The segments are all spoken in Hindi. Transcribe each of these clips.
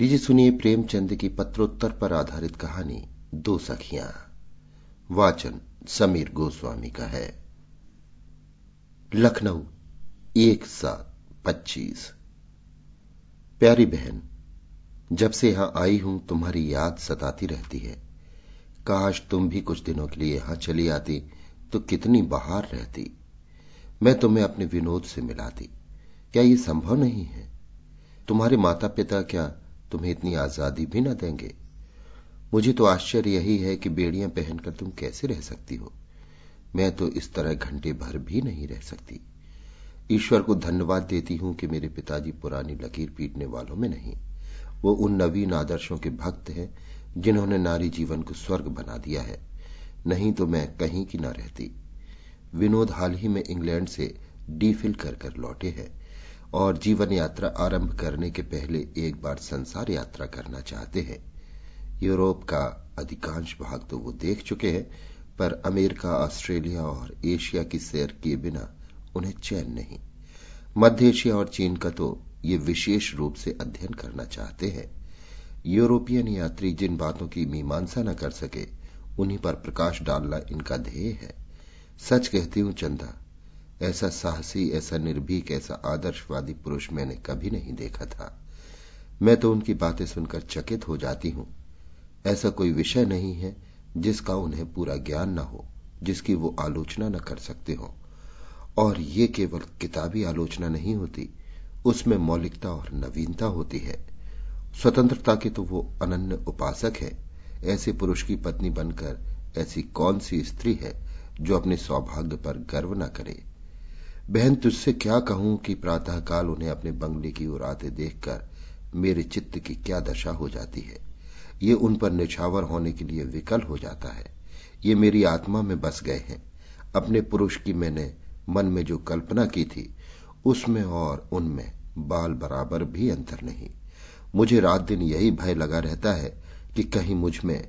लीजिए सुनिए प्रेमचंद की पत्रोत्तर पर आधारित कहानी, दो सखियाँ। वाचन समीर गोस्वामी का है। लखनऊ, एक सात पच्चीस। प्यारी बहन, जब से यहाँ आई हूँ, तुम्हारी याद सताती रहती है। काश तुम भी कुछ दिनों के लिए यहाँ चली आती तो कितनी बहार रहती। मैं तुम्हें अपने विनोद से मिलाती। क्या ये संभव नहीं है? तुम्हारे माता पिता क्या तुम्हें इतनी आज़ादी भी न देंगे। मुझे तो आश्चर्य यही है कि बेड़ियाँ पहनकर तुम कैसे रह सकती हो? मैं तो इस तरह घंटे भर भी नहीं रह सकती। ईश्वर को धन्यवाद देती हूँ कि मेरे पिताजी पुरानी लकीर पीटने वालों में नहीं। वो उन नवीन आदर्शों के भक्त हैं, जिन्होंने नारी जीवन को स्वर्ग बना दिया है। नहीं तो मैं कहीं की न रहती। विनोद हाल ही में इंग्लैंड से डीफिल कर कर लौटे हैं। और जीवन यात्रा आरंभ करने के पहले एक बार संसार यात्रा करना चाहते हैं। यूरोप का अधिकांश भाग तो वो देख चुके हैं, पर अमेरिका, ऑस्ट्रेलिया और एशिया की सैर किए बिना उन्हें चैन नहीं। मध्य एशिया और चीन का तो ये विशेष रूप से अध्ययन करना चाहते हैं। यूरोपियन यात्री जिन बातों की मीमांसा न कर सके, उन्हीं पर प्रकाश डालना इनका ध्येय है। सच कहती हूँ, चंदा ऐसा साहसी, ऐसा निर्भीक, ऐसा आदर्शवादी पुरुष मैंने कभी नहीं देखा था। मैं तो उनकी बातें सुनकर चकित हो जाती हूँ। ऐसा कोई विषय नहीं है जिसका उन्हें पूरा ज्ञान न हो, जिसकी वो आलोचना न कर सकते हो। और ये केवल किताबी आलोचना नहीं होती, उसमें मौलिकता और नवीनता होती है। स्वतंत्रता के तो वो अनन्य उपासक है। ऐसे पुरुष की पत्नी बनकर ऐसी कौन सी स्त्री है जो अपने सौभाग्य पर गर्व न करे? बहन, तुझसे क्या कहूँ कि प्रातःकाल उन्हें अपने बंगले की ओर आते देखकर मेरे चित्त की क्या दशा हो जाती है? ये उन पर निछावर होने के लिए विकल हो जाता है। ये मेरी आत्मा में बस गए हैं। अपने पुरुष की मैंने मन में जो कल्पना की थी, उसमें और उनमें बाल बराबर भी अंतर नहीं। मुझे रात दिन यही भय लगा रहता है कि कहीं मुझमें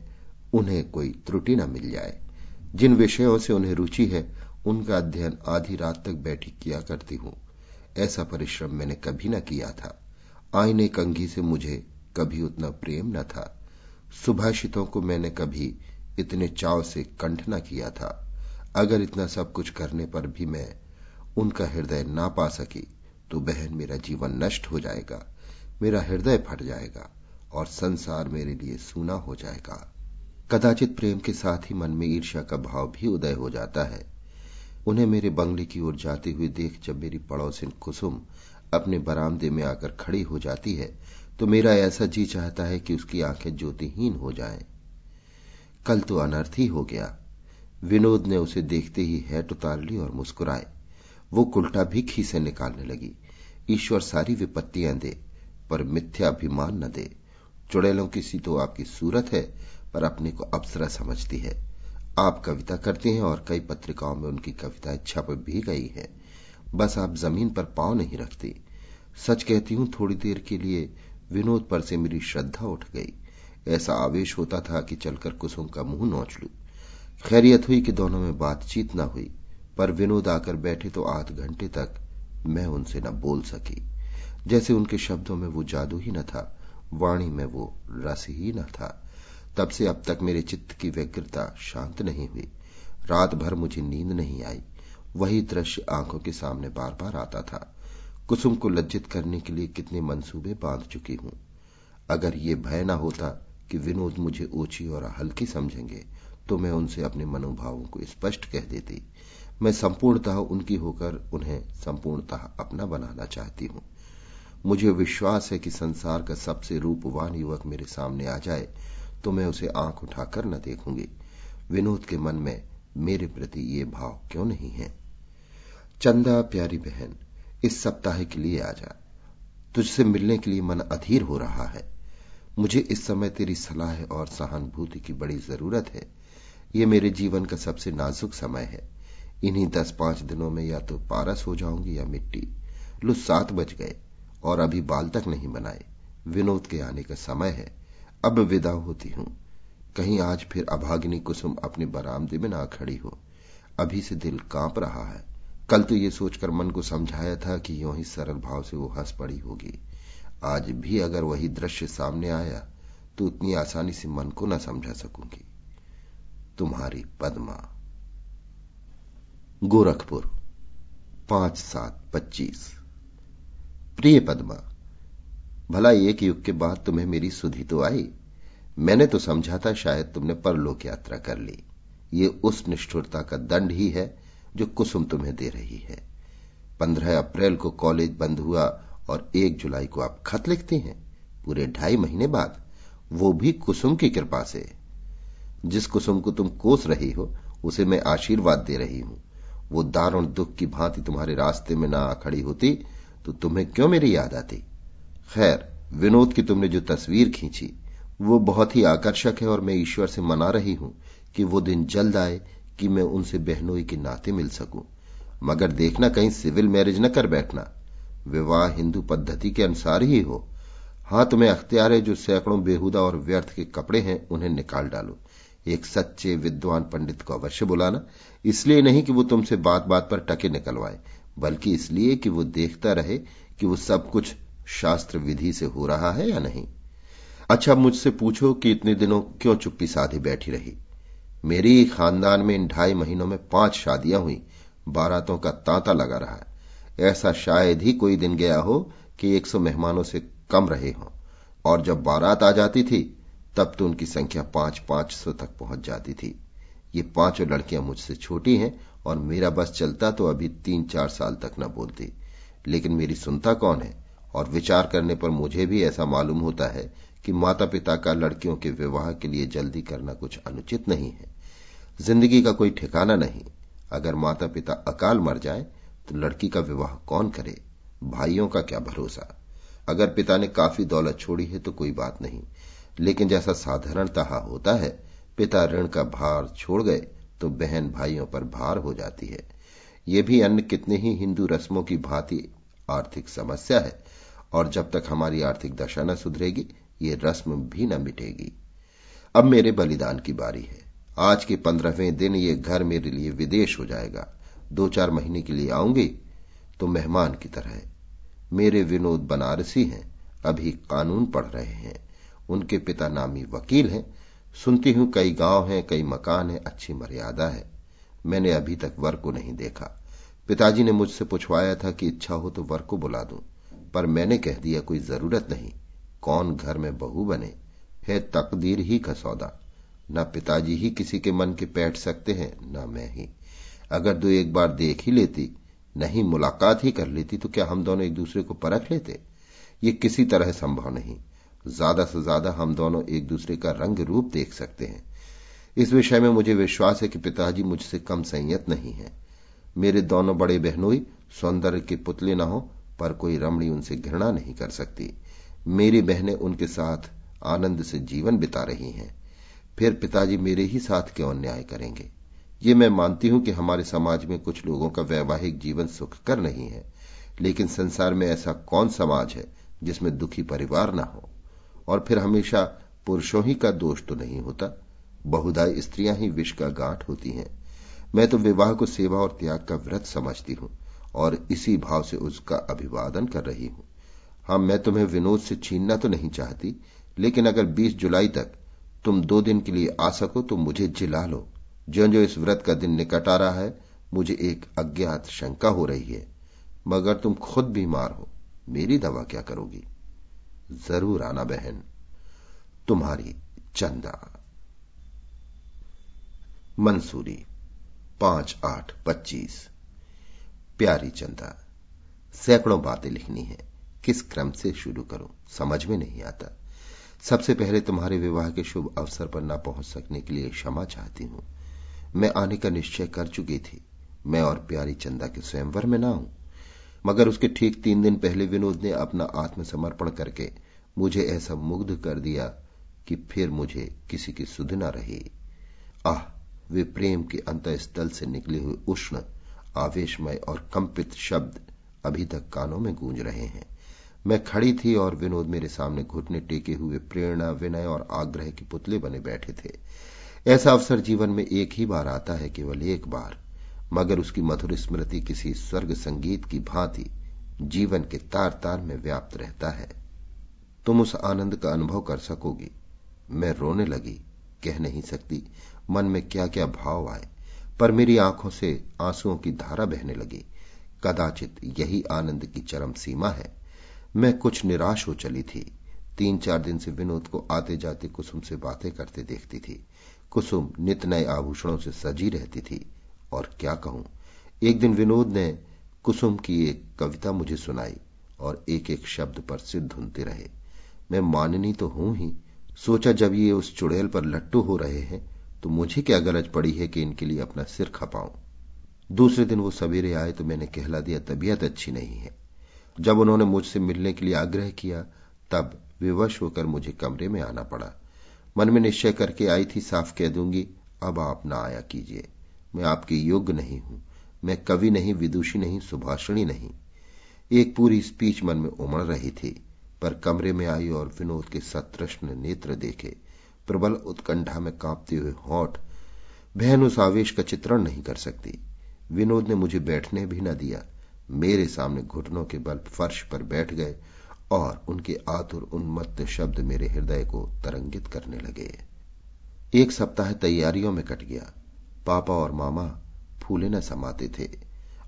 उन्हें कोई त्रुटि न मिल जाए। जिन विषयों से उन्हें रुचि है उनका अध्ययन आधी रात तक बैठी किया करती हूँ। ऐसा परिश्रम मैंने कभी न किया था। आईने कंघी से मुझे कभी उतना प्रेम न था। सुभाषितों को मैंने कभी इतने चाव से कंठ न किया था। अगर इतना सब कुछ करने पर भी मैं उनका हृदय ना पा सकी तो बहन मेरा जीवन नष्ट हो जाएगा, मेरा हृदय फट जाएगा और संसार मेरे लिए सूना हो जाएगा। कदाचित प्रेम के साथ ही मन में ईर्ष्या का भाव भी उदय हो जाता है। उन्हें मेरे बंगले की ओर जाती हुई देख जब मेरी पड़ोसिन कुसुम अपने बरामदे में आकर खड़ी हो जाती है तो मेरा ऐसा जी चाहता है कि उसकी आँखें ज्योतिहीन हो जाएँ। कल तो अनर्थ ही हो गया। विनोद ने उसे देखते ही हैट उतार ली और मुस्कुराए। वो कुल्टा भी खीसे निकालने लगी। ईश्वर सारी विपत्तियाँ दे, पर मिथ्याभिमान न दे। चुड़ैलों की सी तो आपकी सूरत है, पर अपने को अप्सरा समझती है। आप कविता करते हैं और कई पत्रिकाओं में उनकी कविताएँ छप भी गई है। बस आप ज़मीन पर पाँव नहीं रखते। सच कहती हूँ, थोड़ी देर के लिए विनोद पर से मेरी श्रद्धा उठ गई। ऐसा आवेश होता था कि चलकर कुसुम का मुँह नोच लू। खैरियत हुई कि दोनों में बातचीत न हुई, पर विनोद आकर बैठे तो आध घंटे तक मैं उनसे न बोल सकी। जैसे उनके शब्दों में वो जादू ही न था, वाणी में वो रस ही न था। तब से अब तक मेरे चित्त की व्यग्रता शांत नहीं हुई। रात भर मुझे नींद नहीं आई। वही दृश्य आँखों के सामने बार बार आता था। कुसुम को लज्जित करने के लिए कितने मंसूबे बाँध चुकी हूँ। अगर ये भय न होता कि विनोद मुझे ओछी और हल्की समझेंगे तो मैं उनसे अपने मनोभावों को स्पष्ट कह देती। मैं संपूर्णतः उनकी होकर उन्हें संपूर्णतः अपना बनाना चाहती हूँ। मुझे विश्वास है कि संसार का सबसे रूपवान युवक मेरे सामने आ जाए। तो मैं उसे आँख उठाकर न देखूँगी। विनोद के मन में मेरे प्रति ये भाव क्यों नहीं है? चंदा, प्यारी बहन, इस सप्ताह के लिए आ जा तुझसे मिलने के लिए मन अधीर हो रहा है। मुझे इस समय तेरी सलाह और सहानुभूति की बड़ी ज़रूरत है। ये मेरे जीवन का सबसे नाजुक समय है। इन्हीं दस पाँच दिनों में या तो पारस हो जाऊँगी या मिट्टी। लो सात बज गए और अभी बाल तक नहीं बनाए। विनोद के आने का समय है। अब विदा होती हूँ। कहीं आज फिर अभागिनी कुसुम अपने बरामदे में ना खड़ी हो। अभी से दिल काँप रहा है। कल तो ये सोचकर मन को समझाया था कि यूँ ही सरल भाव से वो हंस पड़ी होगी। आज भी अगर वही दृश्य सामने आया तो उतनी आसानी से मन को न समझा सकूँगी। तुम्हारी पद्मा। गोरखपुर, पाँच सात पच्चीस। प्रिय पद्मा भला एक युग के बाद तुम्हें मेरी सुधि तो आई। मैंने तो समझा था शायद तुमने परलोक यात्रा कर ली। ये उस निष्ठुरता का दंड ही है जो कुसुम तुम्हें दे रही है। पंद्रह अप्रैल को कॉलेज बंद हुआ और एक जुलाई को आप खत लिखते हैं। पूरे ढाई महीने बाद वो भी कुसुम की कृपा से। जिस कुसुम को तुम कोस रही हो, उसे मैं आशीर्वाद दे रही हूँ। वो दारुण दुख की भांति तुम्हारे रास्ते में ना खड़ी होती तो तुम्हें क्यों मेरी याद आती? खैर, विनोद की तुमने जो तस्वीर खींची, वो बहुत ही आकर्षक है और मैं ईश्वर से मना रही हूँ कि वो दिन जल्द आए कि मैं उनसे बहनोई के नाते मिल सकूँ। मगर देखना कहीं सिविल मैरिज न कर बैठना। विवाह हिंदू पद्धति के अनुसार ही हो। हाँ तुम्हें अख्तियार है जो सैकड़ों बेहुदा और व्यर्थ के कपड़े हैं, उन्हें निकाल डालो। एक सच्चे विद्वान पंडित को अवश्य बुलाना। इसलिए नहीं कि वो तुमसे बात बात पर टके निकलवाए, बल्कि इसलिए कि वो देखता रहे कि वो सब कुछ शास्त्र विधि से हो रहा है या नहीं? अच्छा मुझसे पूछो कि इतने दिनों क्यों चुप्पी साधी बैठी रही? मेरी खानदान में इन ढाई महीनों में पाँच शादियाँ हुई, बारातों का तांता लगा रहा ऐसा शायद ही कोई दिन गया हो कि एक सौ मेहमानों से कम रहे हों। और जब बारात आ जाती थी, तब तो उनकी संख्या पाँच पाँच सौ तक पहुँच जाती थी। ये पाँचों लड़कियाँ मुझसे छोटी हैं और मेरा बस चलता तो अभी तीन चार साल तक न बोलती। लेकिन मेरी सुनता कौन है? और विचार करने पर मुझे भी ऐसा मालूम होता है कि माता पिता का लड़कियों के विवाह के लिए जल्दी करना कुछ अनुचित नहीं है। ज़िंदगी का कोई ठिकाना नहीं। अगर माता पिता अकाल मर जाए तो लड़की का विवाह कौन करे? भाइयों का क्या भरोसा? अगर पिता ने काफ़ी दौलत छोड़ी है तो कोई बात नहीं। लेकिन जैसा साधारणतः होता है, पिता ऋण का भार छोड़ गए तो बहन भाइयों पर भार हो जाती है। ये भी अन्य कितने ही हिंदू रस्मों की भांति आर्थिक समस्या है। और जब तक हमारी आर्थिक दशा न सुधरेगी, ये रस्म भी न मिटेगी। अब मेरे बलिदान की बारी है। आज के पंद्रहवें दिन ये घर मेरे लिए विदेश हो जाएगा। दो चार महीने के लिए आऊँगी तो मेहमान की तरह मेरे विनोद बनारसी हैं, अभी कानून पढ़ रहे हैं। उनके पिता नामी वकील हैं। सुनती हूँ कई गाँव हैं, कई मकान हैं, अच्छी मर्यादा है। मैंने अभी तक वर को नहीं देखा। पिताजी ने मुझसे पूछवाया था कि इच्छा हो तो वर को बुला दूँ। पर मैंने कह दिया, कोई ज़रूरत नहीं। कौन घर में बहू बने, है तकदीर ही का सौदा न पिताजी ही किसी के मन के बैठ सकते हैं, न मैं ही। अगर दो एक बार देख ही लेती, नहीं मुलाकात ही कर लेती तो क्या हम दोनों एक दूसरे को परख लेते? ये किसी तरह संभव नहीं। ज़्यादा से ज़्यादा हम दोनों एक दूसरे का रंग रूप देख सकते हैं। इस विषय में मुझे विश्वास है कि पिताजी मुझसे कम संयत नहीं है। मेरे दोनों बड़े बहनोई, सौंदर्य के पुतले न हो पर कोई रमणी उनसे घृणा नहीं कर सकती। मेरी बहनें उनके साथ आनंद से जीवन बिता रही हैं। फिर पिताजी मेरे ही साथ क्यों अन्याय करेंगे? ये मैं मानती हूँ कि हमारे समाज में कुछ लोगों का वैवाहिक जीवन सुखकर नहीं है, लेकिन संसार में ऐसा कौन समाज है जिसमें दुखी परिवार ना हो? और फिर हमेशा पुरुषों ही का दोष तो नहीं होता बहुधा स्त्रियाँ ही विष का गांठ होती हैं। मैं तो विवाह को सेवा और त्याग का व्रत समझती हूँ। और इसी भाव से उसका अभिवादन कर रही हूँ। हाँ मैं तुम्हें विनोद से छीनना तो नहीं चाहती, लेकिन अगर 20 जुलाई तक तुम दो दिन के लिए आ सको तो मुझे जिला लो। जो जो इस व्रत का दिन निकट आ रहा है, मुझे एक अज्ञात शंका हो रही है। मगर तुम खुद बीमार हो, मेरी दवा क्या करोगी? ज़रूर आना बहन, तुम्हारी चंदा। मंसूरी, पाँच आठ पच्चीस। प्यारी चंदा, सैकड़ों बातें लिखनी है। किस क्रम से शुरू करूँ? समझ में नहीं आता। सबसे पहले तुम्हारे विवाह के शुभ अवसर पर ना पहुँच सकने के लिए क्षमा चाहती हूँ। मैं आने का निश्चय कर चुकी थी। मैं और प्यारी चंदा के स्वयंवर में ना हूँ। मगर उसके ठीक तीन दिन पहले विनोद ने अपना आत्मसमर्पण करके मुझे ऐसा मुग्ध कर दिया कि फिर मुझे किसी की सुध न रही। आह, वे प्रेम के अंतस्थल से निकले हुए उष्ण आवेशमय और कंपित शब्द अभी तक कानों में गूंज रहे हैं। मैं खड़ी थी और विनोद मेरे सामने घुटने टेके हुए प्रेरणा, विनय और आग्रह के पुतले बने बैठे थे। ऐसा अवसर जीवन में एक ही बार आता है, केवल एक बार। मगर उसकी मधुर स्मृति किसी स्वर्ग संगीत की भांति जीवन के तार तार में व्याप्त रहता है। तुम उस आनंद का अनुभव कर सकोगी। मैं रोने लगी, कह नहीं सकती। मन में क्या क्या भाव आए। पर मेरी आँखों से आंसुओं की धारा बहने लगी। कदाचित यही आनंद की चरम सीमा है। मैं कुछ निराश हो चली थी। तीन चार दिन से विनोद को आते जाते कुसुम से बातें करते देखती थी। कुसुम नित नए आभूषणों से सजी रहती थी। और क्या कहूँ? एक दिन विनोद ने कुसुम की एक कविता मुझे सुनाई और एक एक शब्द पर सिद्ध धुनते रहे। मैं माननी तो हूँ ही। सोचा जब ये उस चुड़ैल पर लट्टू हो रहे हैं तो मुझे क्या गरज पड़ी है कि इनके लिए अपना सिर खपाऊं? दूसरे दिन वो सवेरे आए तो मैंने कहला दिया, तबीयत अच्छी नहीं है। जब उन्होंने मुझसे मिलने के लिए आग्रह किया, तब विवश होकर मुझे कमरे में आना पड़ा। मन में निश्चय करके आई थी, साफ़ कह दूँगी, अब आप ना आया कीजिए। मैं आपके योग्य नहीं हूँ। मैं कवि नहीं, विदुषी नहीं, सुभाषिणी नहीं। एक पूरी स्पीच मन में उमड़ रही थी, पर कमरे में आई और विनोद के सतृष्ण नेत्र देखे। प्रबल उत्कंठा में कांपते हुए होठ बहन उस आवेश का चित्रण नहीं कर सकती। विनोद ने मुझे बैठने भी न दिया। मेरे सामने घुटनों के बल फर्श पर बैठ गए और उनके आतुर उन्मत्त शब्द मेरे हृदय को तरंगित करने लगे। एक सप्ताह तैयारियों में कट गया। पापा और मामा फूले न समाते थे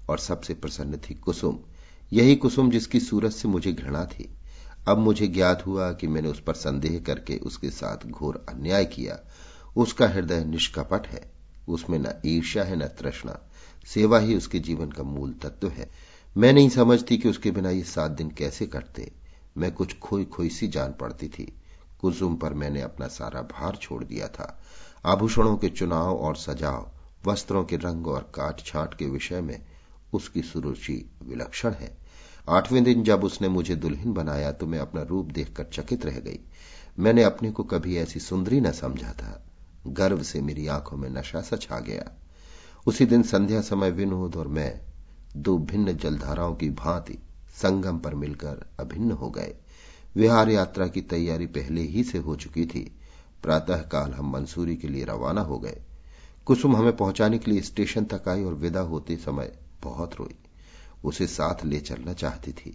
और सबसे प्रसन्न थी कुसुम। यही कुसुम जिसकी सूरत से मुझे घृणा थी। अब मुझे ज्ञात हुआ कि मैंने उस पर संदेह करके उसके साथ घोर अन्याय किया। उसका हृदय निष्कपट है। उसमें न ईर्ष्या है, न तृष्णा। सेवा ही उसके जीवन का मूल तत्व है। मैं नहीं समझती कि उसके बिना ये सात दिन कैसे कटते। मैं कुछ खोई खोई सी जान पड़ती थी। कुसुम पर मैंने अपना सारा भार छोड़ दिया था। आभूषणों के चुनाव और सजाव, वस्त्रों के रंग और काट छाट के विषय में उसकी सुरुचि विलक्षण है। आठवें दिन जब उसने मुझे दुल्हन बनाया तो मैं अपना रूप देखकर चकित रह गई। मैंने अपने को कभी ऐसी सुंदरी न समझा था। गर्व से मेरी आँखों में नशा सा छा गया। उसी दिन संध्या समय विनोद और मैं दो भिन्न जलधाराओं की भांति संगम पर मिलकर अभिन्न हो गए। विहार यात्रा की तैयारी पहले ही से हो चुकी थी। प्रातःकाल हम मंसूरी के लिए रवाना हो गए। कुसुम हमें पहुँचाने के लिए स्टेशन तक आई और विदा होते समय बहुत रोई। उसे साथ ले चलना चाहती थी,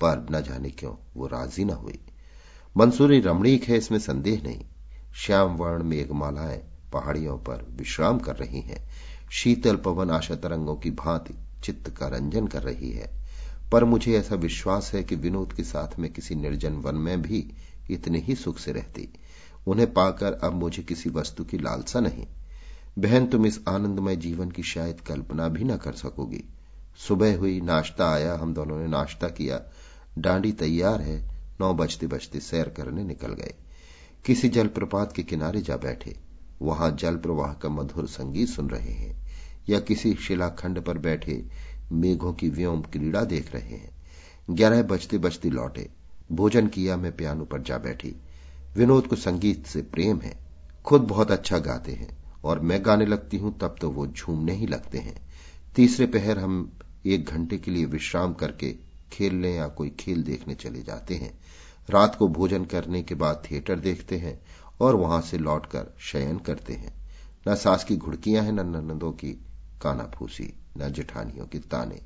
पर न जाने क्यों वो राज़ी न हुई। मंसूरी रमणीक है, इसमें संदेह नहीं। श्याम वर्ण मेघमालाएँ पहाड़ियों पर विश्राम कर रही हैं। शीतल पवन आशा तरंगों की भांति चित्त का रंजन कर रही है। पर मुझे ऐसा विश्वास है कि विनोद के साथ में किसी निर्जन वन में भी इतने ही सुख से रहती। उन्हें पाकर अब मुझे किसी वस्तु की लालसा नहीं। बहन, तुम इस आनंदमय जीवन की शायद कल्पना भी न कर सकोगी। सुबह हुई, नाश्ता आया, हम दोनों ने नाश्ता किया। डांडी तैयार है, नौ बजते बजते सैर करने निकल गए। किसी जलप्रपात के किनारे जा बैठे। वहाँ जल प्रवाह का मधुर संगीत सुन रहे हैं, या किसी शिलाखंड पर बैठे मेघों की व्योम क्रीड़ा देख रहे हैं। ग्यारह बजते बजते लौटे। भोजन किया, मैं पियानो पर जा बैठी। विनोद को संगीत से प्रेम है। खुद बहुत अच्छा गाते हैं, और मैं गाने लगती हूँ, तब तो वो झूमने ही लगते हैं। तीसरे पहर हम एक घंटे के लिए विश्राम करके खेलने या कोई खेल देखने चले जाते हैं। रात को भोजन करने के बाद थिएटर देखते हैं और वहाँ से लौटकर शयन करते हैं। न सास की घुड़कियाँ हैं, न ननदों की काना फूसी न जेठानियों के ताने।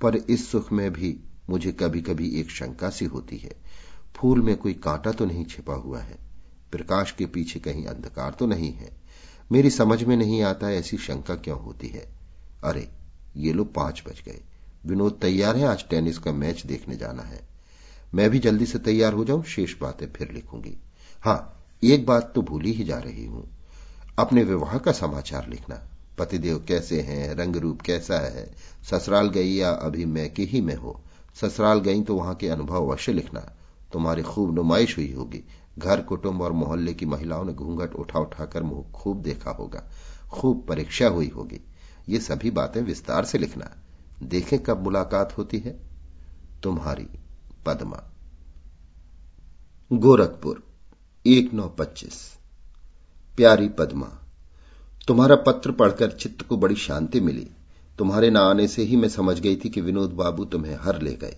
पर इस सुख में भी मुझे कभी कभी एक शंका सी होती है। फूल में कोई कांटा तो नहीं छिपा हुआ है? प्रकाश के पीछे कहीं अंधकार तो नहीं है? मेरी समझ में नहीं आता ऐसी शंका क्यों होती है? अरे ये लोग पाँच बज गए। विनोद तैयार है, आज टेनिस का मैच देखने जाना है। मैं भी जल्दी से तैयार हो जाऊँ, शेष बातें फिर लिखूँगी। हाँ एक बात तो भूली ही जा रही हूँ। अपने विवाह का समाचार लिखना। पतिदेव कैसे हैं? रंग रूप कैसा है? ससुराल गई या अभी मैं के ही में हो? ससुराल गई तो वहाँ के अनुभव अवश्य लिखना। तुम्हारी खूब नुमाइश हुई होगी। घर, कुटुंब और मोहल्ले की महिलाओं ने घूंघट उठा उठाकर मुँह खूब देखा होगा। खूब परीक्षा हुई होगी। ये सभी बातें विस्तार से लिखना। देखें कब मुलाकात होती है। तुम्हारी पद्मा। गोरखपुर, एक नौ पच्चीस। प्यारी पद्मा, तुम्हारा पत्र पढ़कर चित्त को बड़ी शांति मिली। तुम्हारे न आने से ही मैं समझ गई थी कि विनोद बाबू तुम्हें हर ले गए।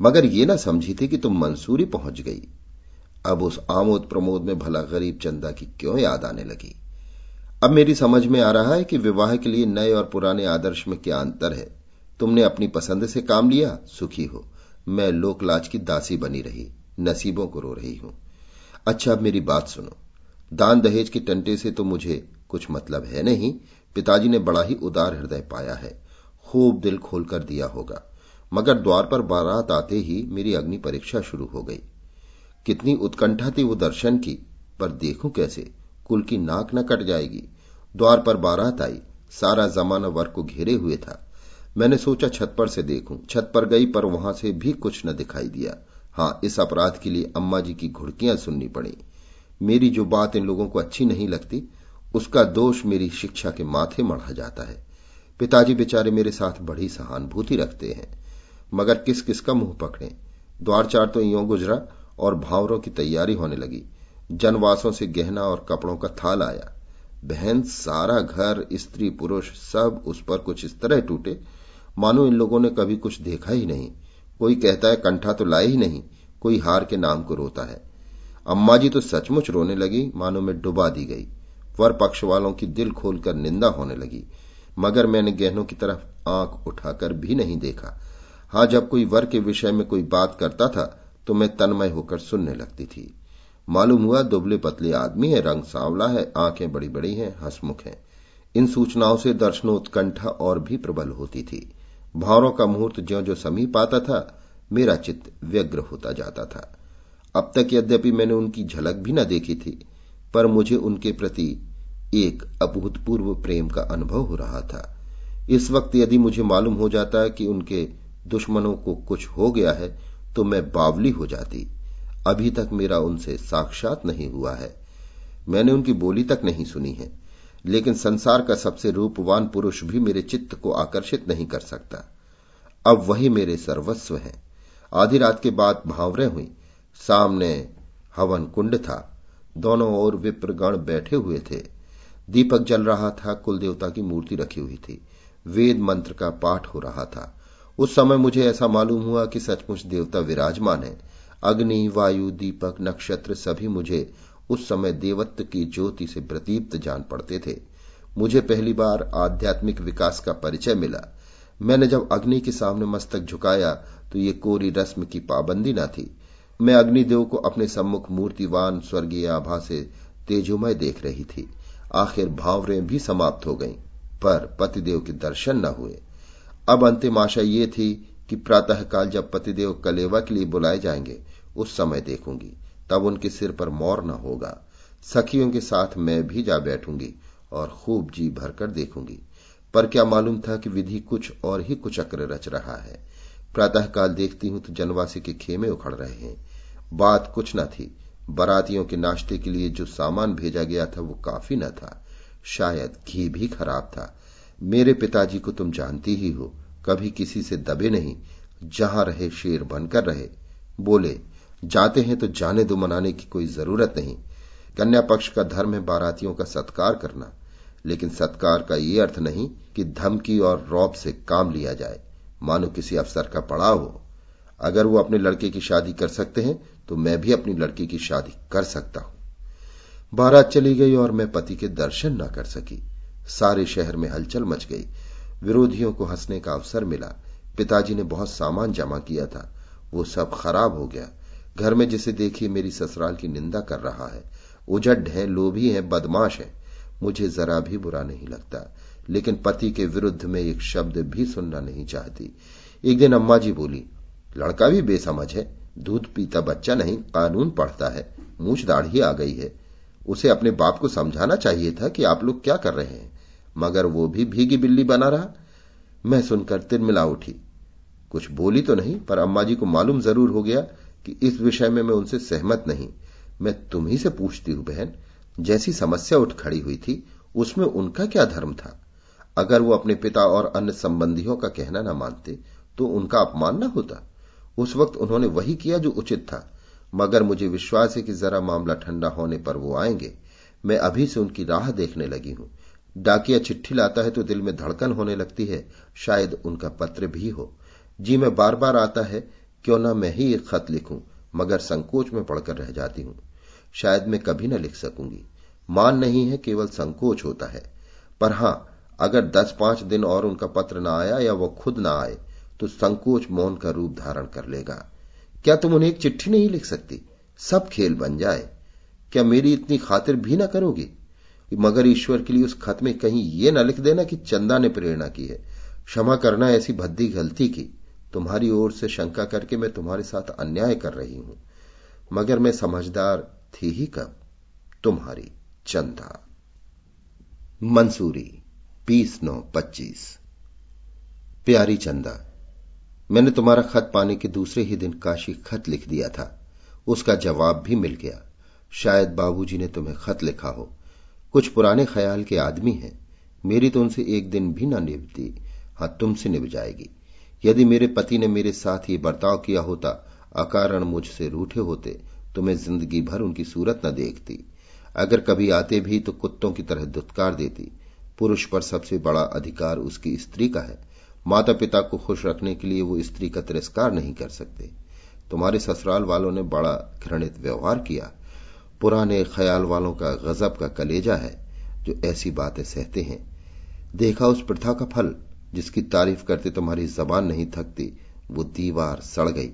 मगर ये ना समझी थी कि तुम मंसूरी पहुँच गई। अब उस आमोद प्रमोद में भला गरीब चंदा की क्यों याद आने लगी? अब मेरी समझ में आ रहा है कि विवाह के लिए नए और पुराने आदर्श में क्या अंतर है। तुमने अपनी पसंद से काम लिया, सुखी हो। मैं लोकलाज की दासी बनी रही, नसीबों को रो रही हूँ। अच्छा अब मेरी बात सुनो। दान दहेज के टंटे से तो मुझे कुछ मतलब है नहीं। पिताजी ने बड़ा ही उदार हृदय पाया है। खूब दिल खोलकर दिया होगा। मगर द्वार पर बारात आते ही मेरी अग्नि परीक्षा शुरू हो गई। कितनी उत्कंठा थी वो दर्शन की, पर देखूँ कैसे? कुल की नाक न कट जाएगी। द्वार पर बारात आई। सारा जमाना वर को घेरे हुए था। मैंने सोचा छत पर से देखूँ। छत पर गई पर वहाँ से भी कुछ न दिखाई दिया। हाँ, इस अपराध के लिए अम्मा जी की घुड़कियाँ सुननी पड़ी। मेरी जो बात इन लोगों को अच्छी नहीं लगती, उसका दोष मेरी शिक्षा के माथे मढ़ा जाता है। पिताजी बेचारे मेरे साथ बड़ी सहानुभूति रखते हैं। मगर किस किस का मुँह पकड़े? द्वार चार तो यो गुजरा और भावरों की तैयारी होने लगी। जनवासों से गहना और कपड़ों का थाल आया। बहन, सारा घर, स्त्री, पुरुष, सब उस पर कुछ इस तरह टूटे। मानो इन लोगों ने कभी कुछ देखा ही नहीं। कोई कहता है, कंठा तो लाए ही नहीं। कोई हार के नाम को रोता है। अम्मा जी तो सचमुच रोने लगी, मानो में डुबा दी गई। वर पक्ष वालों की दिल खोलकर निंदा होने लगी। मगर मैंने गहनों की तरफ़ आँख उठाकर भी नहीं देखा। हाँ, जब कोई वर के विषय में कोई बात करता था तो मैं तन्मय होकर सुनने लगती थी। मालूम हुआ दुबले पतले आदमी है, रंग सांवला है, आँखें बड़ी बड़ी हैं, हसमुख हैं। इन सूचनाओं से दर्शनोत्कंठा और भी प्रबल होती थी। भावरों का मुहूर्त ज्यो जो समीप आता था, मेरा चित्त व्यग्र होता जाता था। अब तक यद्यपि मैंने उनकी झलक भी न देखी थी, पर मुझे उनके प्रति एक अभूतपूर्व प्रेम का अनुभव हो रहा था। इस वक्त यदि मुझे मालूम हो जाता कि उनके दुश्मनों को कुछ हो गया है तो मैं बावली हो जाती। अभी तक मेरा उनसे साक्षात नहीं हुआ है। मैंने उनकी बोली तक नहीं सुनी है, लेकिन संसार का सबसे रूपवान पुरुष भी मेरे चित्त को आकर्षित नहीं कर सकता। अब वही मेरे सर्वस्व हैं। आधी रात के बाद भावरें हुई। सामने हवन कुंड था। दोनों ओर विप्रगण बैठे हुए थे। दीपक जल रहा था कुल देवता की मूर्ति रखी हुई थी। वेद मंत्र का पाठ हो रहा था। उस समय मुझे ऐसा मालूम हुआ कि सचमुच देवता विराजमान है। अग्नि, वायु, दीपक, नक्षत्र सभी मुझे उस समय देवत्व की ज्योति से प्रदीप्त जान पड़ते थे। मुझे पहली बार आध्यात्मिक विकास का परिचय मिला। मैंने जब अग्नि के सामने मस्तक झुकाया तो ये कोरी रस्म की पाबंदी न थी। मैं अग्निदेव को अपने सम्मुख मूर्तिवान, स्वर्गीय आभा से तेजोमय देख रही थी। आखिर भावरें भी समाप्त हो गईं, पर पतिदेव के दर्शन न हुए। अब अंतिम आशा ये थी कि प्रातःकाल जब पतिदेव कलेवा के लिए बुलाए जाएँगे उस समय देखूँगी। तब उनके सिर पर मोर न होगा। सखियों के साथ मैं भी जा बैठूँगी और खूब जी भरकर देखूँगी। पर क्या मालूम था कि विधि कुछ और ही कुचक्र रच रहा है। प्रातःकाल देखती हूँ तो जनवासी के खेमे उखड़ रहे हैं। बात कुछ न थी। बरातियों के नाश्ते के लिए जो सामान भेजा गया था वो काफ़ी न था। शायद घी भी खराब था। मेरे पिताजी को तुम जानती ही हो। कभी किसी से दबे नहीं। जहाँ रहे शेर बनकर रहे। बोले जाते हैं तो जाने दो मनाने की कोई ज़रूरत नहीं। कन्या पक्ष का धर्म है बारातियों का सत्कार करना। लेकिन सत्कार का ये अर्थ नहीं कि धमकी और रौब से काम लिया जाए। मानो किसी अफसर का पड़ाव हो। अगर वो अपने लड़के की शादी कर सकते हैं तो मैं भी अपनी लड़की की शादी कर सकता हूँ। बारात चली गई और मैं पति के दर्शन न कर सकी। सारे शहर में हलचल मच गई। विरोधियों को हंसने का अवसर मिला। पिताजी ने बहुत सामान जमा किया था। वो सब खराब हो गया। घर में जिसे देखिए मेरी ससुराल की निंदा कर रहा है। उजड है, लोभी है, बदमाश है। मुझे जरा भी बुरा नहीं लगता। लेकिन पति के विरुद्ध में एक शब्द भी सुनना नहीं चाहती। एक दिन अम्मा जी बोली, लड़का भी बेसमझ है। दूध पीता बच्चा नहीं, कानून पढ़ता है। मूछ दाढ़ी आ गई है। उसे अपने बाप को समझाना चाहिए था कि आप लोग क्या कर रहे हैं। मगर वो भी भीगी बिल्ली बना रहा। मैं सुनकर तिरमिला उठी। कुछ बोली तो नहीं, पर अम्मा जी को मालूम ज़रूर हो गया कि इस विषय में मैं उनसे सहमत नहीं। मैं तुम ही से पूछती हूँ, बहन, जैसी समस्या उठ खड़ी हुई थी, उसमें उनका क्या धर्म था? अगर वो अपने पिता और अन्य संबंधियों का कहना न मानते तो उनका अपमान न होता। उस वक्त उन्होंने वही किया जो उचित था। मगर मुझे विश्वास है कि जरा मामला ठंडा होने पर वो आएँगे। मैं अभी से उनकी राह देखने लगी हूँ। डाकिया चिट्ठी लाता है तो दिल में धड़कन होने लगती है। शायद उनका पत्र भी हो। जी, मैं बार बार आता है क्यों ना मैं ही एक खत लिखूं, मगर संकोच में पढ़कर रह जाती हूँ। शायद मैं कभी न लिख सकूँगी। मान नहीं है केवल संकोच होता है, पर हाँ, अगर दस पाँच दिन और उनका पत्र न आया या वो खुद न आए तो संकोच मौन का रूप धारण कर लेगा। क्या तुम उन्हें एक चिट्ठी नहीं लिख सकती? सब खेल बन जाए। क्या मेरी इतनी खातिर भी ना करोगी? मगर ईश्वर के लिए उस खत में कहीं ये न लिख देना कि चंदा ने प्रेरणा की है। क्षमा करना ऐसी भद्दी गलती की। तुम्हारी ओर से शंका करके मैं तुम्हारे साथ अन्याय कर रही हूँ। मगर मैं समझदार थी ही कब? तुम्हारी चंदा। मंसूरी, बीस नौ पच्चीस। प्यारी चंदा, मैंने तुम्हारा खत पाने के दूसरे ही दिन काशी खत लिख दिया था। उसका जवाब भी मिल गया। शायद बाबूजी ने तुम्हें खत लिखा हो। कुछ पुराने ख्याल के आदमी हैं। मेरी तो उनसे एक दिन भी ना निभती। हाँ, तुमसे निभ जाएगी। यदि मेरे पति ने मेरे साथ ये बर्ताव किया होता, अकारण मुझसे रूठे होते तो मैं ज़िंदगी भर उनकी सूरत न देखती। अगर कभी आते भी तो कुत्तों की तरह दुत्कार देती। पुरुष पर सबसे बड़ा अधिकार उसकी स्त्री का है। माता पिता को खुश रखने के लिए वो स्त्री का तिरस्कार नहीं कर सकते। तुम्हारे ससुराल वालों ने बड़ा घृणित व्यवहार किया। पुराने ख्याल वालों का गजब का कलेजा है, जो ऐसी बातें सहते हैं। देखा उस प्रथा का फल जिसकी तारीफ़ करते तुम्हारी जबान नहीं थकती, वो दीवार सड़ गई।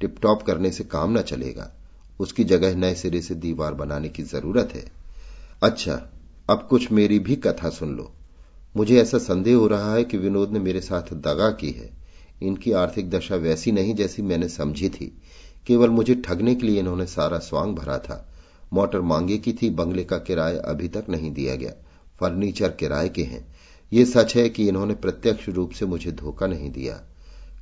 टिपटॉप करने से काम न चलेगा। उसकी जगह नए सिरे से दीवार बनाने की ज़रूरत है। अच्छा अब कुछ मेरी भी कथा सुन लो। मुझे ऐसा संदेह हो रहा है कि विनोद ने मेरे साथ दगा की है। इनकी आर्थिक दशा वैसी नहीं जैसी मैंने समझी थी। केवल मुझे ठगने के लिए इन्होंने सारा स्वांग भरा था। मोटर मांगे की थी, बंगले का किराया अभी तक नहीं दिया गया। फर्नीचर किराए के हैं। ये सच है कि इन्होंने प्रत्यक्ष रूप से मुझे धोखा नहीं दिया।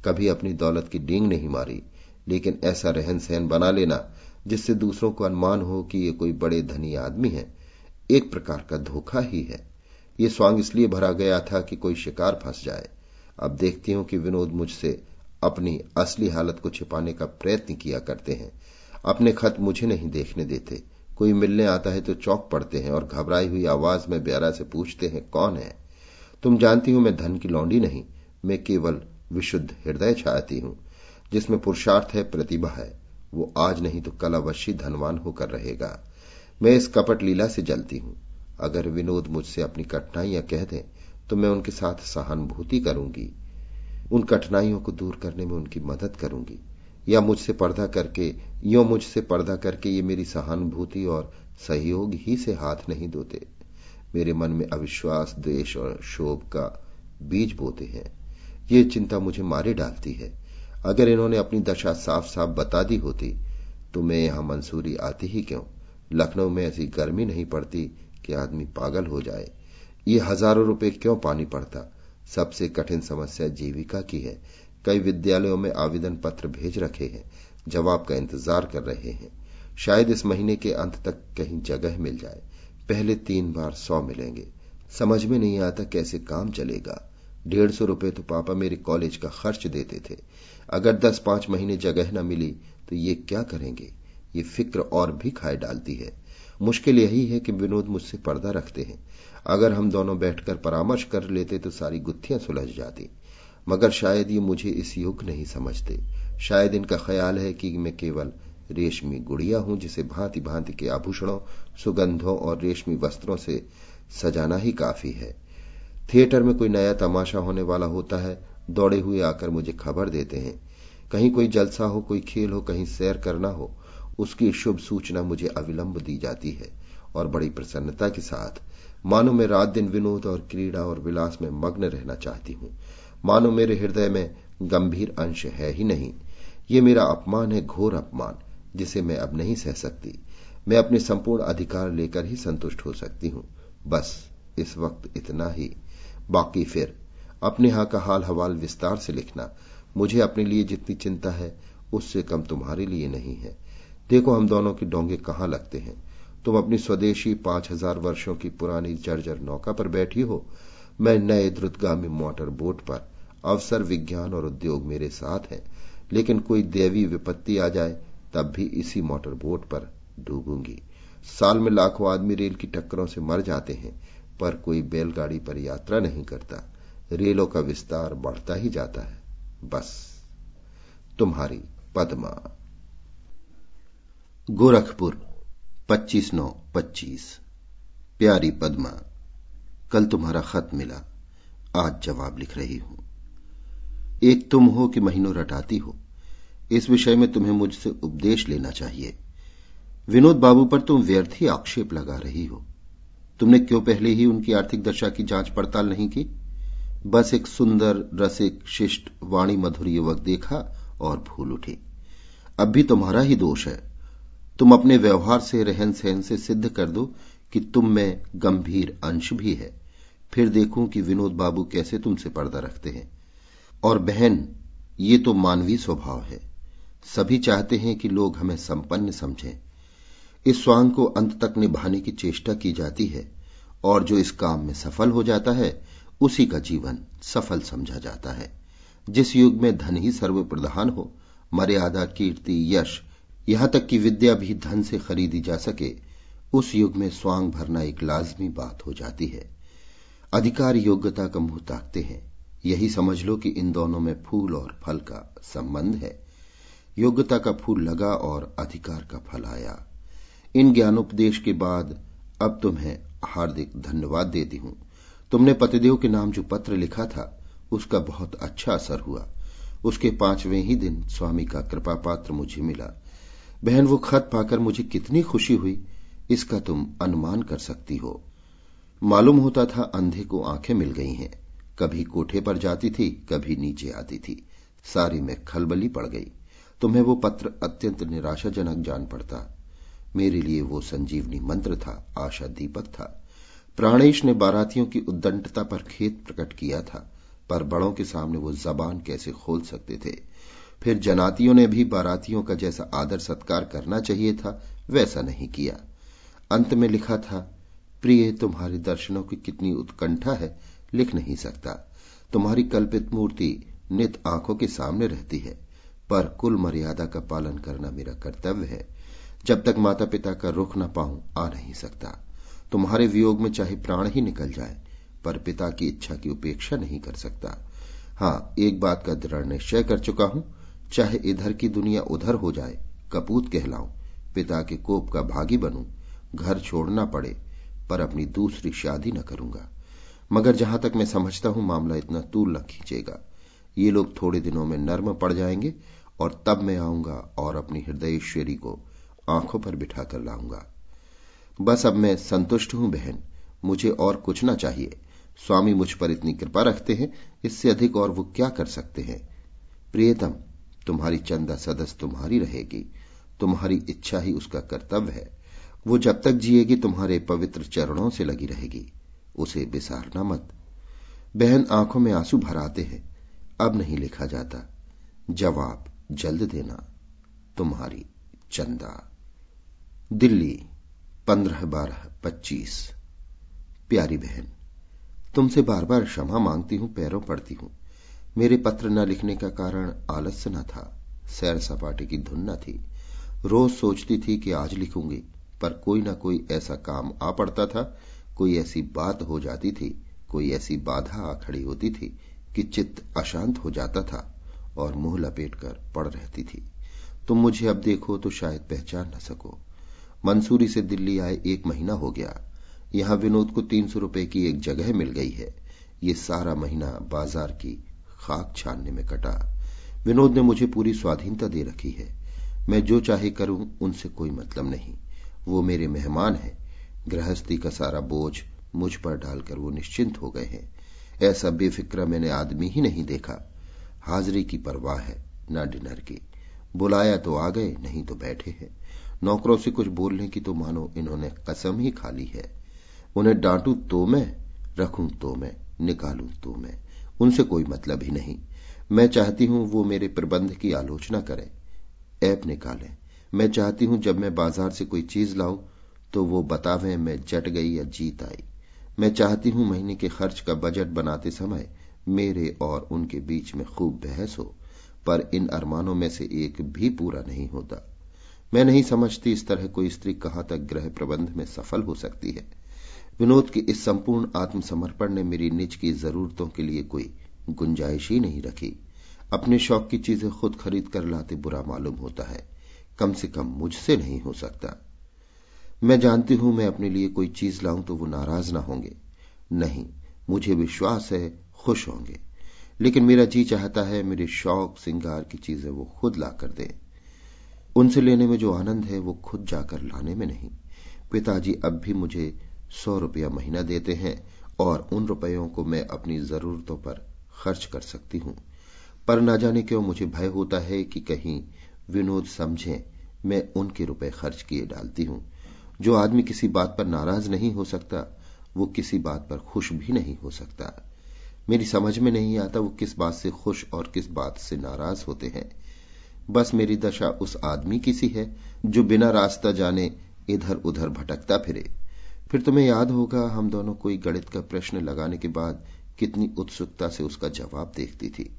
कभी अपनी दौलत की डींग नहीं मारी, लेकिन ऐसा रहन सहन बना लेना, जिससे दूसरों को अनुमान हो कि ये कोई बड़े धनी आदमी है, एक प्रकार का धोखा ही है। ये स्वांग इसलिए भरा गया था कि कोई शिकार फंस जाए। अब देखती हूँ कि विनोद मुझसे अपनी असली हालत को छिपाने का प्रयत्न किया करते हैं। अपने खत मुझे नहीं देखने देते। कोई मिलने आता है तो चौक पड़ते हैं और घबराई हुई आवाज़ में ब्यारा से पूछते हैं, कौन है? तुम जानती हो, मैं धन की लौंडी नहीं, मैं केवल विशुद्ध हृदय चाहती हूँ, जिसमें पुरुषार्थ है, प्रतिभा है। वो आज नहीं तो कल अवश्य धनवान होकर रहेगा। मैं इस कपट लीला से जलती हूँ। अगर विनोद मुझसे अपनी कठिनाइयाँ कह दें तो मैं उनके साथ सहानुभूति करूँगी। उन कठिनाइयों को दूर करने में उनकी मदद करूँगी। या मुझसे पर्दा करके, यो मुझसे पर्दा करके ये मेरी सहानुभूति और सहयोग ही से हाथ नहीं धोते। मेरे मन में अविश्वास, द्वेष और शोभ का बीज बोते हैं। ये चिंता मुझे मारे डालती है। अगर इन्होंने अपनी दशा साफ़ साफ़ बता दी होती तो मैं यहाँ मंसूरी आती ही क्यों? लखनऊ में ऐसी गर्मी नहीं पड़ती कि आदमी पागल हो जाए। ये हज़ारों रुपए क्यों पानी पड़ता? सबसे कठिन समस्या जीविका की है। कई विद्यालयों में आवेदन पत्र भेज रखे हैं। जवाब का इंतज़ार कर रहे हैं। शायद इस महीने के अंत तक कहीं जगह मिल जाए। पहले तीन बार सौ मिलेंगे। समझ में नहीं आता कैसे काम चलेगा। डेढ़ सौ रुपए तो पापा मेरे कॉलेज का खर्च देते थे। अगर दस पाँच महीने जगह न मिली तो ये क्या करेंगे? ये फ़िक्र और भी खाए डालती है। मुश्किल यही है कि विनोद मुझसे पर्दा रखते हैं। अगर हम दोनों बैठकर परामर्श कर लेते तो सारी गुत्थियाँ सुलझ जाती। मगर शायद ये मुझे इस युग नहीं समझते। शायद इनका ख्याल है कि मैं केवल रेशमी गुड़िया हूँ, जिसे भांति भांति के आभूषणों, सुगंधों और रेशमी वस्त्रों से सजाना ही काफ़ी है। थिएटर में कोई नया तमाशा होने वाला होता है, दौड़े हुए आकर मुझे खबर देते हैं। कहीं कोई जलसा हो, कोई खेल हो, कहीं सैर करना हो, उसकी शुभ सूचना मुझे अविलंब दी जाती है, और बड़ी प्रसन्नता के साथ। मानो मैं रात दिन विनोद और क्रीड़ा और विलास में मग्न रहना चाहती हूँ। मानो मेरे हृदय में गंभीर अंश है ही नहीं। ये मेरा अपमान है, घोर अपमान। जिसे मैं अब नहीं सह सकती। मैं अपने संपूर्ण अधिकार लेकर ही संतुष्ट हो सकती हूँ। बस, इस वक्त इतना ही। बाकी फिर, अपने यहाँ का हाल हवाल विस्तार से लिखना। मुझे अपने लिए जितनी चिंता है, उससे कम तुम्हारे लिए नहीं है। देखो हम दोनों के डोंगे कहाँ लगते हैं। तुम अपनी स्वदेशी पाँच हज़ार वर्षों की पुरानी जर्जर नौका पर बैठी हो। मैं नए द्रुतगामी मोटर बोट पर अवसर विज्ञान और उद्योग मेरे साथ है। लेकिन कोई देवी विपत्ति आ जाए तब भी इसी मोटर बोट पर डूबूँगी। साल में लाखों आदमी रेल की टक्करों से मर जाते हैं, पर कोई बैलगाड़ी पर यात्रा नहीं करता। रेलों का विस्तार बढ़ता ही जाता है। बस। तुम्हारी पद्मा। गोरखपुर, पच्चीस नौ पच्चीस। प्यारी पद्मा, कल तुम्हारा खत मिला। आज जवाब लिख रही हूँ। एक तुम हो कि महीनों रटाती हो। इस विषय में तुम्हें मुझसे उपदेश लेना चाहिए। विनोद बाबू पर तुम व्यर्थ ही आक्षेप लगा रही हो। तुमने क्यों पहले ही उनकी आर्थिक दशा की जाँच पड़ताल नहीं की? बस एक सुंदर, रसिक, शिष्ट, वाणी मधुर युवक देखा और भूल उठी। अब भी तुम्हारा ही दोष है। तुम अपने व्यवहार से रहन सहन से सिद्ध कर दो कि तुम में गंभीर अंश भी है। फिर देखूँ कि विनोद बाबू कैसे तुमसे पर्दा रखते हैं। और बहन, ये तो मानवीय स्वभाव है। सभी चाहते हैं कि लोग हमें संपन्न समझें। इस स्वांग को अंत तक निभाने की चेष्टा की जाती है और जो इस काम में सफल हो जाता है, उसी का जीवन सफल समझा जाता है। जिस युग में धन ही सर्वप्रधान हो, मर्यादा, कीर्ति, यश, यहाँ तक कि विद्या भी धन से खरीदी जा सके, उस युग में स्वांग भरना एक लाजमी बात हो जाती है। अधिकार योग्यता का मुँह ताकते हैं। यही समझ लो कि इन दोनों में फूल और फल का संबंध है। योग्यता का फूल लगा और अधिकार का फल आया। इन ज्ञानोपदेश के बाद अब तुम्हें हार्दिक धन्यवाद देती हूँ। तुमने पतिदेव के नाम जो पत्र लिखा था, उसका बहुत अच्छा असर हुआ। उसके पाँचवें ही दिन स्वामी का कृपा पात्र मुझे मिला। बहन, वो खत पाकर मुझे कितनी खुशी हुई, इसका तुम अनुमान कर सकती हो। मालूम होता था अंधे को आँखें मिल गई हैं। कभी कोठे पर जाती थी, कभी नीचे आती थी। सारी में खलबली पड़ गई। तुम्हें वो पत्र अत्यंत निराशाजनक जान पड़ता। मेरे लिए वो संजीवनी मंत्र था, आशा दीपक था। प्राणेश ने बारातियों की उद्दंडता पर खेत प्रकट किया था, पर बड़ों के सामने वो जबान कैसे खोल सकते थे? फिर जनातियों ने भी बारातियों का जैसा आदर सत्कार करना चाहिए था, वैसा नहीं किया। अंत में लिखा था, प्रिय, तुम्हारे दर्शनों की कितनी उत्कंठा है, लिख नहीं सकता। तुम्हारी कल्पित मूर्ति नित आँखों के सामने रहती है। पर कुल मर्यादा का पालन करना मेरा कर्तव्य है। जब तक माता पिता का रुख न पाऊँ, आ नहीं सकता। तुम्हारे वियोग में चाहे प्राण ही निकल जाए, पर पिता की इच्छा की उपेक्षा नहीं कर सकता। हाँ, एक बात का दृढ़ निश्चय कर चुका हूँ, चाहे इधर की दुनिया उधर हो जाए, कपूत कहलाऊं, पिता के कोप का भागी बनूं, घर छोड़ना पड़े, पर अपनी दूसरी शादी न करूँगा। मगर जहाँ तक मैं समझता हूँ, मामला इतना तूल न खींचेगा। ये लोग थोड़े दिनों में नर्म पड़ जाएँगे और तब मैं आऊँगा और अपनी हृदयेश्वरी को आँखों पर बिठा कर लाऊँगा। बस अब मैं संतुष्ट हूँ, बहन। मुझे और कुछ ना चाहिए। स्वामी मुझ पर इतनी कृपा रखते हैं, इससे अधिक और वो क्या कर सकते हैं? प्रियतम, तुम्हारी चंदा सदस्य तुम्हारी रहेगी। तुम्हारी इच्छा ही उसका कर्तव्य है। वो जब तक जिएगी, तुम्हारे पवित्र चरणों से लगी रहेगी। उसे बिसारना मत। बहन, आँखों में आँसू भर आते हैं। अब नहीं लिखा जाता। जवाब। जल्द देना तुम्हारी चंदा। दिल्ली, पंद्रह बारह पच्चीस। प्यारी बहन, तुमसे बार बार क्षमा मांगती हूँ, पैरों पड़ती हूँ। मेरे पत्र न लिखने का कारण आलस्य न था, सैर सपाटे की धुन न थी। रोज सोचती थी कि आज लिखूँगी, पर कोई ना कोई ऐसा काम आ पड़ता था, कोई ऐसी बात हो जाती थी, कोई ऐसी बाधा आ खड़ी होती थी कि चित्त अशांत हो जाता था। और मुँह लपेट कर पड़ रहती थी। तुम मुझे अब देखो तो शायद पहचान न सको। मंसूरी से दिल्ली आए एक महीना हो गया। यहाँ विनोद को तीन सौ रुपए की एक जगह मिल गई है। ये सारा महीना बाज़ार की खाक छानने में कटा। विनोद ने मुझे पूरी स्वाधीनता दे रखी है। मैं जो चाहे करूँ, उनसे कोई मतलब नहीं। वो मेरे मेहमान हैं। गृहस्थी का सारा बोझ मुझ पर डालकर वो निश्चिंत हो गए हैं। ऐसा बेफिक्र मैंने आदमी ही नहीं देखा। हाजिरी की परवाह है, न डिनर की। बुलाया तो आ गए, नहीं तो बैठे हैं। नौकरों से कुछ बोलने की तो मानो इन्होंने कसम ही खाली है। उन्हें डांटू तो मैं, रखूँ तो मैं, निकालूं तो मैं। उनसे कोई मतलब ही नहीं। मैं चाहती हूँ वो मेरे प्रबंध की आलोचना करें। ऐप निकालें। मैं चाहती हूँ जब मैं बाज़ार से कोई चीज़ लाऊं तो वो बतावें मैं जट गई या जीत आई। मैं चाहती हूँ महीने के खर्च का बजट बनाते समय मेरे और उनके बीच में खूब बहस हो, पर इन अरमानों में से एक भी पूरा नहीं होता। मैं नहीं समझती इस तरह कोई स्त्री कहाँ तक ग्रह प्रबंध में सफल हो सकती है। विनोद के इस संपूर्ण आत्मसमर्पण ने मेरी निज की जरूरतों के लिए कोई गुंजाइश ही नहीं रखी। अपने शौक की चीज़ें खुद खरीद कर लाते बुरा मालूम होता है। कम से कम मुझसे नहीं हो सकता। मैं जानती हूँ मैं अपने लिए कोई चीज़ लाऊं तो वो नाराज़ ना होंगे। नहीं, मुझे विश्वास है खुश होंगे। लेकिन मेरा जी चाहता है, मेरे शौक, सिंगार की चीज़ें वो खुद ला कर दें। उनसे लेने में जो आनंद है, वो खुद जाकर लाने में नहीं। पिताजी अब भी मुझे सौ रुपया महीना देते हैं और उन रुपयों को मैं अपनी जरूरतों पर खर्च कर सकती हूँ। पर ना जाने क्यों मुझे भय होता है कि कहीं विनोद समझें, मैं उनके रुपए खर्च किए डालती हूँ। जो आदमी किसी बात पर नाराज़ नहीं हो सकता, वो किसी बात पर खुश भी नहीं हो सकता। मेरी समझ में नहीं आता वो किस बात से खुश और किस बात से नाराज़ होते हैं। बस मेरी दशा उस आदमी की सी है, जो बिना रास्ता जाने इधर उधर भटकता फिरे। फिर तुम्हें याद होगा, हम दोनों कोई गणित का प्रश्न लगाने के बाद कितनी उत्सुकता से उसका जवाब देखती थी।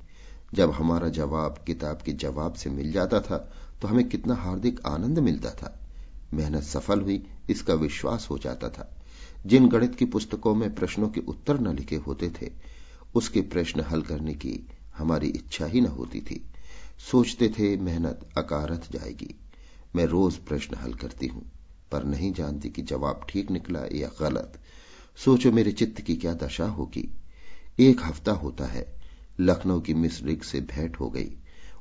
जब हमारा जवाब किताब के जवाब से मिल जाता था तो हमें कितना हार्दिक आनंद मिलता था। मेहनत सफल हुई, इसका विश्वास हो जाता था। जिन गणित की पुस्तकों में प्रश्नों के उत्तर न लिखे होते थे उसके प्रश्न हल करने की हमारी इच्छा ही न होती थी। सोचते थे मेहनत अकारथ जाएगी। मैं रोज प्रश्न हल करती हूँ, पर नहीं जानती कि जवाब ठीक निकला या गलत। सोचो मेरे चित्त की क्या दशा होगी। एक हफ़्ता होता है, लखनऊ की मिस रिग से भेंट हो गई।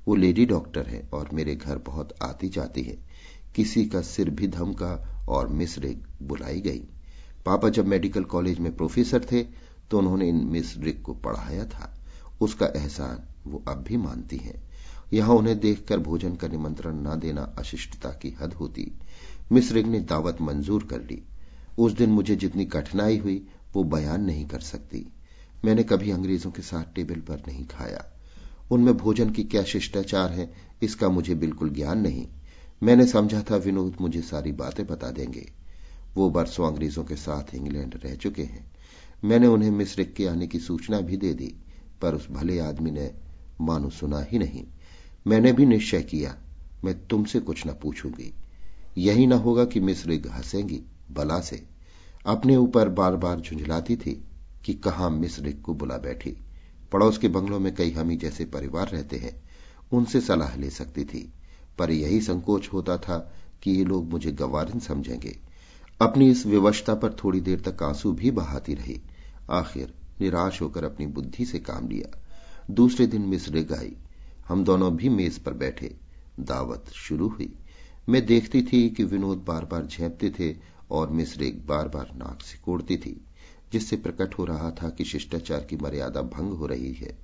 वो लेडी डॉक्टर है और मेरे घर बहुत आती जाती है। किसी का सिर भी धमका और मिस रिग बुलाई गई। पापा जब मेडिकल कॉलेज में प्रोफेसर थे तो उन्होंने इन मिस रिग को पढ़ाया था। उसका एहसान वो अब भी मानती हैं। यहाँ उन्हें देखकर भोजन का निमंत्रण न देना अशिष्टता की हद होती। मिस रिग ने दावत मंजूर कर ली। उस दिन मुझे जितनी कठिनाई हुई, वो बयान नहीं कर सकती। मैंने कभी अंग्रेज़ों के साथ टेबल पर नहीं खाया। उनमें भोजन की क्या शिष्टाचार है, इसका मुझे बिल्कुल ज्ञान नहीं। मैंने समझा था विनोद मुझे सारी बातें बता देंगे। वो बरसों अंग्रेज़ों के साथ इंग्लैंड रह चुके हैं। मैंने उन्हें मिस्र के आने की सूचना भी दे दी, पर उस भले आदमी ने मानो सुना ही नहीं। मैंने भी निश्चय किया, मैं तुमसे कुछ न पूछूँगी। यही न होगा कि मिस्र हंसेंगी, बला से। अपने ऊपर बार बार झुंझलाती थी कि कहा मिस्र को बुला बैठी। पड़ोस के बंगलों में कई हमी जैसे परिवार रहते हैं, उनसे सलाह ले सकती थी, पर यही संकोच होता था कि ये लोग मुझे गवारिन समझेंगे। अपनी इस विवशता पर थोड़ी देर तक आँसू भी बहाती रही। आखिर निराश होकर अपनी बुद्धि से काम लिया। दूसरे दिन मिस्र आई। हम दोनों भी मेज पर बैठे। दावत शुरू हुई। मैं देखती थी कि विनोद बार बार झेपते थे और मिस्र बार बार नाक सिकोड़ती थी, जिससे प्रकट हो रहा था कि शिष्टाचार की मर्यादा भंग हो रही है।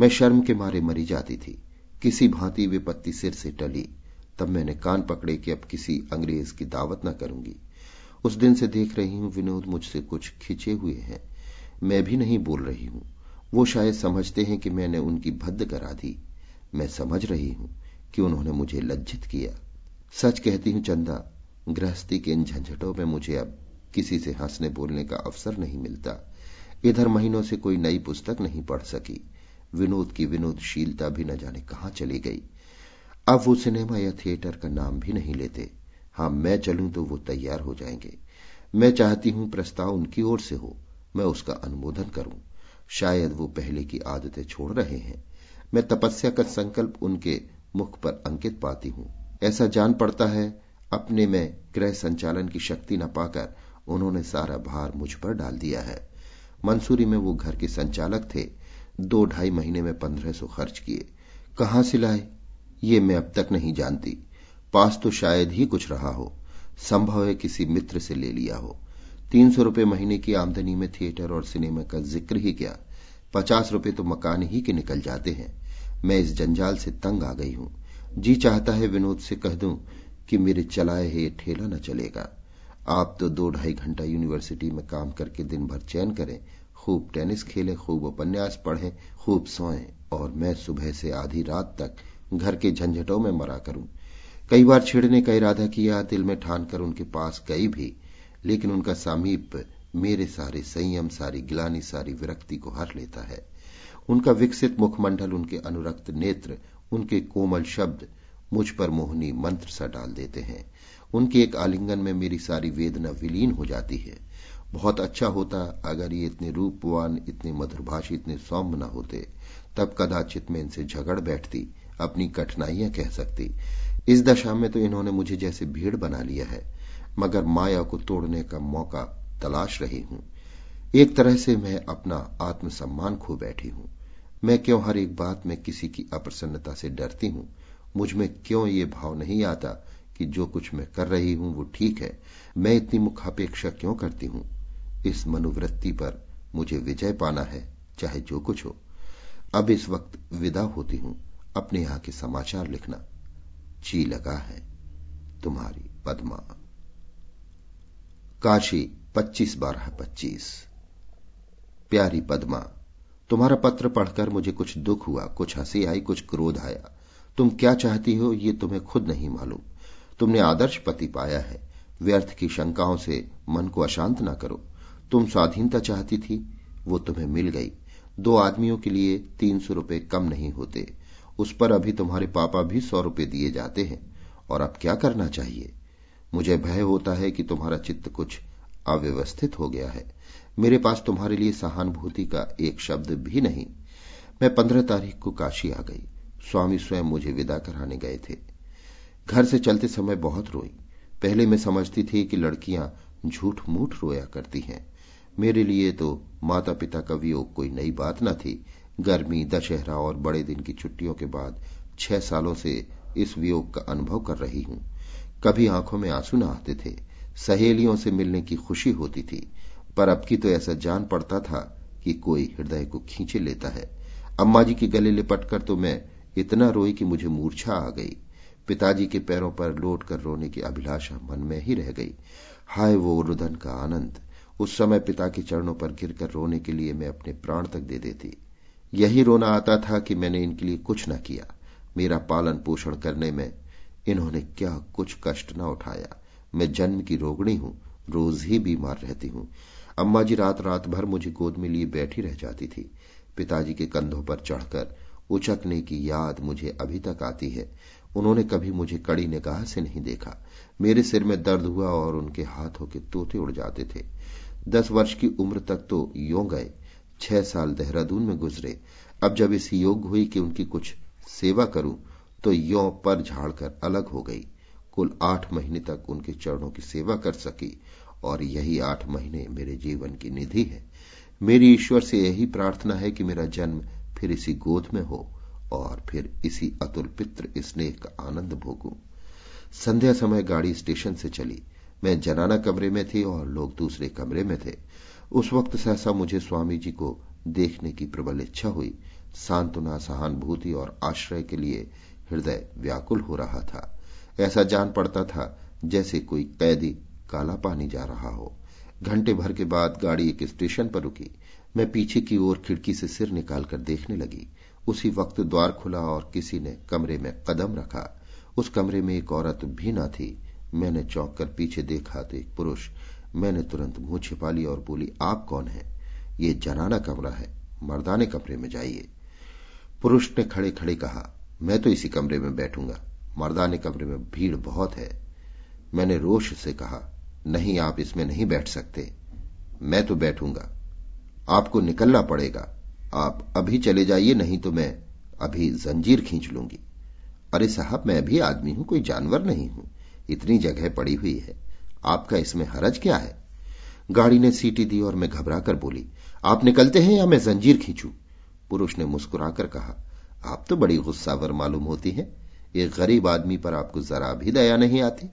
मैं शर्म के मारे मरी जाती थी। किसी भांति विपत्ति सिर से टली। तब मैंने कान पकड़े कि अब किसी अंग्रेज़ की दावत न करूँगी। उस दिन से देख रही हूँ विनोद मुझसे कुछ खिंचे हुए हैं। मैं भी नहीं बोल रही हूँ। वो शायद समझते हैं कि मैंने उनकी भद्द करा दी। मैं समझ रही हूँ कि उन्होंने मुझे लज्जित किया। सच कहती हूँ, चंदा, गृहस्थी के इन झंझटों में मुझे अब किसी से हंसने बोलने का अवसर नहीं मिलता। इधर महीनों से कोई नई पुस्तक नहीं पढ़ सकी। विनोद की विनोदशीलता भी न जाने कहाँ चली गई। अब वो सिनेमा या थिएटर का नाम भी नहीं लेते। हाँ, मैं चलूँ तो वो तैयार हो जाएँगे। मैं चाहती हूँ प्रस्ताव उनकी ओर से हो। मैं उसका अनुमोदन करूँ। शायद वो पहले की आदतें छोड़ रहे हैं। मैं तपस्या का संकल्प उनके मुख पर अंकित पाती हूँ। ऐसा जान पड़ता है, अपने में गृह संचालन की शक्ति न पाकर उन्होंने सारा भार मुझ पर डाल दिया है। मंसूरी में वो घर के संचालक थे। दो ढाई महीने में पंद्रह सौ खर्च किए। कहाँ से लाए? ये मैं अब तक नहीं जानती। पास तो शायद ही कुछ रहा हो। संभव है किसी मित्र से ले लिया हो। तीन सौ रुपये महीने की आमदनी में थिएटर और सिनेमा का ज़िक्र ही क्या? पचास रुपए तो मकान ही के निकल जाते हैं। मैं इस जंजाल से तंग आ गई हूँ। जी चाहता है विनोद से कह दूँ कि मेरे चलाए हुए ठेला न चलेगा। आप तो दो ढाई घंटा यूनिवर्सिटी में काम करके दिन भर चैन करें। खूब टेनिस खेलें, खूब उपन्यास पढ़ें, खूब सोएँ और मैं सुबह से आधी रात तक घर के झंझटों में मरा करूँ। कई बार छिड़ने का इरादा किया, दिल में ठान कर उनके पास गई भी, लेकिन उनका सामीप मेरे सारे संयम, सारी गिलानी, सारी विरक्ति को हर लेता है। उनका विकसित मुखमंडल, उनके अनुरक्त नेत्र, उनके कोमल शब्द मुझ पर मोहनी मंत्र सा डाल देते हैं। उनके एक आलिंगन में मेरी सारी वेदना विलीन हो जाती है। बहुत अच्छा होता अगर ये इतने रूपवान, इतने मधुरभाषी, इतने सौम्य न होते। तब कदाचित मैं इनसे झगड़ बैठती, अपनी कठिनाइयाँ कह सकती। इस दशा में तो इन्होंने मुझे जैसे भीड़ बना लिया है, मगर माया को तोड़ने का मौका तलाश रही हूँ। एक तरह से मैं अपना आत्मसम्मान खो बैठी हूँ। मैं क्यों हर एक बात में किसी की अप्रसन्नता से डरती हूँ? मुझमें क्यों ये भाव नहीं आता कि जो कुछ मैं कर रही हूँ वो ठीक है? मैं इतनी मुखापेक्षा क्यों करती हूँ? इस मनोवृत्ति पर मुझे विजय पाना है, चाहे जो कुछ हो। अब इस वक्त विदा होती हूँ, अपने यहाँ के समाचार लिखना। जी लगा है तुम्हारी पद्मा। काशी, पच्चीस बारह पच्चीस। प्यारी पद्मा, तुम्हारा पत्र पढ़कर मुझे कुछ दुख हुआ, कुछ हँसी आई, कुछ क्रोध आया। तुम क्या चाहती हो ये तुम्हें खुद नहीं मालूम। तुमने आदर्श पति पाया है। व्यर्थ की शंकाओं से मन को अशांत ना करो। तुम स्वाधीनता चाहती थी, वो तुम्हें मिल गई। दो आदमियों के लिए तीन सौ रुपये कम नहीं होते। उस पर अभी तुम्हारे पापा भी सौ रुपये दिए जाते हैं, और अब क्या करना चाहिए? मुझे भय होता है कि तुम्हारा चित्त कुछ अव्यवस्थित हो गया है। मेरे पास तुम्हारे लिए सहानुभूति का एक शब्द भी नहीं। मैं पंद्रह तारीख को काशी आ गई। स्वामी स्वयं मुझे विदा कराने गए थे। घर से चलते समय बहुत रोई। पहले मैं समझती थी कि लड़कियाँ झूठ मूठ रोया करती हैं। मेरे लिए तो माता पिता का वियोग कोई नई बात न थी। गर्मी, दशहरा और बड़े दिन की छुट्टियों के बाद छह सालों से इस वियोग का अनुभव कर रही हूँ। कभी आँखों में आँसू न आते थे, सहेलियों से मिलने की खुशी होती थी, पर अब की तो ऐसा जान पड़ता था कि कोई हृदय को खींचे लेता है। अम्मा जी के गले लिपट कर तो मैं इतना रोई कि मुझे मूर्छा आ गई। पिताजी के पैरों पर लौट कर रोने की अभिलाषा मन में ही रह गई। हाय वो रुदन का आनंद, उस समय पिता के चरणों पर गिरकर रोने के लिए मैं अपने प्राण तक दे देती। यही रोना आता था कि मैंने इनके लिए कुछ न किया। मेरा पालन पोषण करने में इन्होंने क्या कुछ कष्ट न उठाया। मैं जन्म की रोगणी हूँ, रोज ही बीमार रहती हूँ। अम्मा जी रात रात भर मुझे गोद में लिए बैठी रह जाती थी। पिताजी के कंधों पर चढ़कर उचकने की याद मुझे अभी तक आती है। उन्होंने कभी मुझे कड़ी निगाह से नहीं देखा। मेरे सिर में दर्द हुआ और उनके हाथों के तोते उड़ जाते थे। दस वर्ष की उम्र तक तो यो गए। छह साल देहरादून में गुजरे। अब जब इस योग्य हुई कि उनकी कुछ सेवा करूँ तो यो पर झाड़कर अलग हो गई। कुल आठ महीने तक उनके चरणों की सेवा कर सकी, और यही आठ महीने मेरे जीवन की निधि है। मेरी ईश्वर से यही प्रार्थना है कि मेरा जन्म फिर इसी गोद में हो, और फिर इसी अतुल पित्र स्नेह का आनंद भोगूं। संध्या समय गाड़ी स्टेशन से चली। मैं जनाना कमरे में थी और लोग दूसरे कमरे में थे। उस वक्त सहसा मुझे स्वामी जी को देखने की प्रबल इच्छा हुई। सांत्वना, सहानुभूति और आश्रय के लिए हृदय व्याकुल हो रहा था। ऐसा जान पड़ता था जैसे कोई कैदी काला पानी जा रहा हो। घंटे भर के बाद गाड़ी एक स्टेशन पर रुकी। मैं पीछे की ओर खिड़की से सिर निकालकर देखने लगी। उसी वक्त द्वार खुला और किसी ने कमरे में कदम रखा। उस कमरे में एक औरत भी न थी। मैंने चौंक कर पीछे देखा तो एक पुरुष मैंने तुरंत मुँह छिपा लिया और बोली, आप कौन हैं? ये जनाना कमरा है, मर्दाने कमरे में जाइए। पुरुष ने खड़े खड़े कहा, मैं तो इसी कमरे में बैठूँगा, मर्दाने कमरे में भीड़ बहुत है। मैंने रोष से कहा, नहीं, आप इसमें नहीं बैठ सकते, मैं तो बैठूँगा। आपको निकलना पड़ेगा, आप अभी चले जाइए, नहीं तो मैं अभी जंजीर खींच लूँगी। अरे साहब, मैं भी आदमी हूँ, कोई जानवर नहीं हूँ, इतनी जगह पड़ी हुई है। आपका इसमें हरज क्या है? गाड़ी ने सीटी दी और मैं घबरा कर बोली, आप निकलते हैं या मैं जंजीर खींचू? पुरुष ने मुस्कुराकर कहा, आप तो बड़ी गुस्सावर मालूम होती हैं। एक गरीब आदमी पर आपको जरा भी दया नहीं आती।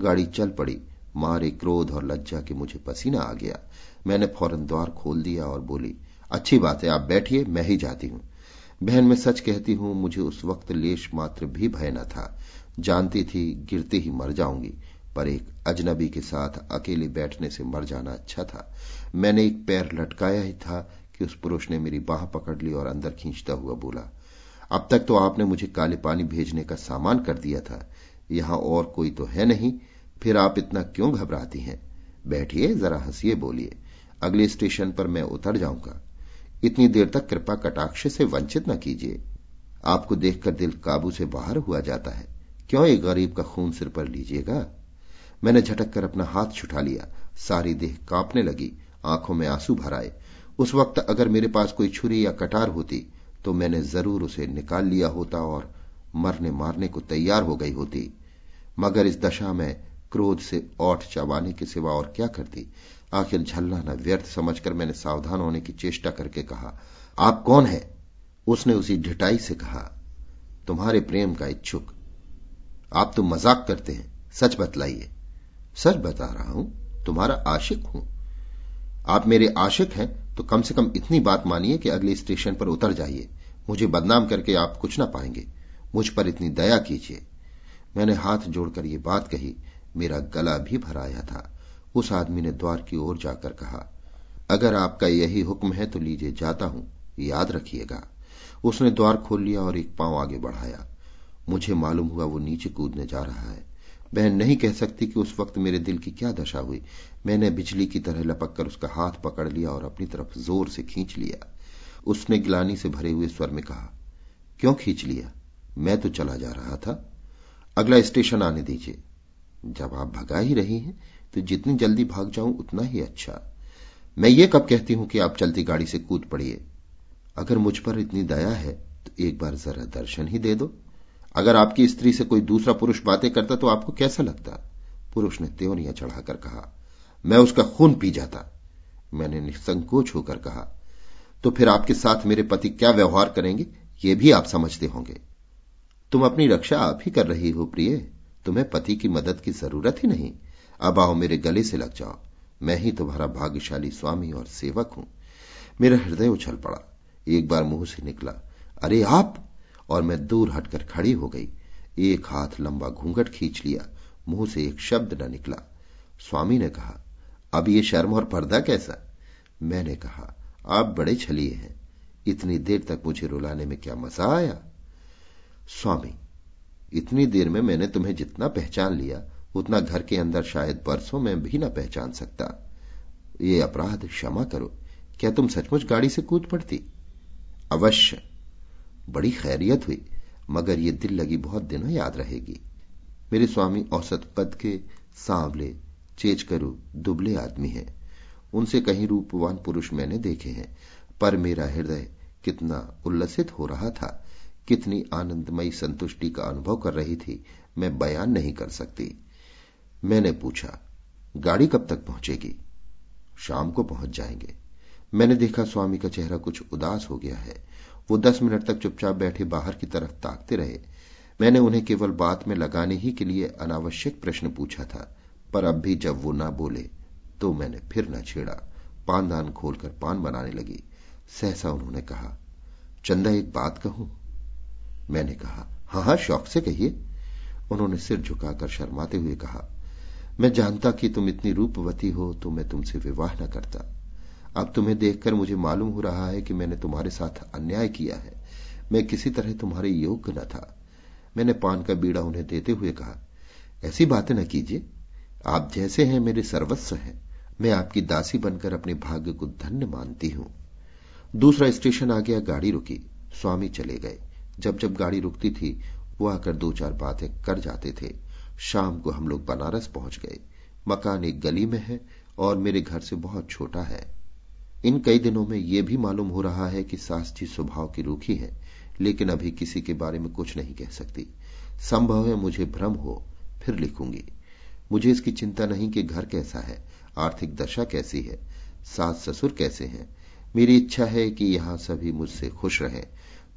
गाड़ी चल पड़ी, मारे क्रोध और लज्जा के मुझे पसीना आ गया। मैंने फ़ौरन द्वार खोल दिया और बोली, अच्छी बात है, आप बैठिए, मैं ही जाती हूँ। बहन, मैं सच कहती हूँ, मुझे उस वक्त लेश मात्र भी भय न था। जानती थी, गिरते ही मर जाऊँगी। पर एक अजनबी के साथ अकेले बैठने से मर जाना अच्छा था। मैंने एक पैर लटकाया ही था कि उस पुरुष ने मेरी बाह पकड़ ली और अंदर खींचता हुआ बोला, अब तक तो आपने मुझे काले पानी भेजने का सामान कर दिया था। यहाँ और कोई तो है नहीं। फिर आप इतना क्यों घबराती हैं? बैठिए, जरा हंसिए, बोलिए। अगले स्टेशन पर मैं उतर जाऊँगा। इतनी देर तक कृपा कटाक्ष से वंचित न कीजिए। आपको देखकर दिल काबू से बाहर हुआ जाता है। क्यों एक गरीब का खून सिर पर लीजिएगा? मैंने झटक कर अपना हाथ छुटा लिया। सारी देह कांपने लगी। आँखों में आँसू भर आए। उस वक्त अगर मेरे पास कोई छुरी या कटार होती तो मैंने ज़रूर उसे निकाल लिया होता और मरने मारने को तैयार हो गई होती। मगर इस दशा में क्रोध से ओठ चबाने के सिवा और क्या करती? आखिर झल्ला न व्यर्थ समझकर मैंने सावधान होने की चेष्टा करके कहा, आप कौन है? उसने उसी ढिटाई से कहा, तुम्हारे प्रेम का इच्छुक। आप तो मज़ाक करते हैं। सच बतलाइए। सच बता रहा हूँ, तुम्हारा आशिक हूँ। आप मेरे आशिक हैं तो कम से कम इतनी बात मानिए कि अगले स्टेशन पर उतर जाइए। मुझे बदनाम करके आप कुछ ना पाएँगे। मुझ पर इतनी दया कीजिए। मैंने हाथ जोड़कर ये बात कही। मेरा गला भी भराया था। उस आदमी ने द्वार की ओर जाकर कहा, अगर आपका यही हुक्म है तो लीजिए, जाता हूँ। याद रखिएगा। उसने द्वार खोल लिया और एक पाँव आगे बढ़ाया। मुझे मालूम हुआ वो नीचे कूदने जा रहा है। बहन नहीं कह सकती कि उस वक्त मेरे दिल की क्या दशा हुई। मैंने बिजली की तरह लपक कर उसका हाथ पकड़ लिया और अपनी तरफ़ ज़ोर से खींच लिया। उसने गिलानी से भरे हुए स्वर में कहा, क्यों खींच लिया? मैं तो चला जा रहा था। अगला स्टेशन आने दीजिए। जब आप भगा ही रही हैं तो जितनी जल्दी भाग जाऊँ, उतना ही अच्छा। मैं ये कब कहती हूँ कि आप चलती गाड़ी से कूद पड़िए? अगर मुझ पर इतनी दया है तो एक बार जरा दर्शन ही दे दो। अगर आपकी स्त्री से कोई दूसरा पुरुष बातें करता तो आपको कैसा लगता? पुरुष ने त्योनिया चढ़ाकर कहा, मैं उसका खून पी जाता। मैंने निसंकोच होकर कहा तो फिर आपके साथ मेरे पति क्या व्यवहार करेंगे? ये भी आप समझते होंगे। तुम अपनी रक्षा आप ही कर रही हो प्रिय। तुम्हें पति की मदद की ज़रूरत ही नहीं। अब आओ मेरे गले से लग जाओ। मैं ही तुम्हारा भाग्यशाली स्वामी और सेवक हूँ। मेरा हृदय उछल पड़ा। एक बार मुँह से निकला, अरे आप और मैं दूर हटकर खड़ी हो गई। एक हाथ लंबा घूंघट खींच लिया, मुँह से एक शब्द न निकला। स्वामी ने कहा, अब ये शर्म और पर्दा कैसा? मैंने कहा, आप बड़े छलिए हैं। इतनी देर तक मुझे रुलाने में क्या मज़ा आया? स्वामी, इतनी देर में मैंने तुम्हें जितना पहचान लिया, उतना घर के अंदर शायद बरसों में भी ना पहचान सकता। ये अपराध क्षमा करो। क्या तुम सचमुच गाड़ी से कूद पड़ती? अवश्य। बड़ी खैरियत हुई, मगर ये दिल लगी बहुत दिनों याद रहेगी। मेरे स्वामी औसत कद के सांवले चेच करू दुबले आदमी हैं। उनसे कहीं रूपवान पुरुष मैंने देखे हैं, पर मेरा हृदय कितना उल्लसित हो रहा था, कितनी आनंदमयी संतुष्टि का अनुभव कर रही थी, मैं बयान नहीं कर सकती। मैंने पूछा, गाड़ी कब तक पहुंचेगी? शाम को पहुँच जाएँगे। मैंने देखा स्वामी का चेहरा कुछ उदास हो गया है। वो दस मिनट तक चुपचाप बैठे बाहर की तरफ़ ताकते रहे। मैंने उन्हें केवल बात में लगाने ही के लिए अनावश्यक प्रश्न पूछा था, पर अब भी जब वो ना बोले तो मैंने फिर न छेड़ा। पानदान खोलकर पान बनाने लगी। सहसा उन्होंने कहा, चंदा, एक बात कहूँ? मैंने कहा, हाँ हाँ, शौक से कहिए। उन्होंने सिर झुकाकर शर्माते हुए कहा, मैं जानता कि तुम इतनी रूपवती हो तो मैं तुमसे विवाह न करता। अब तुम्हें देखकर मुझे मालूम हो रहा है कि मैंने तुम्हारे साथ अन्याय किया है। मैं किसी तरह तुम्हारे योग्य न था। मैंने पान का बीड़ा उन्हें देते हुए कहा, ऐसी बातें न कीजिए। आप जैसे हैं, मेरे सर्वस्व हैं। मैं आपकी दासी बनकर अपने भाग्य को धन्य मानती हूँ। दूसरा स्टेशन आ गया गाड़ी रुकी। स्वामी चले गए। जब जब गाड़ी रुकती थी, वो आकर दो चार बातें कर जाते थे। शाम को हम लोग बनारस पहुँच गए। मकान एक गली में है और मेरे घर से बहुत छोटा है। इन कई दिनों में यह भी मालूम हो रहा है कि सास जी स्वभाव की रूखी है, लेकिन अभी किसी के बारे में कुछ नहीं कह सकती। संभव है मुझे भ्रम हो, फिर लिखूँगी। मुझे इसकी चिंता नहीं कि घर कैसा है, आर्थिक दशा कैसी है, सास ससुर कैसे हैं। मेरी इच्छा है कि यहाँ सभी मुझसे खुश रहें।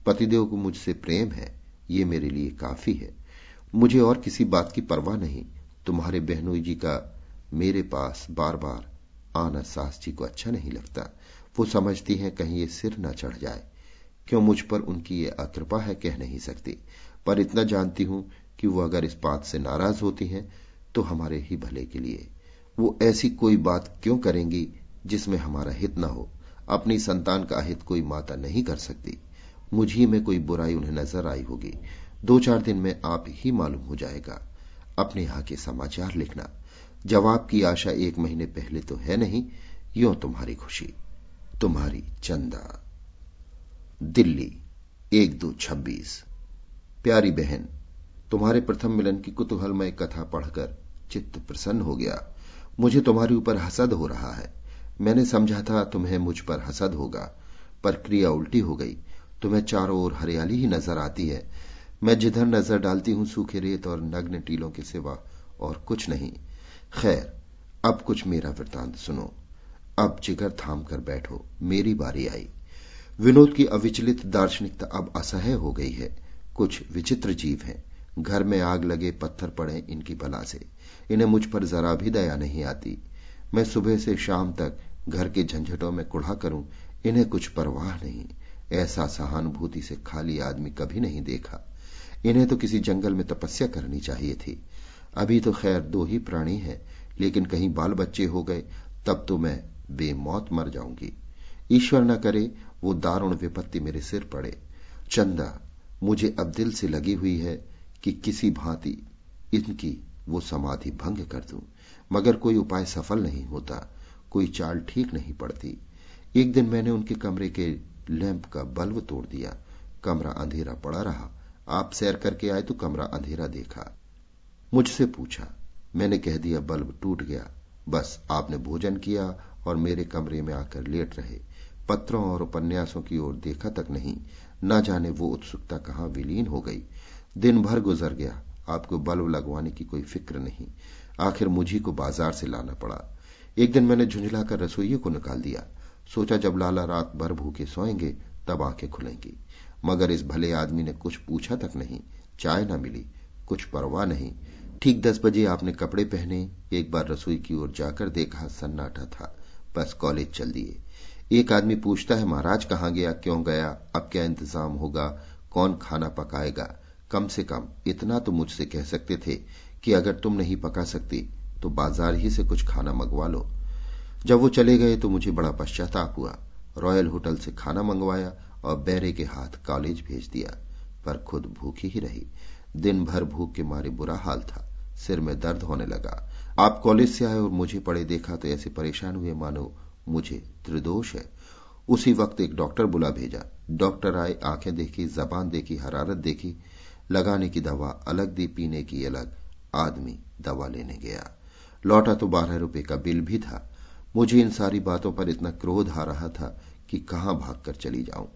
पतिदेव को मुझसे प्रेम है, ये मेरे लिए काफ़ी है। मुझे और किसी बात की परवाह नहीं, तुम्हारे बहनोई जी का मेरे पास बार बार आना सास जी को अच्छा नहीं लगता। वो समझती हैं कहीं ये सिर न चढ़ जाए। क्यों मुझ पर उनकी ये अकृपा है कह नहीं सकती। पर इतना जानती हूँ कि वो अगर इस बात से नाराज़ होती हैं तो हमारे ही भले के लिए। वो ऐसी कोई बात क्यों करेंगी जिसमें हमारा हित न हो? अपनी संतान का हित कोई माता नहीं कर सकती। मुझी में कोई बुराई उन्हें नज़र आई होगी। दो चार दिन में आप ही मालूम हो जाएगा। अपने यहाँ के समाचार लिखना। जवाब की आशा एक महीने पहले तो है नहीं, यो तुम्हारी खुशी, तुम्हारी चंदा। दिल्ली, एक दो छब्बीस। प्यारी बहन, तुम्हारे प्रथम मिलन की कुतूहलमय कथा पढ़कर चित्त प्रसन्न हो गया। मुझे तुम्हारे ऊपर हसद हो रहा है। मैंने समझा था तुम्हें मुझ पर हसद होगा, पर क्रिया उल्टी हो गई। तुम्हें चारों ओर हरियाली ही नज़र आती है। मैं जिधर नज़र डालती हूँ सूखे रेत और नग्न टीलों के सिवा और कुछ नहीं। खैर, अब कुछ मेरा वृतांत सुनो। अब जिगर थाम कर बैठो, मेरी बारी आई। विनोद की अविचलित दार्शनिकता अब असह्य हो गई है। कुछ विचित्र जीव हैं। घर में आग लगे पत्थर पड़े इनकी बला से। इन्हें मुझ पर जरा भी दया नहीं आती। मैं सुबह से शाम तक घर के झंझटों में कुढ़ा करूँ, इन्हें कुछ परवाह नहीं। ऐसा सहानुभूति से खाली आदमी कभी नहीं देखा। इन्हें तो किसी जंगल में तपस्या करनी चाहिए थी। अभी तो खैर दो ही प्राणी हैं, लेकिन कहीं बाल बच्चे हो गए, तब तो मैं बेमौत मर जाऊँगी। ईश्वर न करे, वो दारुण विपत्ति मेरे सिर पड़े। चंदा, मुझे अब दिल से लगी हुई है कि किसी भांति इनकी वो समाधि भंग कर दूँ। मगर कोई उपाय सफल नहीं होता, कोई चाल ठीक नहीं पड़ती। एक दिन मैंने उनके कमरे के लैंप का बल्ब तोड़ दिया। कमरा अंधेरा पड़ा रहा। आप सैर करके आए तो कमरा अंधेरा देखा। मुझसे पूछा, मैंने कह दिया, बल्ब टूट गया। बस आपने भोजन किया और मेरे कमरे में आकर लेट रहे। पत्रों और उपन्यासों की ओर देखा तक नहीं। न जाने वो उत्सुकता कहाँ विलीन हो गई। दिन भर गुजर गया। आपको बल्ब लगवाने की कोई फ़िक्र नहीं। आखिर मुझी को बाज़ार से लाना पड़ा। एक दिन मैंने झुंझलाकर रसोइये को निकाल दिया। सोचा जब लाला रात भर भूखे सोएँगे, तब आँखें खुलेंगी। मगर इस भले आदमी ने कुछ पूछा तक नहीं। चाय न मिली। कुछ परवाह नहीं। ठीक दस बजे आपने कपड़े पहने, एक बार रसोई की ओर जाकर देखा सन्नाटा था। बस कॉलेज चल दिए। एक आदमी पूछता है, महाराज, कहाँ गया? क्यों गया? अब क्या इंतज़ाम होगा? कौन खाना पकाएगा? कम से कम इतना तो मुझसे कह सकते थे कि अगर तुम नहीं पका सकती तो बाज़ार ही से कुछ खाना मंगवा लो। जब वो चले गए तो मुझे बड़ा पश्चाताप हुआ। रॉयल होटल से खाना मंगवाया और बैरे के हाथ कॉलेज भेज दिया, पर खुद भूखी ही रही। दिन भर भूख के मारे बुरा हाल था। सिर में दर्द होने लगा। आप कॉलेज से आए और मुझे पड़े देखा तो ऐसे परेशान हुए, मानो मुझे त्रिदोष है। उसी वक्त एक डॉक्टर बुला भेजा। डॉक्टर आए, आँखें देखी, जबान देखी, हरारत देखी। लगाने की दवा अलग दी, पीने की अलग आदमी दवा लेने गया। लौटा तो बारह रुपए का बिल भी था। मुझे इन सारी बातों पर इतना क्रोध आ रहा था कि कहाँ भागकर चली जाऊँ।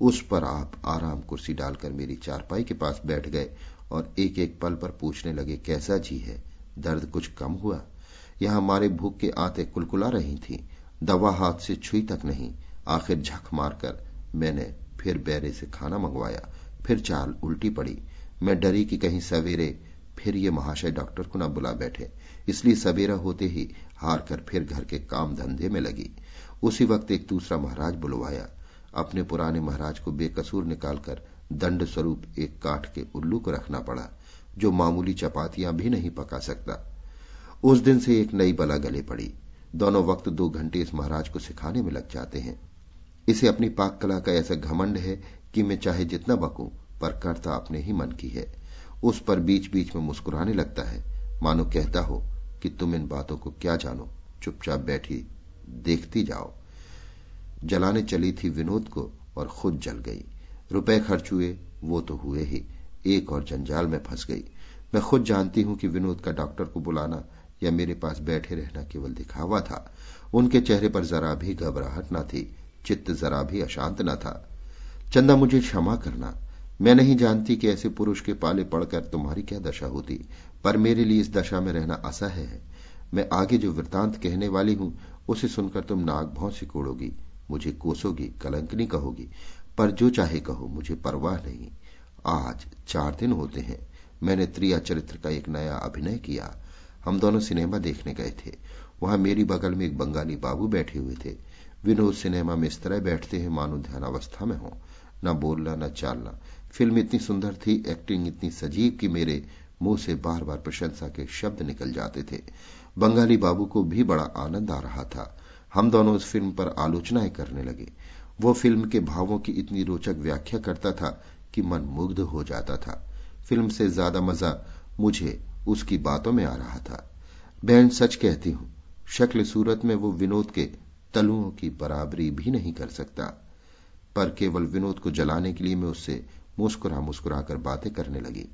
उस पर आप आराम कुर्सी डालकर मेरी चारपाई के पास बैठ गए और एक एक पल पर पूछने लगे, कैसा जी है? दर्द कुछ कम हुआ? यहाँ हमारे भूख के आते कुलकुला रही थी। दवा हाथ से छुई तक नहीं। आखिर झक मारकर मैंने फिर बैरे से खाना मंगवाया। फिर चाल उल्टी पड़ी। मैं डरी कि कहीं सवेरे फिर ये महाशय डॉक्टर को न बुला बैठे। इसलिए सवेरा होते ही हार कर फिर घर के काम धंधे में लगी। उसी वक्त एक दूसरा महाराज बुलवाया। अपने पुराने महाराज को बेकसूर निकालकर दंड स्वरूप एक काठ के उल्लू को रखना पड़ा, जो मामूली चपातियाँ भी नहीं पका सकता। उस दिन से एक नई बला गले पड़ी। दोनों वक्त दो घंटे इस महाराज को सिखाने में लग जाते हैं। इसे अपनी पाक कला का ऐसा घमंड है कि मैं चाहे जितना बकूं, पर करता अपने ही मन की है। उस पर बीच बीच में मुस्कुराने लगता है। मानो कहता हो कि तुम इन बातों को क्या जानो, चुपचाप बैठी देखती जाओ। जलाने चली थी विनोद को और खुद जल गई। रुपए खर्च हुए, वो तो हुए ही। एक और जंजाल में फंस गई। मैं खुद जानती हूँ कि विनोद का डॉक्टर को बुलाना या मेरे पास बैठे रहना केवल दिखावा था। उनके चेहरे पर जरा भी घबराहट न थी, चित्त जरा भी अशांत न था। चंदा, मुझे क्षमा करना। मैं नहीं जानती कि ऐसे पुरुष के पाले पड़कर तुम्हारी क्या दशा होती, पर मेरे लिए इस दशा में रहना असह्य है। मैं आगे जो वृतांत कहने वाली हूँ, उसे सुनकर तुम नाग भौ सिकोड़ोगी, मुझे कोसोगी, कलंकनी कहोगी। पर जो चाहे कहो, मुझे परवाह नहीं। आज चार दिन होते हैं, मैंने त्रिया चरित्र का एक नया अभिनय किया। हम दोनों सिनेमा देखने गए थे। वहाँ मेरी बगल में एक बंगाली बाबू बैठे हुए थे। विनोद सिनेमा में इस तरह बैठते हैं, मानो ध्यान अवस्था में हो। न बोलना, न चालना। फ़िल्म इतनी सुंदर थी एक्टिंग इतनी सजीव कि मेरे मुँह से बार बार प्रशंसा के शब्द निकल जाते थे। बंगाली बाबू को भी बड़ा आनंद आ रहा था। हम दोनों उस फ़िल्म पर आलोचनाएँ करने लगे। वो फ़िल्म के भावों की इतनी रोचक व्याख्या करता था कि मन मुग्ध हो जाता था। फ़िल्म से ज़्यादा मज़ा मुझे उसकी बातों में आ रहा था। बहन सच कहती हूँ, शक्ल सूरत में वो विनोद के तलुओं की बराबरी भी नहीं कर सकता, पर केवल विनोद को जलाने के लिए मैं उससे मुस्कुरा मुस्कुरा कर बातें करने लगी।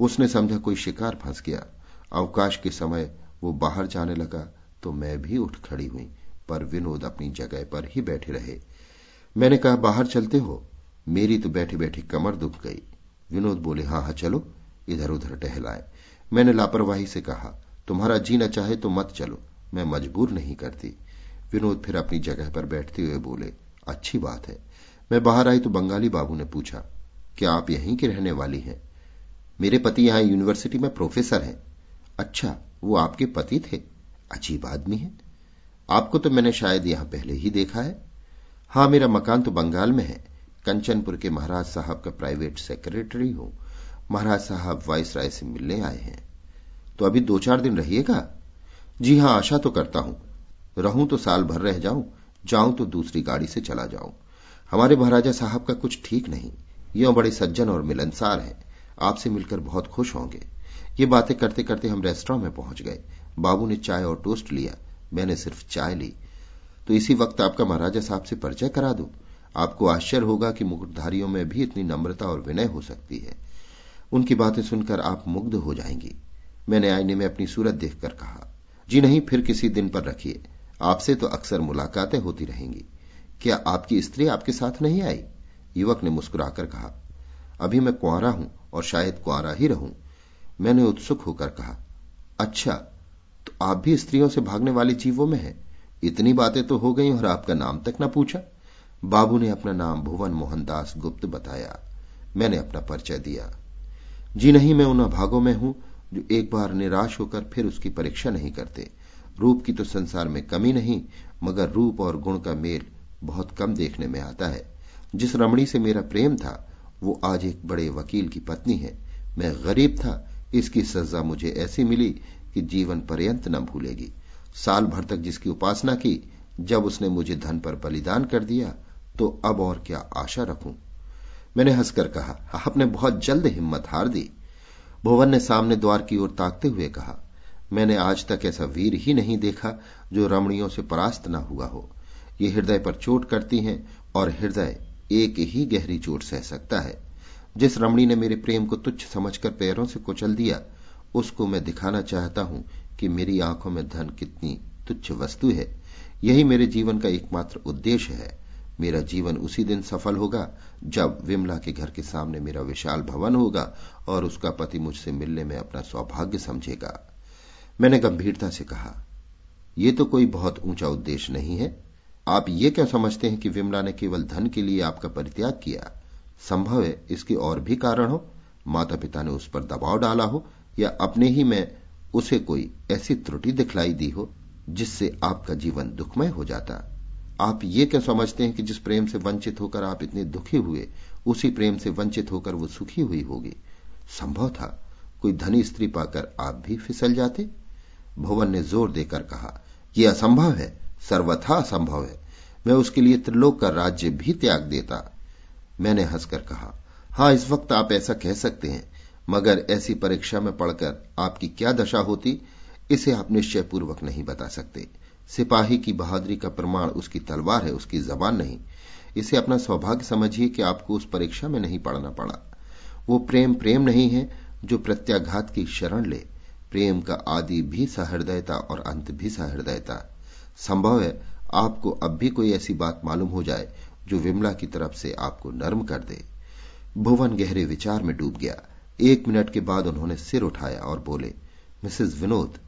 उसने समझा कोई शिकार फंस गया। अवकाश के समय वो बाहर जाने लगा तो मैं भी उठ खड़ी हुई, पर विनोद अपनी जगह पर ही बैठे रहे। मैंने कहा, बाहर चलते हो। मेरी तो बैठे बैठे कमर दुख गई। विनोद बोले हाँ हाँ चलो। इधर उधर टहलाए। मैंने लापरवाही से कहा, तुम्हारा जीना चाहे तो मत चलो, मैं मजबूर नहीं करती। विनोद फिर अपनी जगह पर बैठते हुए बोले, अच्छी बात है। मैं बाहर आई तो बंगाली बाबू ने पूछा, क्या आप यहीं की रहने वाली हैं? मेरे पति यहाँ यूनिवर्सिटी में प्रोफेसर हैं। अच्छा वो आपके पति थे? अजीब आदमी है। आपको तो मैंने शायद यहाँ पहले ही देखा है। हाँ, मेरा मकान तो बंगाल में है। कंचनपुर के महाराज साहब का प्राइवेट सेक्रेटरी हूँ। महाराज साहब वाइस राय से मिलने आए हैं। तो अभी दो चार दिन रहिएगा? जी हाँ, आशा तो करता हूँ। रहूँ तो साल भर रह जाऊँ जाऊँ तो दूसरी गाड़ी से चला जाऊँ। हमारे महाराजा साहब का कुछ ठीक नहीं। यो बड़े सज्जन और मिलनसार हैं। आपसे मिलकर बहुत खुश होंगे। ये बातें करते करते हम रेस्टोरेंट में पहुँच गए। बाबू ने चाय और टोस्ट लिया। मैंने सिर्फ़ चाय ली। तो इसी वक्त आपका महाराजा साहब से परिचय करा दूँ। आपको आश्चर्य होगा कि मुकुटधारियों में भी इतनी नम्रता और विनय हो सकती है। उनकी बातें सुनकर आप मुग्ध हो जाएँगी। मैंने आईने में अपनी सूरत देखकर कहा, जी नहीं, फिर किसी दिन पर रखिए। आपसे तो अक्सर मुलाकातें होती रहेंगी। क्या आपकी स्त्री आपके साथ नहीं आई? युवक ने मुस्कुराकर कहा, अभी मैं कुआरा हूँ और शायद कुआरा ही रहूँ। मैंने उत्सुक होकर कहा अच्छा तो आप भी स्त्रियों से भागने वाले जीवों में हैं? इतनी बातें तो हो गई और आपका नाम तक न पूछा। बाबू ने अपना नाम भुवन मोहनदास गुप्त बताया। मैंने अपना परिचय दिया। जी नहीं, मैं उन अभागों में हूँ जो एक बार निराश होकर फिर उसकी परीक्षा नहीं करते। रूप की तो संसार में कमी नहीं, मगर रूप और गुण का मेल बहुत कम देखने में आता है। जिस रमणी से मेरा प्रेम था, वो आज एक बड़े वकील की पत्नी है। मैं गरीब था, इसकी सजा मुझे ऐसी मिली कि जीवन पर्यंत न भूलेगी। साल भर तक जिसकी उपासना की, जब उसने मुझे धन पर बलिदान कर दिया तो अब और क्या आशा रखूँ? मैंने हंसकर कहा आपने बहुत जल्द हिम्मत हार दी। भुवन ने सामने द्वार की ओर ताकते हुए कहा, मैंने आज तक ऐसा वीर ही नहीं देखा, जो रमणियों से परास्त न हुआ हो। ये हृदय पर चोट करती हैं, और हृदय एक ही गहरी चोट सह सकता है। जिस रमणी ने मेरे प्रेम को तुच्छ समझकर पैरों से कुचल दिया, उसको मैं दिखाना चाहता हूँ कि मेरी आँखों में धन कितनी तुच्छ वस्तु है। यही मेरे जीवन का एकमात्र उद्देश्य है। मेरा जीवन उसी दिन सफल होगा, जब विमला के घर के सामने मेरा विशाल भवन होगा और उसका पति मुझसे मिलने में अपना सौभाग्य समझेगा। मैंने गंभीरता से कहा यह तो कोई बहुत ऊँचा उद्देश्य नहीं है। आप ये क्या समझते हैं कि विमला ने केवल धन के लिए आपका परित्याग किया? संभव है इसके और भी कारण हो। माता पिता ने उस पर दबाव डाला हो या अपने ही में उसे कोई ऐसी त्रुटि दिखलाई दी हो जिससे आपका जीवन दुखमय हो जाता। आप ये क्या समझते हैं कि जिस प्रेम से वंचित होकर आप इतने दुखी हुए, उसी प्रेम से वंचित होकर वो सुखी हुई होगी? संभव था कोई धनी स्त्री पाकर आप भी फिसल जाते? भुवन ने ज़ोर देकर कहा यह असंभव है, सर्वथा असंभव है। मैं उसके लिए त्रिलोक का राज्य भी त्याग देता। मैंने हंसकर कहा, हाँ, इस वक्त आप ऐसा कह सकते हैं। मगर ऐसी परीक्षा में पढ़कर आपकी क्या दशा होती, इसे आप निश्चय पूर्वक नहीं बता सकते। सिपाही की बहादुरी का प्रमाण उसकी तलवार है, उसकी जबान नहीं। इसे अपना सौभाग्य समझिए कि आपको उस परीक्षा में नहीं पढ़ना पड़ा। वो प्रेम प्रेम नहीं है, जो प्रत्याघात की शरण ले। प्रेम का आदि भी सहृदयता और अंत भी सहृदयता। संभव है आपको अब भी कोई ऐसी बात मालूम हो जाए, जो विमला की तरफ़ से आपको नर्म कर दे। भुवन गहरे विचार में डूब गया। एक मिनट के बाद उन्होंने सिर उठाया और बोले मिसेज विनोद,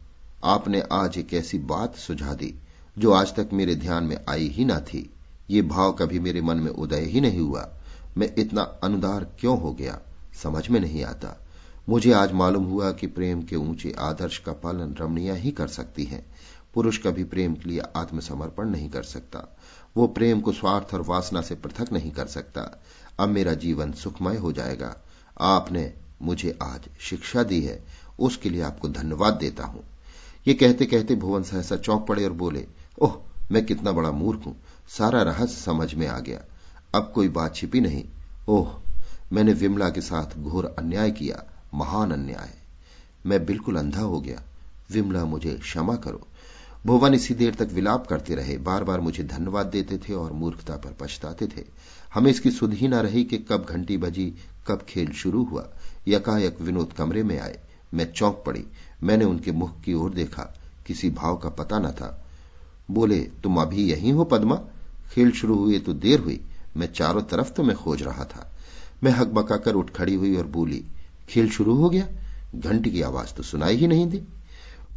आपने आज एक ऐसी बात सुझा दी, जो आज तक मेरे ध्यान में आई ही ना थी। ये भाव कभी मेरे मन में उदय ही नहीं हुआ। मैं इतना अनुदार क्यों हो गया? समझ में नहीं आता। मुझे आज मालूम हुआ कि प्रेम के ऊँचे आदर्श का पालन रमणिया ही कर सकती हैं। पुरुष कभी प्रेम के लिए आत्मसमर्पण नहीं कर सकता। वो प्रेम को स्वार्थ और वासना से पृथक नहीं कर सकता। अब मेरा जीवन सुखमय हो जाएगा। आपने मुझे आज शिक्षा दी है, उसके लिए आपको धन्यवाद देता हूँ। ये कहते कहते भुवन सहसा चौंक पड़े और बोले, ओह, मैं कितना बड़ा मूर्ख हूँ, सारा रहस्य समझ में आ गया। अब कोई बात छिपी नहीं। ओह, मैंने विमला के साथ घोर अन्याय किया, महान अन्याय। मैं बिल्कुल अंधा हो गया। विमला, मुझे क्षमा करो। भुवन इसी देर तक विलाप करते रहे। बार बार मुझे धन्यवाद देते थे और मूर्खता पर पछताते थे। हमें इसकी सुध ही न रही कि कब घंटी बजी, कब खेल शुरू हुआ। यकायक विनोद कमरे में आए। मैं चौंक पड़ी। मैंने उनके मुख की ओर देखा। किसी भाव का पता न था। बोले, तुम अभी यही हो, पद्मा? खेल शुरू हुए तो देर हुई। मैं चारों तरफ़ तो मैं खोज रहा था। मैं हकबकाकर उठ खड़ी हुई और बोली, खेल शुरू हो गया? घंटी की आवाज़ तो सुनाई ही नहीं दी।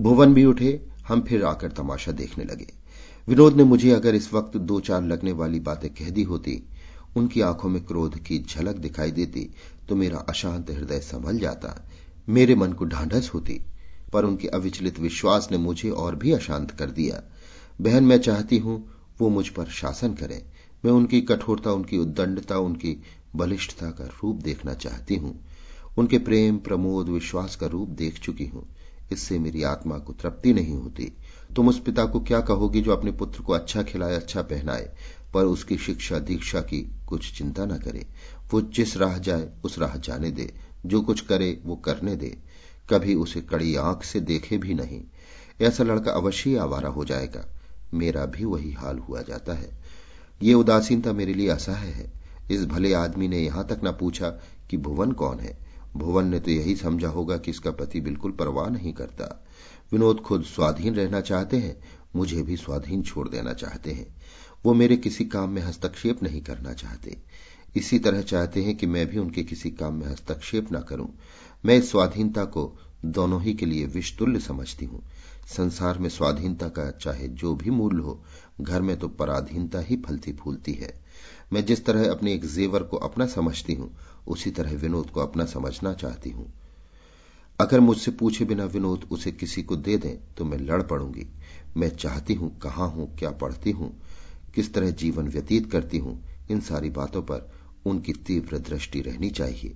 भुवन भी उठे। हम फिर आकर तमाशा देखने लगे। विनोद ने मुझे अगर इस वक्त दो चार लगने वाली बातें कह दी होती, उनकी आँखों में क्रोध की झलक दिखाई देती तो मेरा अशांत हृदय संभल जाता। मेरे मन को ढांढस होती, पर उनके अविचलित विश्वास ने मुझे और भी अशांत कर दिया। बहन, मैं चाहती हूँ वो मुझ पर शासन करें। मैं उनकी कठोरता, उनकी उद्दंडता, उनकी बलिष्ठता का रूप देखना चाहती हूँ। उनके प्रेम, प्रमोद, विश्वास का रूप देख चुकी हूँ। इससे मेरी आत्मा को तृप्ति नहीं होती। तुम उस पिता को क्या कहोगी जो अपने पुत्र को अच्छा खिलाए अच्छा पहनाए, पर उसकी शिक्षा, दीक्षा की कुछ चिंता न करे? वो जिस राह जाए, उस राह जाने दे। जो कुछ करे, वो करने दे। कभी उसे कड़ी आँख से देखे भी नहीं। ऐसा लड़का अवश्य आवारा हो जाएगा। मेरा भी वही हाल हुआ जाता है। ये उदासीनता मेरे लिए असह्य है। इस भले आदमी ने यहाँ तक न पूछा कि भुवन कौन है। भुवन ने तो यही समझा होगा कि इसका पति बिल्कुल परवाह नहीं करता। विनोद खुद स्वाधीन रहना चाहते हैं, मुझे भी स्वाधीन छोड़ देना चाहते हैं। वो मेरे किसी काम में हस्तक्षेप नहीं करना चाहते। इसी तरह चाहते हैं कि मैं भी उनके किसी काम में हस्तक्षेप न करूँ। मैं इस स्वाधीनता को दोनों ही के लिए विषतुल्य समझती हूँ। संसार में स्वाधीनता का चाहे जो भी मूल्य हो, घर में तो पराधीनता ही फलती फूलती है। मैं जिस तरह अपने एक जेवर को अपना समझती हूँ, उसी तरह विनोद को अपना समझना चाहती हूँ। अगर मुझसे पूछे बिना विनोद उसे किसी को दे दें तो मैं लड़ पड़ूँगी। मैं चाहती हूँ, कहाँ हूँ, क्या पढ़ती हूँ, किस तरह जीवन व्यतीत करती हूँ, इन सारी बातों पर उनकी तीव्र दृष्टि रहनी चाहिए।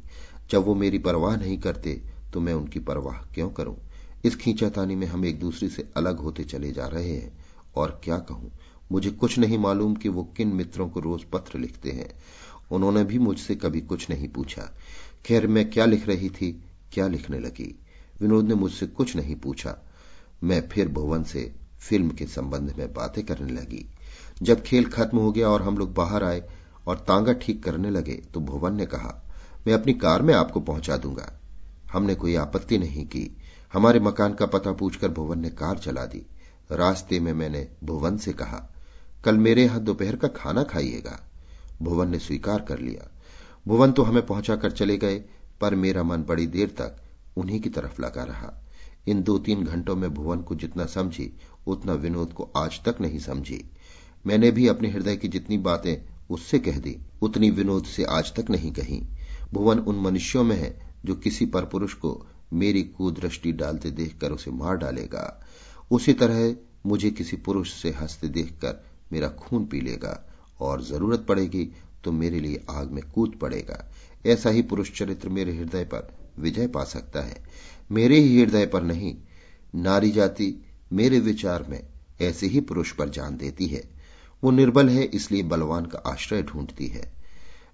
जब वो मेरी परवाह नहीं करते तो मैं उनकी परवाह क्यों करूँ? इस खींचातानी में हम एक दूसरे से अलग होते चले जा रहे हैं। और क्या कहूँ? मुझे कुछ नहीं मालूम कि वो किन मित्रों को रोज पत्र लिखते हैं। उन्होंने भी मुझसे कभी कुछ नहीं पूछा। खैर, मैं क्या लिख रही थी, क्या लिखने लगी? विनोद ने मुझसे कुछ नहीं पूछा। मैं फिर भुवन से फ़िल्म के संबंध में बातें करने लगी। जब खेल खत्म हो गया और हम लोग बाहर आए और तांगा ठीक करने लगे तो भुवन ने कहा, मैं अपनी कार में आपको पहुँचा दूँगा। हमने कोई आपत्ति नहीं की। हमारे मकान का पता पूछकर भुवन ने कार चला दी। रास्ते में मैंने भुवन से कहा, कल मेरे यहाँ दोपहर का खाना खाइएगा। भुवन ने स्वीकार कर लिया। भुवन तो हमें पहुंचाकर चले गए, पर मेरा मन बड़ी देर तक उन्हीं की तरफ़ लगा रहा। इन दो तीन घंटों में भुवन को जितना समझी, उतना विनोद को आज तक नहीं समझी। मैंने भी अपने हृदय की जितनी बातें उससे कह दी, उतनी विनोद से आज तक नहीं कही। भुवन उन मनुष्यों में है जो किसी पर पुरुष को मेरी कुदृष्टि डालते देखकर उसे मार डालेगा। उसी तरह मुझे किसी पुरुष से हँसते देखकर मेरा खून पी लेगा। और ज़रूरत पड़ेगी तो मेरे लिए आग में कूद पड़ेगा। ऐसा ही पुरुष चरित्र मेरे हृदय पर विजय पा सकता है। मेरे ही हृदय पर नहीं, नारी जाति मेरे विचार में ऐसे ही पुरुष पर जान देती है। वो निर्बल है, इसलिए बलवान का आश्रय ढूंढती है।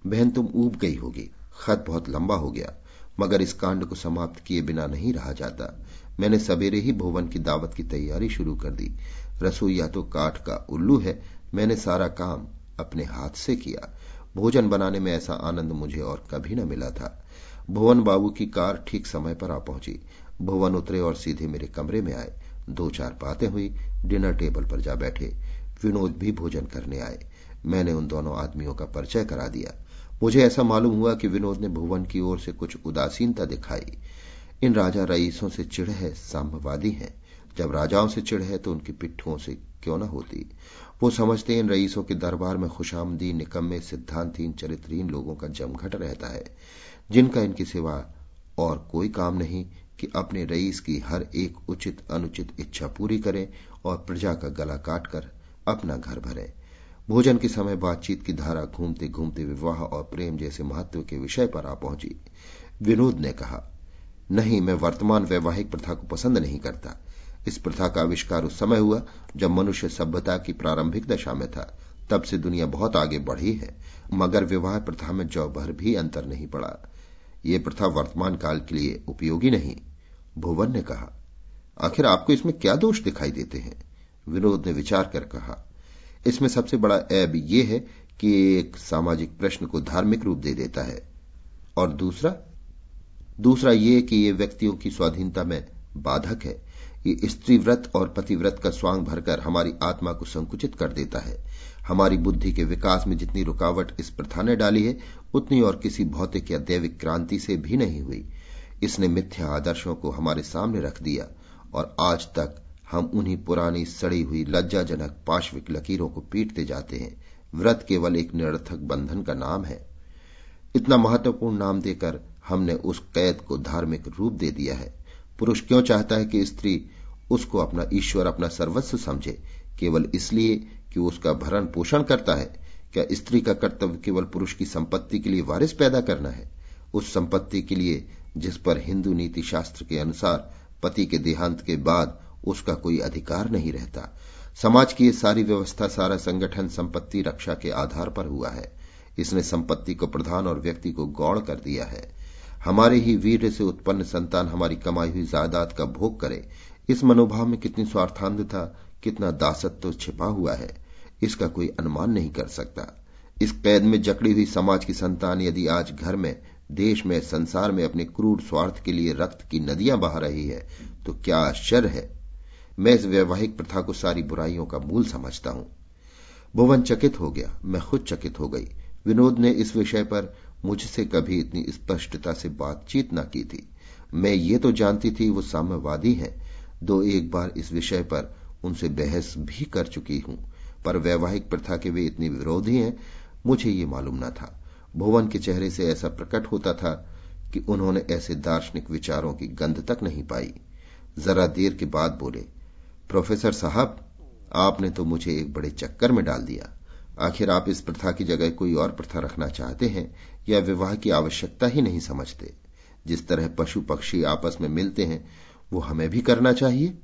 बहन, तुम ऊब गई होगी। खत बहुत लंबा हो गया, मगर इस कांड को समाप्त किए बिना नहीं रहा जाता। मैंने सवेरे ही भुवन की दावत की तैयारी शुरू कर दी। रसोईया तो काठ का उल्लू है, मैंने सारा काम अपने हाथ से किया। भोजन बनाने में ऐसा आनंद मुझे और कभी न मिला था। भुवन बाबू की कार ठीक समय पर आ पहुँची। भुवन उतरे और सीधे मेरे कमरे में आए। दो चार बातें हुई, डिनर टेबल पर जा बैठे। विनोद भी भोजन करने आए। मैंने उन दोनों आदमियों का परिचय करा दिया। मुझे ऐसा मालूम हुआ कि विनोद ने भुवन की ओर से कुछ उदासीनता दिखाई। इन राजा रईसों से चिढ़ है, साम्यवादी हैं। जब राजाओं से चिढ़ है तो उनकी पिट्ठुओं से क्यों न होती? वो समझते इन रईसों के दरबार में खुशामदी निकम्मे सिद्धांतहीन चरित्रहीन लोगों का जमघट रहता है। जिनका इनकी सिवा और कोई काम नहीं कि अपने रईस की हर एक उचित अनुचित इच्छा पूरी करें और प्रजा का गला काटकर अपना घर भरे। भोजन के समय बातचीत की धारा घूमते घूमते विवाह और प्रेम जैसे महत्व के विषय पर आ पहुँची। विनोद ने कहा, नहीं, मैं वर्तमान वैवाहिक प्रथा को पसंद नहीं करता। इस प्रथा का आविष्कार उस समय हुआ जब मनुष्य सभ्यता की प्रारंभिक दशा में था। तब से दुनिया बहुत आगे बढ़ी है, मगर विवाह प्रथा में जौ भर भी अंतर नहीं पड़ा। ये प्रथा वर्तमान काल के लिए उपयोगी नहीं। भुवन ने कहा, आखिर आपको इसमें क्या दोष दिखाई देते हैं? विनोद ने विचार कर कहा। इसमें सबसे बड़ा ऐब यह है कि एक सामाजिक प्रश्न को धार्मिक रूप दे देता है। और दूसरा दूसरा यह कि यह व्यक्तियों की स्वाधीनता में बाधक है। ये स्त्री व्रत और पतिव्रत का स्वांग भरकर हमारी आत्मा को संकुचित कर देता है। हमारी बुद्धि के विकास में जितनी रुकावट इस प्रथा ने डाली है, उतनी और किसी भौतिक या दैविक क्रांति से भी नहीं हुई। इसने मिथ्या आदर्शों को हमारे सामने रख दिया और आज तक हम उन्हीं पुरानी सड़ी हुई लज्जाजनक पाश्विक लकीरों को पीटते जाते हैं। व्रत केवल एक निरर्थक बंधन का नाम है। इतना महत्वपूर्ण नाम देकर हमने उस कैद को धार्मिक रूप दे दिया है। पुरुष क्यों चाहता है कि स्त्री उसको अपना ईश्वर, अपना सर्वस्व समझे? केवल इसलिए कि उसका भरण पोषण करता है। क्या स्त्री का कर्तव्य केवल पुरुष की संपत्ति के लिए वारिस पैदा करना है? उस संपत्ति के लिए जिस पर हिंदू नीति शास्त्र के अनुसार पति के देहांत के बाद उसका कोई अधिकार नहीं रहता। समाज की ये सारी व्यवस्था, सारा संगठन संपत्ति रक्षा के आधार पर हुआ है। इसने संपत्ति को प्रधान और व्यक्ति को गौड़ कर दिया है। हमारे ही वीर से उत्पन्न संतान हमारी कमाई हुई जायदाद का भोग करे। इस मनोभाव में कितनी स्वार्थांधता, कितना दासत्व छिपा हुआ है। इसका कोई अनुमान नहीं कर सकता। इस कैद में जकड़ी हुई समाज की संतान यदि आज घर में, देश में, संसार में अपने क्रूर स्वार्थ के लिए रक्त की नदियाँ बहा रही है तो क्या आश्चर्य है? मैं इस वैवाहिक प्रथा को सारी बुराइयों का मूल समझता हूँ। भुवन चकित हो गया, मैं खुद चकित हो गई। विनोद ने इस विषय पर मुझसे कभी इतनी स्पष्टता से बातचीत न की थी। मैं ये तो जानती थी, वो साम्यवादी हैं। दो एक बार इस विषय पर उनसे बहस भी कर चुकी हूँ। पर वैवाहिक प्रथा के वे इतनी विरोधी हैं, मुझे ये मालूम न था। भुवन के चेहरे से ऐसा प्रकट होता था कि उन्होंने ऐसे दार्शनिक विचारों की गंध तक नहीं पाई। जरा देर के बाद बोले प्रोफेसर साहब, आपने तो मुझे एक बड़े चक्कर में डाल दिया। आखिर आप इस प्रथा की जगह कोई और प्रथा रखना चाहते हैं या विवाह की आवश्यकता ही नहीं समझते? जिस तरह पशु पक्षी आपस में मिलते हैं, वो हमें भी करना चाहिए।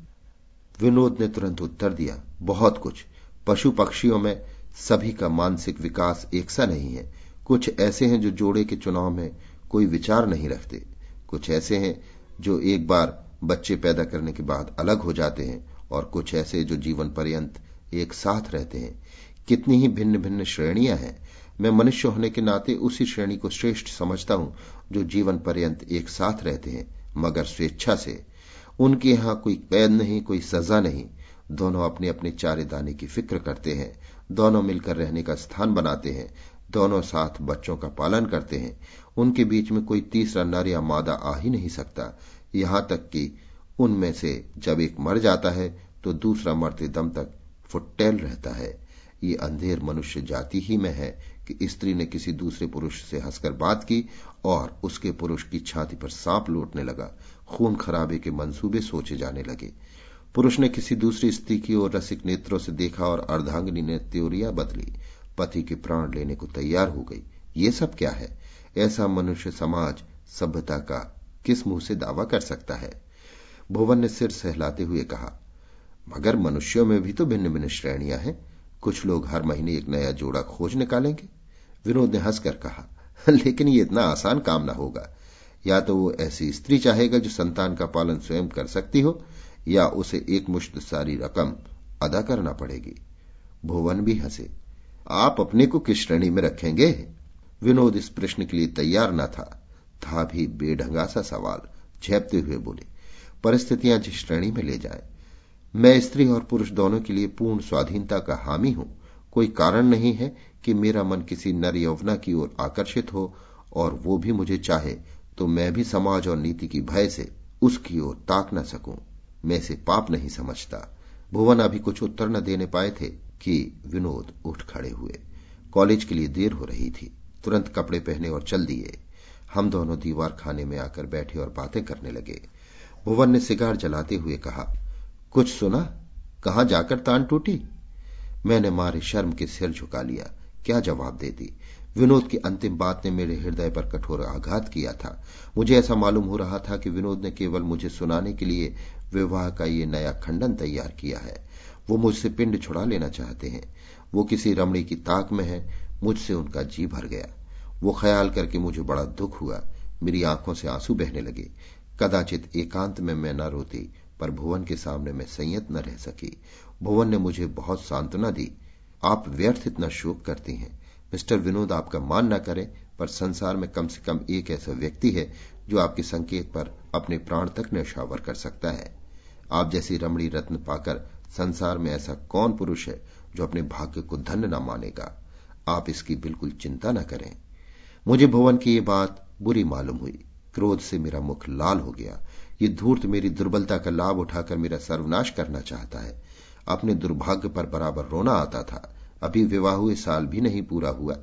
विनोद ने तुरंत उत्तर दिया, बहुत कुछ। पशु पक्षियों में सभी का मानसिक विकास एक सा नहीं है। कुछ ऐसे हैं जो जोड़े के चुनाव में कोई विचार नहीं रखते। कुछ ऐसे हैं जो एक बार बच्चे पैदा करने के बाद अलग हो जाते हैं। और कुछ ऐसे जो जीवन पर्यंत एक साथ रहते हैं। कितनी ही भिन्न भिन्न श्रेणियाँ हैं। मैं मनुष्य होने के नाते उसी श्रेणी को श्रेष्ठ समझता हूँ जो जीवन पर्यंत एक साथ रहते हैं, मगर स्वेच्छा से। उनके यहाँ कोई कैद नहीं, कोई सजा नहीं। दोनों अपने अपने चारे दाने की फ़िक्र करते हैं। दोनों मिलकर रहने का स्थान बनाते हैं। दोनों साथ बच्चों का पालन करते हैं। उनके बीच में कोई तीसरा नर या मादा आ ही नहीं सकता। यहाँ तक कि उनमें से जब एक मर जाता है तो दूसरा मरते दम तक फुट्टेल रहता है। ये अंधेर मनुष्य जाति ही में है कि स्त्री ने किसी दूसरे पुरुष से हंसकर बात की और उसके पुरुष की छाती पर सांप लौटने लगा। खून खराबे के मंसूबे सोचे जाने लगे। पुरुष ने किसी दूसरी स्त्री की ओर रसिक नेत्रों से देखा और अर्धांगिनी ने त्योरिया बदली। पति के प्राण लेने को तैयार हो गई। ये सब क्या है? ऐसा मनुष्य समाज सभ्यता का किस मुँह से दावा कर सकता है? भुवन ने सिर सहलाते हुए कहा, मगर मनुष्यों में भी तो भिन्न भिन्न श्रेणियाँ हैं। कुछ लोग हर महीने एक नया जोड़ा खोज निकालेंगे। विनोद ने हंसकर कहा, लेकिन ये इतना आसान काम ना होगा। या तो वो ऐसी स्त्री चाहेगा जो संतान का पालन स्वयं कर सकती हो, या उसे एक मुश्त सारी रकम अदा करना पड़ेगी। भुवन भी हंसे, आप अपने को किस श्रेणी में रखेंगे? विनोद इस प्रश्न के लिए तैयार न था। था भी बेढंगा सा सवाल, झेपते हुए बोले परिस्थितियाँ जिस श्रेणी में ले जाए। मैं स्त्री और पुरुष दोनों के लिए पूर्ण स्वाधीनता का हामी हूँ। कोई कारण नहीं है कि मेरा मन किसी नर यौवना की ओर आकर्षित हो, और वो भी मुझे चाहे तो मैं भी समाज और नीति की भय से उसकी ओर ताक न सकूँ। मैं इसे पाप नहीं समझता। भुवन अभी कुछ उत्तर न देने पाए थे कि विनोद उठ खड़े हुए। कॉलेज के लिए देर हो रही थी। तुरंत कपड़े पहने और चल दिए। हम दोनों दीवार खाने में आकर बैठे और बातें करने लगे। भुवन ने सिगार जलाते हुए कहा, कुछ सुना? कहाँ जाकर तान टूटी? मैंने मारे शर्म के सिर झुका लिया। क्या जवाब दे दी? विनोद की अंतिम बात ने मेरे हृदय पर कठोर आघात किया था। मुझे ऐसा मालूम हो रहा था कि विनोद ने केवल मुझे सुनाने के लिए विवाह का ये नया खंडन तैयार किया है। वो मुझसे पिंड छुड़ा लेना चाहते हैं। वो किसी रमणी की ताक में है, मुझसे उनका जी भर गया। वो ख्याल करके मुझे बड़ा दुख हुआ। मेरी आँखों से आँसू बहने लगे। कदाचित एकांत में मैं न रोती, पर भुवन के सामने मैं संयत न रह सकी। भुवन ने मुझे बहुत सांत्वना दी। आप व्यर्थ इतना शोक करती हैं। मिस्टर विनोद आपका मान न करें, पर संसार में कम से कम एक ऐसा व्यक्ति है, जो आपके संकेत पर अपने प्राण तक न्यौछावर कर सकता है। आप जैसी रमणी रत्न पाकर संसार में ऐसा कौन पुरुष है, जो अपने भाग्य को धन्य न मानेगा? आप इसकी बिल्कुल चिंता न करें। मुझे भुवन की ये बात बुरी मालूम हुई। क्रोध से मेरा मुख लाल हो गया। ये धूर्त मेरी दुर्बलता का लाभ उठाकर मेरा सर्वनाश करना चाहता है। अपने दुर्भाग्य पर बराबर रोना आता था। अभी विवाह हुए साल भी नहीं पूरा हुआ।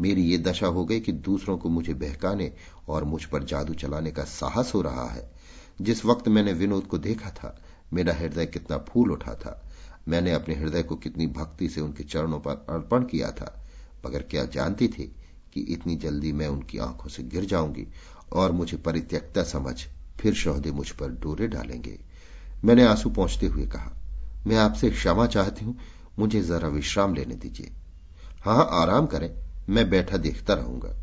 मेरी ये दशा हो गई कि दूसरों को मुझे बहकाने और मुझ पर जादू चलाने का साहस हो रहा है। जिस वक्त मैंने विनोद को देखा था, मेरा हृदय कितना फूल उठा था। मैंने अपने हृदय को कितनी भक्ति से उनके चरणों पर अर्पण किया था। मगर क्या जानती थी कि इतनी जल्दी मैं उनकी आँखों से गिर जाऊँगी और मुझे परित्यक्ता समझ, फिर शोहदे मुझ पर डोरे डालेंगे। मैंने आँसू पहुँचते हुए कहा, मैं आपसे क्षमा चाहती हूँ, मुझे जरा विश्राम लेने दीजिए। हाँ, आराम करें, मैं बैठा देखता रहूँगा।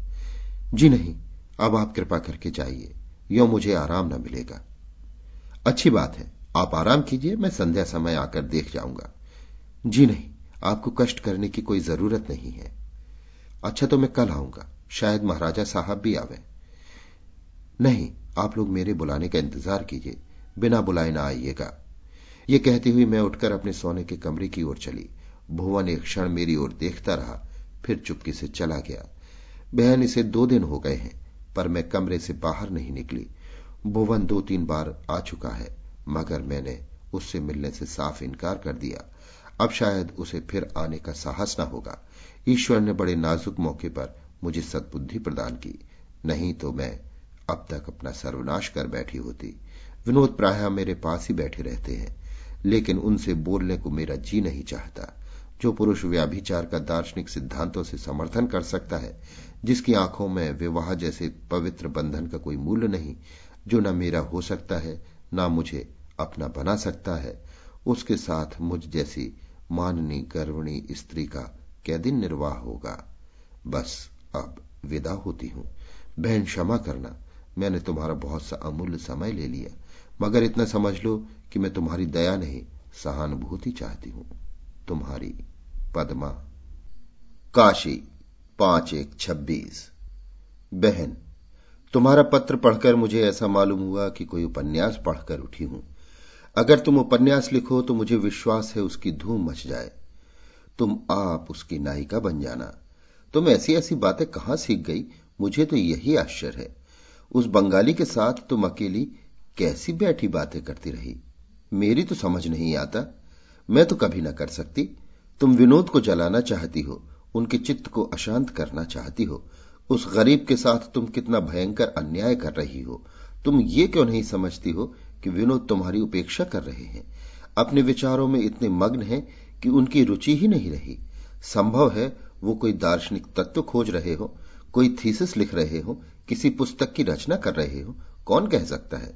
जी नहीं, अब आप कृपा करके जाइए, यो मुझे आराम न मिलेगा। अच्छी बात है, आप आराम कीजिए, मैं संध्या समय आकर देख जाऊँगा। जी नहीं, आपको कष्ट करने की कोई ज़रूरत नहीं है। अच्छा तो मैं कल आऊँगा, शायद महाराजा साहब भी आवे। नहीं, आप लोग मेरे बुलाने का इंतज़ार कीजिए, बिना बुलाए ना आइएगा। ये कहती हुई मैं उठकर अपने सोने के कमरे की ओर चली। भुवन एक क्षण मेरी ओर देखता रहा, फिर चुपके से चला गया। बहन इसे दो दिन हो गए हैं, पर मैं कमरे से बाहर नहीं निकली। भुवन दो तीन बार आ चुका है, मगर मैंने उससे मिलने से साफ़ इनकार कर दिया। अब शायद उसे फिर आने का साहस न होगा। ईश्वर ने बड़े नाजुक मौके पर मुझे सद्बुद्धि प्रदान की। नहीं तो मैं अब तक अपना सर्वनाश कर बैठी होती। विनोद प्राय मेरे पास ही बैठे रहते हैं, लेकिन उनसे बोलने को मेरा जी नहीं चाहता। जो पुरुष व्याभिचार का दार्शनिक सिद्धांतों से समर्थन कर सकता है, जिसकी आँखों में विवाह जैसे पवित्र बंधन का कोई मूल्य नहीं, जो न मेरा हो सकता है, न मुझे अपना बना सकता है, उसके साथ मुझ जैसी माननी गर्वणी स्त्री का क्या दिन निर्वाह होगा। बस अब विदा होती हूँ। बहन क्षमा करना मैंने तुम्हारा बहुत सा अमूल्य समय ले लिया। मगर इतना समझ लो कि मैं तुम्हारी दया नहीं, सहानुभूति चाहती हूँ। तुम्हारी पद्मा, काशी, पाँच एक छब्बीस। बहन, तुम्हारा पत्र पढ़कर मुझे ऐसा मालूम हुआ कि कोई उपन्यास पढ़कर उठी हूँ। अगर तुम उपन्यास लिखो तो मुझे विश्वास है उसकी धूम मच जाए। तुम आप उसकी नायिका बन जाना। तुम ऐसी ऐसी बातें कहाँ सीख गई? मुझे तो यही आश्चर्य है। उस बंगाली के साथ तुम अकेली कैसी बैठी बातें करती रही? मेरी तो समझ नहीं आता। मैं तो कभी ना कर सकती। तुम विनोद को जलाना चाहती हो, उनके चित्त को अशांत करना चाहती हो। उस गरीब के साथ तुम कितना भयंकर अन्याय कर रही हो। तुम ये क्यों नहीं समझती हो कि विनोद तुम्हारी उपेक्षा कर रहे हैं? अपने विचारों में इतने मग्न हैं कि उनकी रुचि ही नहीं रही। संभव है वो कोई दार्शनिक तत्व खोज रहे हो, कोई थीसिस लिख रहे हो किसी पुस्तक की रचना कर रहे हो, कौन कह सकता है?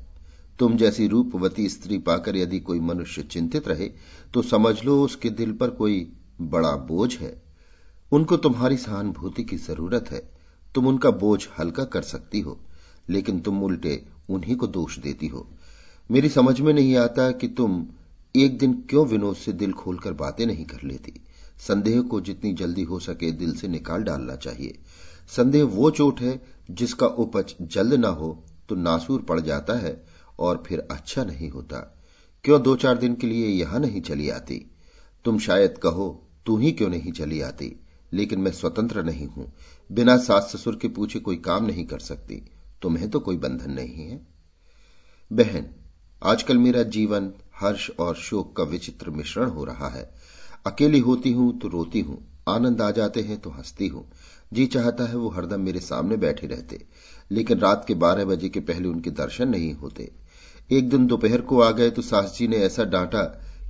तुम जैसी रूपवती स्त्री पाकर यदि कोई मनुष्य चिंतित रहे तो समझ लो उसके दिल पर कोई बड़ा बोझ है। उनको तुम्हारी सहानुभूति की ज़रूरत है। तुम उनका बोझ हल्का कर सकती हो, लेकिन तुम उल्टे उन्हीं को दोष देती हो। मेरी समझ में नहीं आता कि तुम एक दिन क्यों विनोद से दिल खोलकर बातें नहीं कर लेती। संदेह को जितनी जल्दी हो सके दिल से निकाल डालना चाहिए। संदेह वो चोट है जिसका उपज जल्द ना हो तो नासूर पड़ जाता है और फिर अच्छा नहीं होता। क्यों दो चार दिन के लिए यहाँ नहीं चली आती? तुम शायद कहो, तू ही क्यों नहीं चली आती? लेकिन मैं स्वतंत्र नहीं हूँ। बिना सास ससुर के पूछे कोई काम नहीं कर सकती। तुम्हें तो कोई बंधन नहीं है। बहन, आजकल मेरा जीवन, हर्ष और शोक का विचित्र मिश्रण हो रहा है। अकेली होती हूँ तो रोती हूँ। आनंद आ जाते हैं तो हंसती हूँ। जी चाहता है वो हरदम मेरे सामने बैठे रहते, लेकिन रात के बारह बजे के पहले उनके दर्शन नहीं होते। एक दिन दोपहर को आ गए तो सास जी ने ऐसा डांटा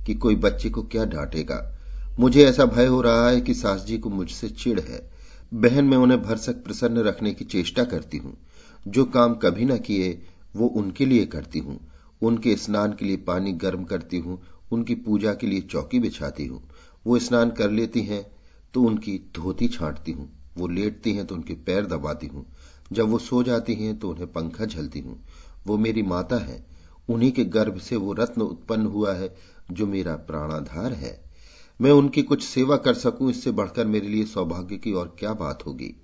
कि कोई बच्चे को क्या डांटेगा। मुझे ऐसा भय हो रहा है कि सास जी को मुझसे चिड़ है। बहन, में उन्हें भरसक प्रसन्न रखने की चेष्टा करती हूँ। जो काम कभी न किए, वो उनके लिए करती हूँ। उनके स्नान के लिए पानी गर्म करती हूँ। उनकी पूजा के लिए चौकी बिछाती हूँ। वो स्नान कर लेती हैं तो उनकी धोती छांटती हूँ। वो लेटती हैं तो उनके पैर दबाती हूँ। जब वो सो जाती हैं तो उन्हें पंखा झलती हूँ। वो मेरी माता है। उन्हीं के गर्भ से वो रत्न उत्पन्न हुआ है, जो मेरा प्राणाधार है। मैं उनकी कुछ सेवा कर सकूँ, इससे बढ़कर मेरे लिए सौभाग्य की और क्या बात होगी?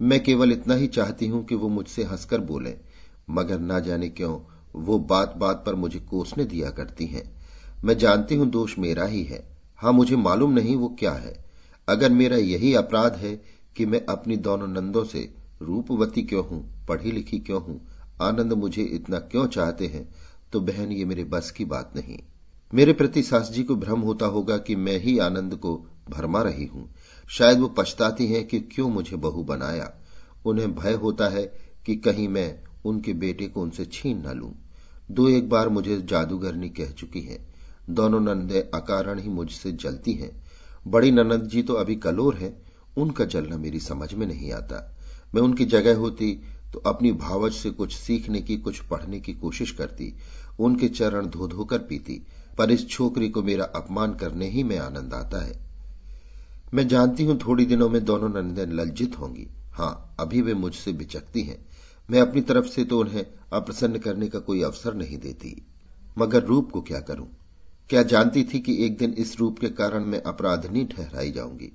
मैं केवल इतना ही चाहती हूँ कि वो मुझसे हंसकर बोले, मगर ना जाने क्यों, वो बात बात पर मुझे कोसने दिया करती हैं। मैं जानती हूँ दोष मेरा ही है। हाँ, मुझे मालूम नहीं वो क्या है। अगर मेरा यही अपराध है कि मैं अपनी दोनों नंदों से रूपवती क्यों हूँ पढ़ी लिखी क्यों हूँ, आनंद मुझे इतना क्यों चाहते हैं? तो बहन, ये मेरे बस की बात नहीं। मेरे प्रति सास जी को भ्रम होता होगा कि मैं ही आनंद को भरमा रही हूँ। शायद वो पछताती हैं कि क्यों मुझे बहू बनाया। उन्हें भय होता है कि कहीं मैं उनके बेटे को उनसे छीन न लूँ। दो एक बार मुझे जादूगरनी कह चुकी है। दोनों नंदे अकारण ही मुझसे जलती हैं। बड़ी ननद जी तो अभी कलोर है। उनका जलना मेरी समझ में नहीं आता। मैं उनकी जगह होती तो अपनी भावच से कुछ सीखने की, कुछ पढ़ने की कोशिश करती, उनके चरण धो धोकर पीती, पर इस छोकरी को मेरा अपमान करने ही में आनंद आता है। मैं जानती हूँ थोड़ी दिनों में दोनों नंदे लज्जित होंगी। हाँ, अभी वे मुझसे बिचकती हैं। मैं अपनी तरफ़ से तो उन्हें अप्रसन्न करने का कोई अवसर नहीं देती। मगर रूप को क्या करूँ? क्या जानती थी कि एक दिन इस रूप के कारण मैं अपराधनी ठहराई जाऊँगी?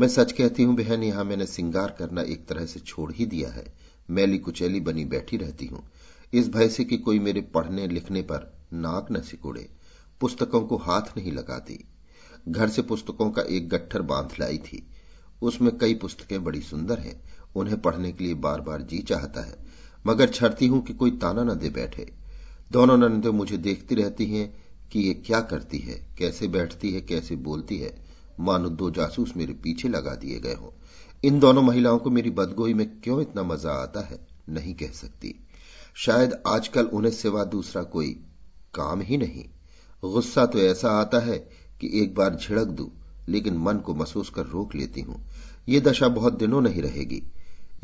मैं सच कहती हूँ, बहन, यहाँ मैंने सिंगार करना एक तरह से छोड़ ही दिया है। मैली कुचैली बनी बैठी रहती हूँ। इस भय से कि कोई मेरे पढ़ने लिखने पर नाक न सिकुड़े। पुस्तकों को हाथ नहीं लगाती। घर से पुस्तकों का एक गट्ठर बाँध लाई थी। उसमें कई पुस्तकें बड़ी सुंदर हैं। उन्हें पढ़ने के लिए बार बार जी चाहता है। मगर छरती हूँ कि कोई ताना न दे बैठे। दोनों नंदे मुझे देखती रहती हैं कि ये क्या करती है, कैसे बैठती है, कैसे बोलती है। मानो दो जासूस मेरे पीछे लगा दिए गए हों। इन दोनों महिलाओं को मेरी बदगोई में क्यों इतना मज़ा आता है, नहीं कह सकती। शायद आजकल उन्हें सिवा दूसरा कोई काम ही नहीं। गुस्सा तो ऐसा आता है कि एक बार झिड़क दू, लेकिन मन को महसूस कर रोक लेती हूँ। ये दशा बहुत दिनों नहीं रहेगी।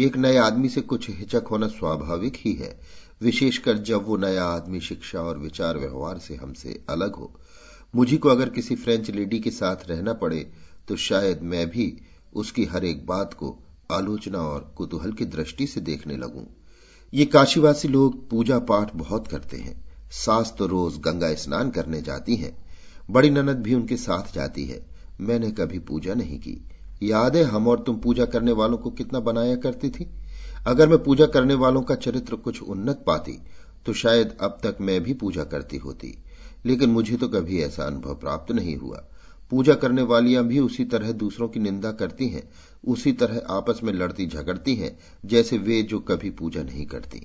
एक नए आदमी से कुछ हिचक होना स्वाभाविक ही है, विशेषकर जब वो नया आदमी शिक्षा और विचार व्यवहार से हमसे अलग हो। मुझी को अगर किसी फ्रेंच लेडी के साथ रहना पड़े तो शायद मैं भी उसकी हर एक बात को आलोचना और कुतूहल की दृष्टि से देखने लगूं। ये काशीवासी लोग पूजा पाठ बहुत करते हैं। सास तो रोज गंगा स्नान करने जाती हैं। बड़ी ननद भी उनके साथ जाती है। मैंने कभी पूजा नहीं की। याद है हम और तुम पूजा करने वालों को कितना बनाया करती थी? अगर मैं पूजा करने वालों का चरित्र कुछ उन्नत पाती तो शायद अब तक मैं भी पूजा करती होती। लेकिन मुझे तो कभी ऐसा अनुभव प्राप्त नहीं हुआ। पूजा करने वालियाँ भी उसी तरह दूसरों की निंदा करती हैं, उसी तरह आपस में लड़ती झगड़ती हैं, जैसे वे जो कभी पूजा नहीं करती।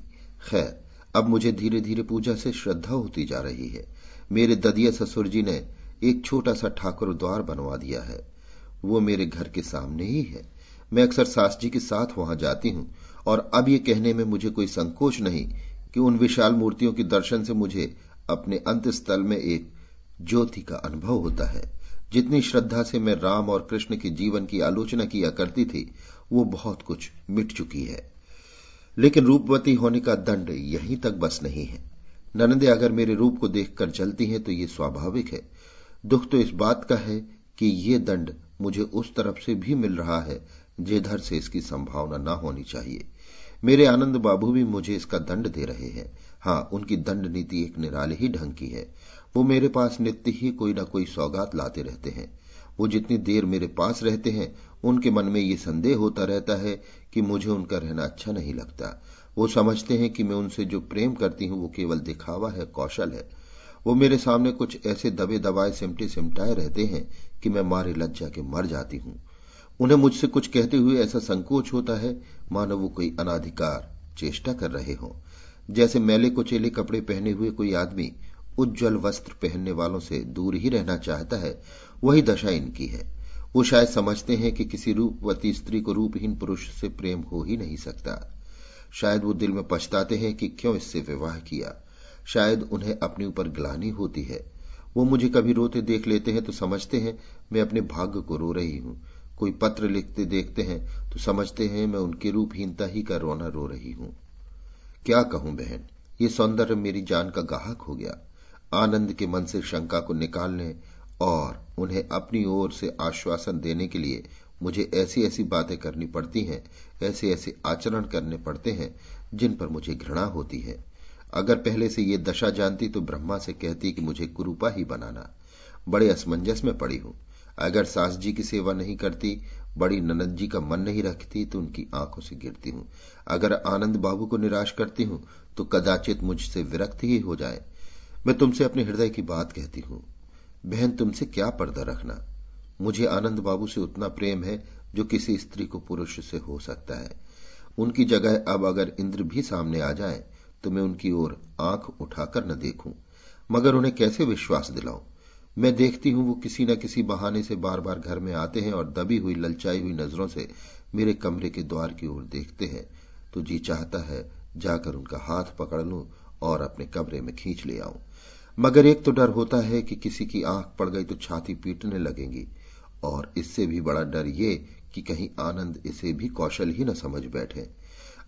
खैर, अब मुझे धीरे धीरे पूजा से श्रद्धा होती जा रही है। मेरे ददिया ससुर जी ने एक छोटा सा ठाकुर द्वार बनवा दिया है। वो मेरे घर के सामने ही है। मैं अक्सर सास जी के साथ वहाँ जाती हूँ, और अब ये कहने में मुझे कोई संकोच नहीं कि उन विशाल मूर्तियों के दर्शन से मुझे अपने अंत स्थल में एक ज्योति का अनुभव होता है। जितनी श्रद्धा से मैं राम और कृष्ण के जीवन की आलोचना किया करती थी, वो बहुत कुछ मिट चुकी है। लेकिन रूपवती होने का दंड यहीं तक बस नहीं है। ननदे, अगर मेरे रूप को देखकर जलती हैं तो ये स्वाभाविक है। दुख तो इस बात का है कि ये दंड मुझे उस तरफ़ से भी मिल रहा है, जिधर से इसकी संभावना न होनी चाहिए। मेरे आनंद बाबू भी मुझे इसका दंड दे रहे हैं। हाँ उनकी दंड नीति एक निराले ही ढंग की है। वो मेरे पास नित्य ही कोई ना कोई सौगात लाते रहते हैं। वो जितनी देर मेरे पास रहते हैं, उनके मन में ये संदेह होता रहता है कि मुझे उनका रहना अच्छा नहीं लगता। वो समझते हैं कि मैं उनसे जो प्रेम करती हूँ, वो केवल दिखावा है, कौशल है। वो मेरे सामने कुछ ऐसे दबे दबाए, सिमटे सिमटाए रहते हैं कि मैं मारे लज्जा के मर जाती हूँ। उन्हें मुझसे कुछ कहते हुए ऐसा संकोच होता है, मानो वो कोई अनाधिकार, चेष्टा कर रहे हों। जैसे मैले कुचेले कपड़े पहने हुए कोई आदमी उज्जवल वस्त्र पहनने वालों से दूर ही रहना चाहता है, वही दशा इनकी है। वो शायद समझते हैं कि किसी रूपवती स्त्री को रूपहीन पुरुष से प्रेम हो ही नहीं सकता। शायद वो दिल में पछताते हैं कि क्यों इससे विवाह किया। शायद उन्हें अपने ऊपर ग्लानी होती है। वो मुझे कभी रोते देख लेते हैं तो समझते हैं मैं अपने भाग्य को रो रही हूँ। कोई पत्र लिखते देखते हैं तो समझते हैं मैं उनकी रूपहीनता ही का रोना रो रही हूँ। क्या कहूँ बहन? ये सौंदर्य मेरी जान का गाहक हो गया। आनंद के मन से शंका को निकालने और उन्हें अपनी ओर से आश्वासन देने के लिए मुझे ऐसी ऐसी बातें करनी पड़ती हैं, ऐसे ऐसे आचरण करने पड़ते हैं, जिन पर मुझे घृणा होती है। अगर पहले से ये दशा जानती तो ब्रह्मा से कहती कि मुझे कुरूपा ही बनाना। बड़े असमंजस में पड़ी हूँ। अगर सास जी की सेवा नहीं करती बड़ी ननद जी का मन नहीं रखती तो उनकी आँखों से गिरती हूँ। अगर आनंद बाबू को निराश करती हूँ तो कदाचित मुझसे विरक्त ही हो जाए। मैं तुमसे अपने हृदय की बात कहती हूँ। बहन, तुमसे क्या पर्दा रखना? मुझे आनंद बाबू से उतना प्रेम है जो किसी स्त्री को पुरुष से हो सकता है। उनकी जगह अब अगर इंद्र भी सामने आ जाए तो मैं उनकी ओर आँख उठाकर न देखूँ। मगर उन्हें कैसे विश्वास दिलाऊं? मैं देखती हूँ वो किसी न किसी बहाने से बार बार घर में आते हैं और दबी हुई, ललचाई हुई नज़रों से मेरे कमरे के द्वार की ओर देखते हैं। तो जी चाहता है, जाकर उनका हाथ पकड़ लूँ और अपने कमरे में खींच ले आऊँ। मगर एक तो डर होता है कि किसी की आँख पड़ गई तो छाती पीटने लगेंगी। और इससे भी बड़ा डर ये कि कहीं आनंद इसे भी कौशल ही न समझ बैठे।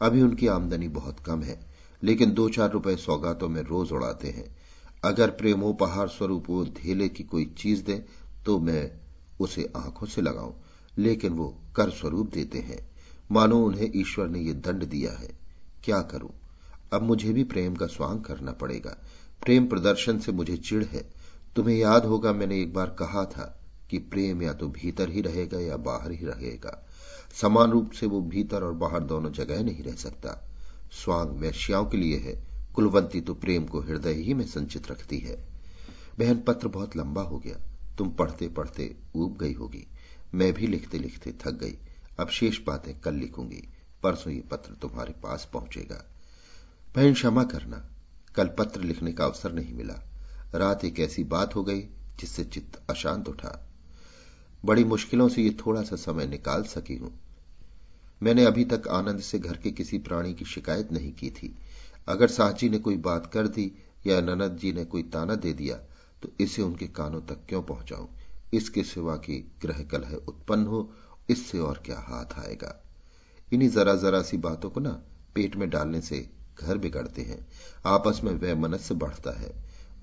अभी उनकी आमदनी बहुत कम है, लेकिन दो चार रुपए सौगातों में रोज उड़ाते हैं। अगर प्रेमोपहार स्वरूप वो धेले की कोई चीज़ दे तो मैं उसे आँखों से लगाऊँ, लेकिन वो कर स्वरूप देते हैं। मानो उन्हें ईश्वर ने ये दंड दिया है। क्या करूँ? अब मुझे भी प्रेम का स्वांग करना पड़ेगा। प्रेम प्रदर्शन से मुझे चिढ़ है। तुम्हें याद होगा, मैंने एक बार कहा था कि प्रेम या तो भीतर ही रहेगा या बाहर ही रहेगा। समान रूप से वो भीतर और बाहर दोनों जगह नहीं रह सकता। स्वांग वैश्याओं के लिए है। कुलवंती तो प्रेम को हृदय ही में संचित रखती है। बहन, पत्र बहुत लंबा हो गया। तुम पढ़ते पढ़ते ऊब गई होगी। मैं भी लिखते लिखते थक गई। अब शेष बातें कल लिखूँगी। परसों ये पत्र तुम्हारे पास पहुंचेगा। बहन, क्षमा करना। कल पत्र लिखने का अवसर नहीं मिला। रात एक ऐसी बात हो गई जिससे चित्त अशांत उठा। बड़ी मुश्किलों से ये थोड़ा सा समय निकाल सकी हूँ। मैंने अभी तक आनंद से घर के किसी प्राणी की शिकायत नहीं की थी। अगर साहजी ने कोई बात कर दी या ननद जी ने कोई ताना दे दिया तो इसे उनके कानों तक क्यों पहुंचाऊं? इसके सिवा की ग्रह कलह उत्पन्न हो, इससे और क्या हाथ आएगा? इन्हीं जरा जरा सी बातों को ना पेट में डालने से घर बिगड़ते हैं। आपस में वह मनस्य बढ़ता है।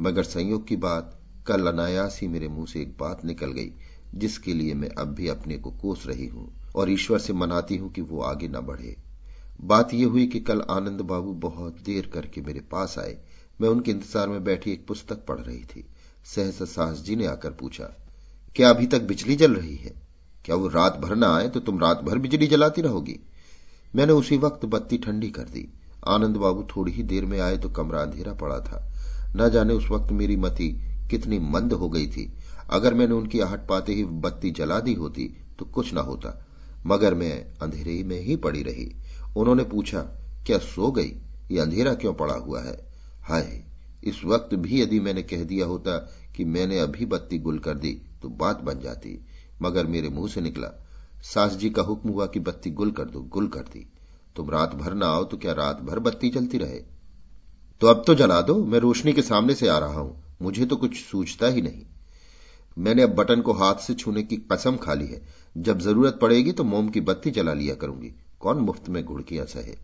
मगर संयोग की बात, कल अनायास ही मेरे मुँह से एक बात निकल गई, जिसके लिए मैं अब भी अपने को कोस रही हूँ और ईश्वर से मनाती हूँ कि वो आगे न बढ़े। बात यह हुई कि कल आनंद बाबू बहुत देर करके मेरे पास आए। मैं उनके इंतज़ार में बैठी एक पुस्तक पढ़ रही थी। सहसा साहस जी ने आकर पूछा, क्या अभी तक बिजली जल रही है? क्या वो रात भर न आए तो तुम रात भर बिजली जलाती रहोगी? मैंने उसी वक्त बत्ती ठंडी कर दी। आनंद बाबू थोड़ी ही देर में आए तो कमरा अंधेरा पड़ा था। न जाने उस वक्त मेरी मति कितनी मंद हो गई थी। अगर मैंने उनकी आहट पाते ही बत्ती जला दी होती तो कुछ न होता, मगर मैं अंधेरे में ही पड़ी रही। उन्होंने पूछा, क्या सो गई? ये अंधेरा क्यों पड़ा हुआ है? हाय, इस वक्त भी यदि मैंने कह दिया होता कि मैंने अभी बत्ती गुल कर दी तो बात बन जाती, मगर मेरे मुँह से निकला। सास जी का हुक्म हुआ कि बत्ती गुल कर दो, गुल कर दी। तुम रात भर ना आओ तो क्या रात भर बत्ती चलती रहे? तो अब तो जला दो, मैं रोशनी के सामने से आ रहा हूँ, मुझे तो कुछ सूझता ही नहीं। मैंने अब बटन को हाथ से छूने की कसम खा ली है, जब ज़रूरत पड़ेगी तो मोम की बत्ती जला लिया करूँगी। कौन मुफ़्त में घुड़कियाँ सहे?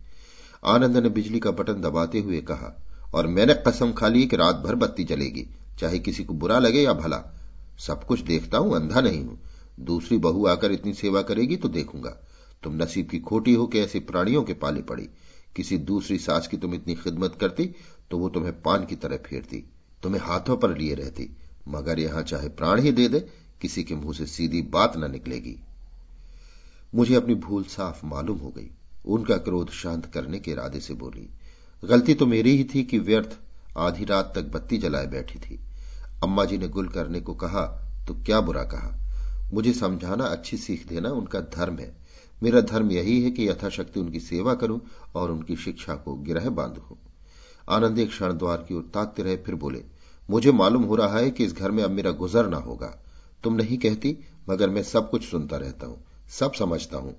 आनंद ने बिजली का बटन दबाते हुए कहा, और मैंने कसम खा ली कि रात भर बत्ती जलेगी, चाहे किसी को बुरा लगे या भला। सब कुछ देखता हूँ, अंधा नहीं हूँ। दूसरी बहू आकर इतनी सेवा करेगी तो देखूँगा। तुम नसीब की खोटी हो कि ऐसे प्राणियों के पाले पड़ी। किसी दूसरी सास की तुम इतनी खिदमत करती तो वो तुम्हें पान की तरह फेरती, तुम्हें हाथों पर लिए रहती। मगर यहाँ चाहे प्राण ही दे दे, किसी के मुँह से सीधी बात न निकलेगी। मुझे अपनी भूल साफ़ मालूम हो गई। उनका क्रोध शांत करने के इरादे से बोली, गलती तो मेरी ही थी कि व्यर्थ आधी रात तक बत्ती जलाए बैठी थी। अम्मा जी ने गुल करने को कहा तो क्या बुरा कहा? मुझे समझाना अच्छी सीख देना उनका धर्म है। मेरा धर्म यही है कि यथाशक्ति उनकी सेवा करूँ और उनकी शिक्षा को गिरह बांधू। आनंद एक क्षण द्वार की ओर ताकते रहे, फिर बोले, मुझे मालूम हो रहा है कि इस घर में अब मेरा गुजर ना होगा। तुम नहीं कहती, मगर मैं सब कुछ सुनता रहता हूँ। सब समझता हूँ।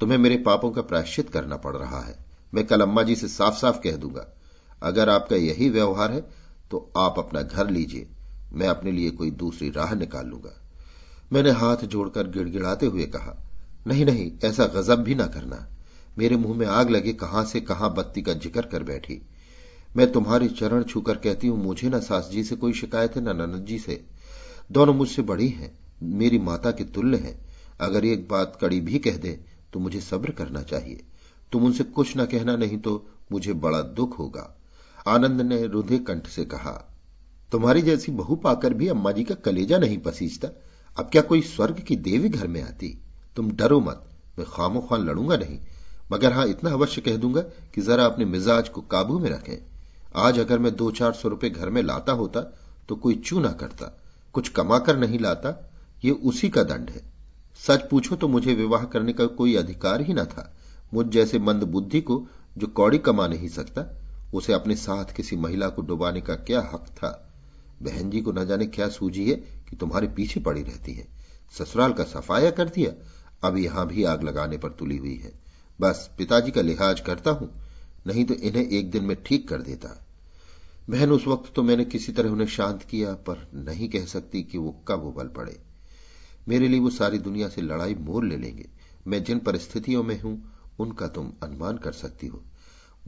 तुम्हें मेरे पापों का प्रायश्चित करना पड़ रहा है। मैं कल अम्मा जी से साफ़ साफ़ कह दूँगा। अगर आपका यही व्यवहार है तो आप अपना घर लीजिए। मैं अपने लिए कोई दूसरी राह निकाल लूँगा। मैंने हाथ जोड़कर गिड़गिड़ाते हुए कहा, नहीं नहीं, ऐसा गजब भी ना करना। मेरे मुँह में आग लगे कहाँ से कहाँ बत्ती का ज़िक्र कर बैठी। मैं तुम्हारी चरण छूकर कहती हूँ, मुझे ना सास जी से कोई शिकायत है, न ननद जी से। दोनों मुझसे बड़ी हैं, मेरी माता के तुल्य हैं। अगर एक बात कड़ी भी कह दे तो मुझे सब्र करना चाहिए। तुम उनसे कुछ न कहना नहीं तो मुझे बड़ा दुख होगा। आनंद ने रुधे कंठ से कहा, तुम्हारी जैसी बहू पाकर भी अम्मा जी का कलेजा नहीं पसीजता। अब क्या कोई स्वर्ग की देवी घर में आती? तुम डरो मत, मैं खामो खान लड़ूँगा नहीं। मगर हाँ, इतना अवश्य कह दूँगा कि जरा अपने मिजाज को काबू में रखें। आज अगर मैं दो चार सौ रुपए घर में लाता होता तो कोई चू ना करता। कुछ कमाकर नहीं लाता, ये उसी का दंड है। सच पूछो तो मुझे विवाह करने का कोई अधिकार ही न था। मुझ जैसे मंद बुद्धि को, जो कौड़ी कमा नहीं सकता, उसे अपने साथ किसी महिला को डुबाने का क्या हक था? बहन जी को न जाने क्या सूझी है कि तुम्हारे पीछे पड़ी रहती है। ससुराल का सफाया कर दिया, अब यहाँ भी आग लगाने पर तुली हुई है। बस पिताजी का लिहाज करता हूँ, नहीं तो इन्हें एक दिन में ठीक कर देता। बहन, उस वक्त तो मैंने किसी तरह उन्हें शांत किया, पर नहीं कह सकती कि वो कब उबल पड़े। मेरे लिए वो सारी दुनिया से लड़ाई मोल ले लेंगे। मैं जिन परिस्थितियों में हूँ, उनका तुम अनुमान कर सकती हो।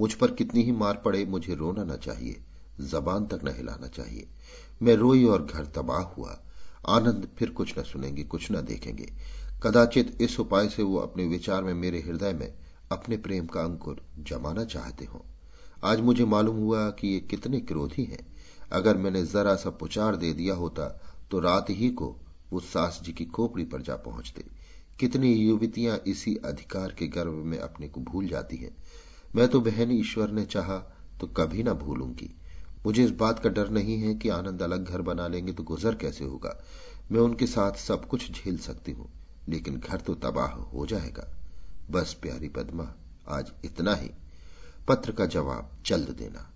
मुझ पर कितनी ही मार पड़े, मुझे रोना न चाहिए, जबान तक न हिलाना चाहिए। मैं रोई और घर तबाह हुआ। आनंद फिर कुछ न सुनेंगे, कुछ न देखेंगे। कदाचित इस उपाय से वो अपने विचार में, मेरे हृदय में अपने प्रेम का अंकुर जमाना चाहते हो। आज मुझे मालूम हुआ कि ये कितने क्रोधी हैं। अगर मैंने जरा सा पुचार दे दिया होता तो रात ही को वो सास जी की खोपड़ी पर जा पहुँचते। कितनी युवतियाँ इसी अधिकार के गर्व में अपने को भूल जाती हैं। मैं तो बहन ईश्वर ने चाहा तो कभी ना भूलूँगी। मुझे इस बात का डर नहीं है कि आनंद अलग घर बना लेंगे तो गुजर कैसे होगा। मैं उनके साथ सब कुछ झेल सकती हूँ, लेकिन घर तो तबाह हो जाएगा। बस प्यारी पदमा, आज इतना ही। पत्र का जवाब जल्द देना,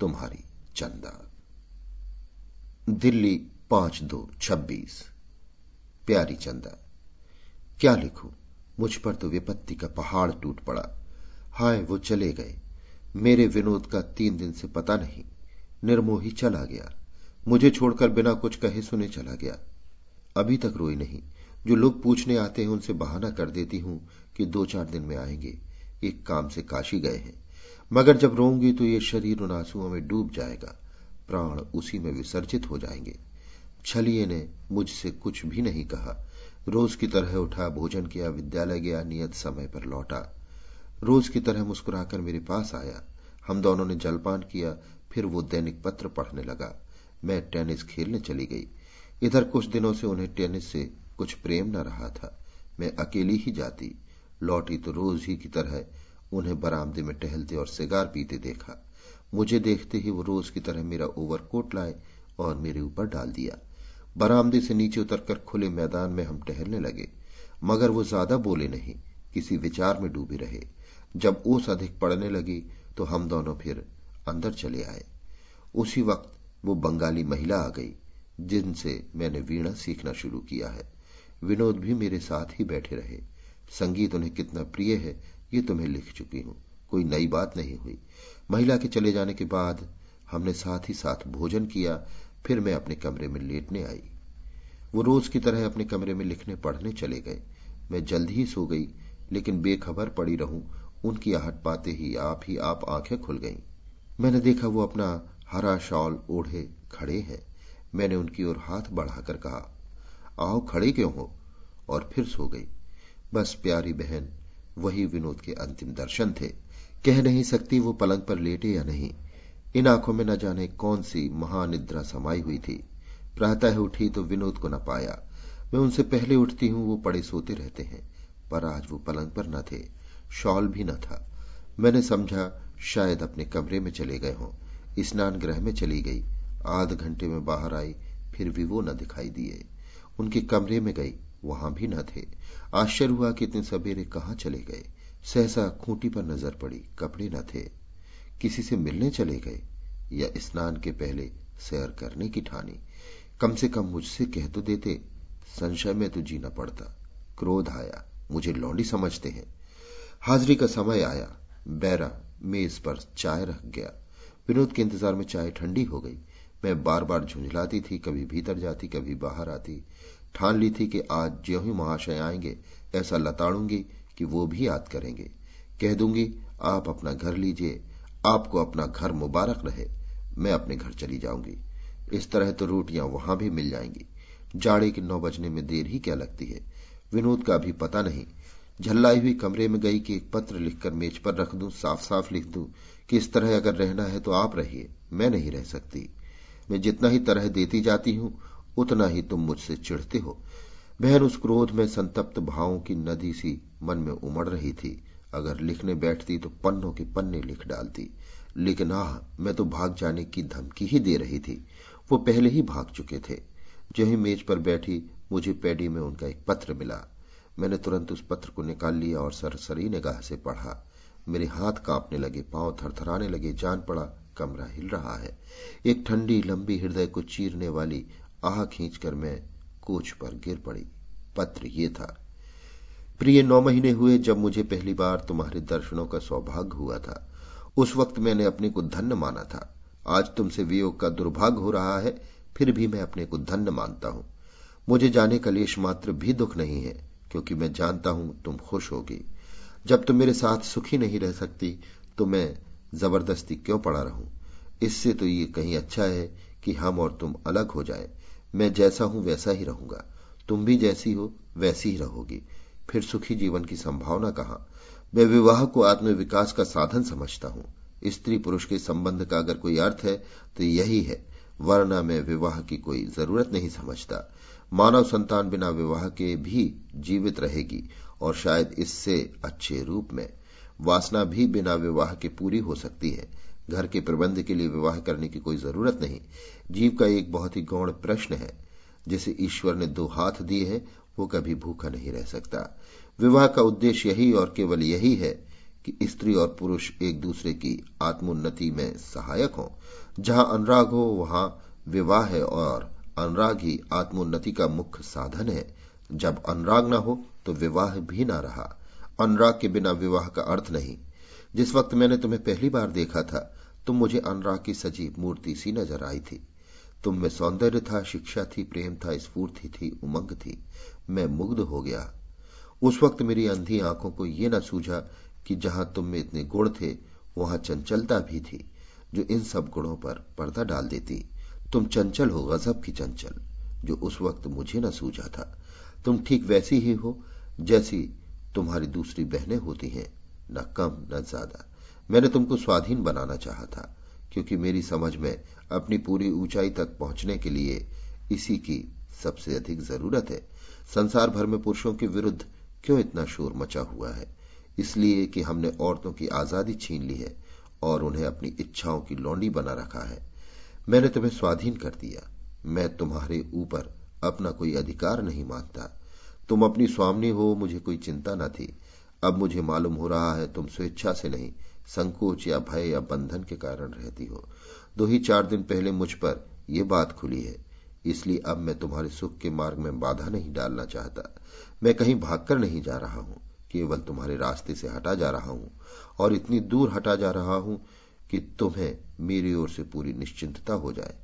तुम्हारी चंदा। दिल्ली पाँच दो छब्बीस। प्यारी चंदा, क्या लिखूं? मुझ पर तो विपत्ति का पहाड़ टूट पड़ा। हाय, वो चले गए। मेरे विनोद का तीन दिन से पता नहीं। निर्मोही चला गया। मुझे छोड़कर बिना कुछ कहे सुने चला गया। अभी तक रोई नहीं। जो लोग पूछने आते हैं, उनसे बहाना कर देती हूँ कि दो चार दिन में आएँगे। एक काम से काशी गए हैं। मगर जब रोऊँगी तो ये शरीर उन आंसुओं में डूब जाएगा। प्राण उसी में विसर्जित हो जाएँगे। छलिए ने मुझसे कुछ भी नहीं कहा। रोज की तरह उठा भोजन किया, विद्यालय गया, नियत समय पर लौटा। रोज की तरह मुस्कुराकर मेरे पास आया। हम दोनों ने जलपान किया, फिर वो दैनिक पत्र पढ़ने लगा। मैं टेनिस खेलने चली गई। इधर कुछ दिनों से उन्हें टेनिस से कुछ प्रेम न रहा था। मैं अकेली ही जाती। लौटी तो रोज ही की तरह उन्हें बरामदे में टहलते और सिगार पीते देखा। मुझे देखते ही वो रोज की तरह मेरा ओवरकोट लाए और मेरे ऊपर डाल दिया। बरामदे से नीचे उतरकर खुले मैदान में हम टहलने लगे, मगर वो ज़्यादा बोले नहीं, किसी विचार में डूबे रहे। जब ओस अधिक पड़ने लगी तो हम दोनों फिर अंदर चले आए। उसी वक्त वो बंगाली महिला आ गई, जिनसे मैंने वीणा सीखना शुरू किया है। विनोद भी मेरे साथ ही बैठे रहे। संगीत उन्हें कितना प्रिय है, ये तुम्हें लिख चुकी हूँ, कोई नई बात नहीं हुई। महिला के चले जाने के बाद हमने साथ ही साथ भोजन किया फिर मैं अपने कमरे में लेटने आई। वो रोज की तरह अपने कमरे में लिखने पढ़ने चले गए। मैं जल्द ही सो गई, लेकिन बेखबर पड़ी रहूँ, उनकी आहट पाते ही आप ही आप आँखें खुल गईं। मैंने देखा वो अपना हरा शॉल ओढ़े खड़े हैं। मैंने उनकी ओर हाथ बढ़ाकर कहा, आओ खड़े क्यों हो? और फिर सो गई। बस प्यारी बहन, वही विनोद के अंतिम दर्शन थे। कह नहीं सकती वो पलंग पर लेटे या नहीं। इन आँखों में न जाने कौन सी महानिद्रा समाई हुई थी। प्रातः उठी तो विनोद को न पाया। मैं उनसे पहले उठती हूँ, वो पड़े सोते रहते हैं, पर आज वो पलंग पर न थे, शॉल भी न था। मैंने समझा, शायद अपने कमरे में चले गए हों। स्नान गृह में चली गई। आध घंटे में बाहर आई, फिर भी वो न दिखाई दिए। उनके कमरे में गई, वहाँ भी न थे। आश्चर्य हुआ कि इतने सवेरे कहाँ चले गए। सहसा खूंटी पर नज़र पड़ी, कपड़े न थे। किसी से मिलने चले गए या स्नान के पहले सैर करने की ठानी। कम से कम मुझसे कह तो देते, संशय में तो जीना पड़ता। क्रोध आया, मुझे लौंडी समझते हैं। हाजिरी का समय आया, बैरा मेज पर चाय रख गया। विनोद के इंतज़ार में चाय ठंडी हो गई। मैं बार बार झुंझलाती थी, कभी भीतर जाती, कभी बाहर आती। ठान ली थी कि आज ज्यो ही महाशय आएँगे, ऐसा लताड़ूँगी कि वो भी याद करेंगे। कह दूँगी, आप अपना घर लीजिए आपको अपना घर मुबारक रहे। मैं अपने घर चली जाऊँगी। इस तरह तो रोटियाँ वहाँ भी मिल जाएँगी। जाड़े के नौ बजने में देर ही क्या लगती है? विनोद का अभी पता नहीं। झल्लाई हुई कमरे में गई कि एक पत्र लिखकर मेज पर रख दूँ साफ़ साफ़ लिख दूँ कि इस तरह अगर रहना है तो आप रहिए, मैं नहीं रह सकती। मैं जितना ही तरह देती जाती हूँ, उतना ही तुम मुझसे चिढ़ते हो। बहन उस क्रोध में संतप्त भावों की नदी सी मन में उमड़ रही थी। अगर लिखने बैठती तो पन्नों के पन्ने लिख डालती। लेकिन आह, मैं तो भाग जाने की धमकी ही दे रही थी। वो पहले ही भाग चुके थे। जो ही मेज पर बैठी, मुझे पैडी में उनका एक पत्र मिला। मैंने तुरंत उस पत्र को निकाल लिया और सरसरी निगाह से पढ़ा। मेरे हाथ कांपने लगे, पाँव थरथराने लगे, जान पड़ा, कमरा हिल रहा है। एक ठंडी, लंबी हृदय को चीरने वाली आह खींचकर मैं कोच पर गिर पड़ी। पत्र ये था। प्रिय, नौ महीने हुए जब मुझे पहली बार तुम्हारे दर्शनों का सौभाग्य हुआ था। उस वक्त मैंने अपने को धन्य माना था। आज तुमसे वियोग का दुर्भाग्य हो रहा है, फिर भी मैं अपने को धन्य मानता हूँ। मुझे जाने का लेश मात्र भी दुख नहीं है, क्योंकि मैं जानता हूँ तुम खुश होगी। जब तुम मेरे साथ सुखी नहीं रह सकती तो मैं ज़बरदस्ती क्यों पड़ा रहूँ? इससे तो ये कहीं अच्छा है कि हम और तुम अलग हो जाए। मैं जैसा हूँ वैसा ही रहूँगा। तुम भी जैसी हो, वैसी ही रहोगी। फिर सुखी जीवन की संभावना कहा, मैं विवाह को आत्मविकास का साधन समझता हूँ। स्त्री पुरुष के संबंध का अगर कोई अर्थ है तो यही है, वरना मैं विवाह की कोई ज़रूरत नहीं समझता। मानव संतान बिना विवाह के भी जीवित रहेगी, और शायद इससे अच्छे रूप में। वासना भी बिना विवाह के पूरी हो सकती है। घर के प्रबंध के लिए विवाह करने की कोई ज़रूरत नहीं। जीव का एक बहुत ही गौण प्रश्न है, जिसे ईश्वर ने दो हाथ दिए हैं वो कभी भूखा नहीं रह सकता। विवाह का उद्देश्य यही और केवल यही है कि स्त्री और पुरुष एक दूसरे की आत्मोन्नति में सहायक हों। जहाँ अनुराग हो, वहाँ विवाह है और अनुराग ही आत्मोन्नति का मुख्य साधन है। जब अनुराग न हो तो विवाह भी न रहा। अनुराग के बिना विवाह का अर्थ नहीं। जिस वक्त मैंने तुम्हें पहली बार देखा था, तुम मुझे अनुराग की सजीव मूर्ति सी नज़र आई थी। तुम में सौंदर्य था, शिक्षा थी, प्रेम था, स्फूर्ति थी, उमंग थी। मैं मुग्ध हो गया। उस वक्त मेरी अंधी आँखों को यह न सूझा कि जहाँ तुम में इतने गुण थे, वहाँ चंचलता भी थी, जो इन सब गुणों पर पर्दा डाल देती। तुम चंचल हो, गजब की चंचल, जो उस वक्त मुझे न सूझा था। तुम ठीक वैसी ही हो, जैसी तुम्हारी दूसरी बहनें होती हैं, न कम, न ज़्यादा। मैंने तुमको स्वाधीन बनाना चाहा था, क्योंकि मेरी समझ में अपनी पूरी ऊंचाई तक पहुँचने के लिए इसी की सबसे अधिक ज़रूरत है। संसार भर में पुरुषों के विरुद्ध क्यों इतना शोर मचा हुआ है? इसलिए कि हमने औरतों की आज़ादी छीन ली है और उन्हें अपनी इच्छाओं की लौंडी बना रखा है। मैंने तुम्हें स्वाधीन कर दिया। मैं तुम्हारे ऊपर अपना कोई अधिकार नहीं मानता। तुम अपनी स्वामी हो, मुझे कोई चिंता न थी। अब मुझे मालूम हो रहा है तुम स्वेच्छा से नहीं, संकोच या भय या बंधन के कारण रहती हो। दो ही चार दिन पहले मुझ पर यह बात खुली है। इसलिए अब मैं तुम्हारे सुख के मार्ग में बाधा नहीं डालना चाहता। मैं कहीं भागकर नहीं जा रहा हूँ, केवल तुम्हारे रास्ते से हटा जा रहा हूँ और इतनी दूर हटा जा रहा हूँ कि तुम्हें मेरी ओर से पूरी निश्चिंतता हो जाए।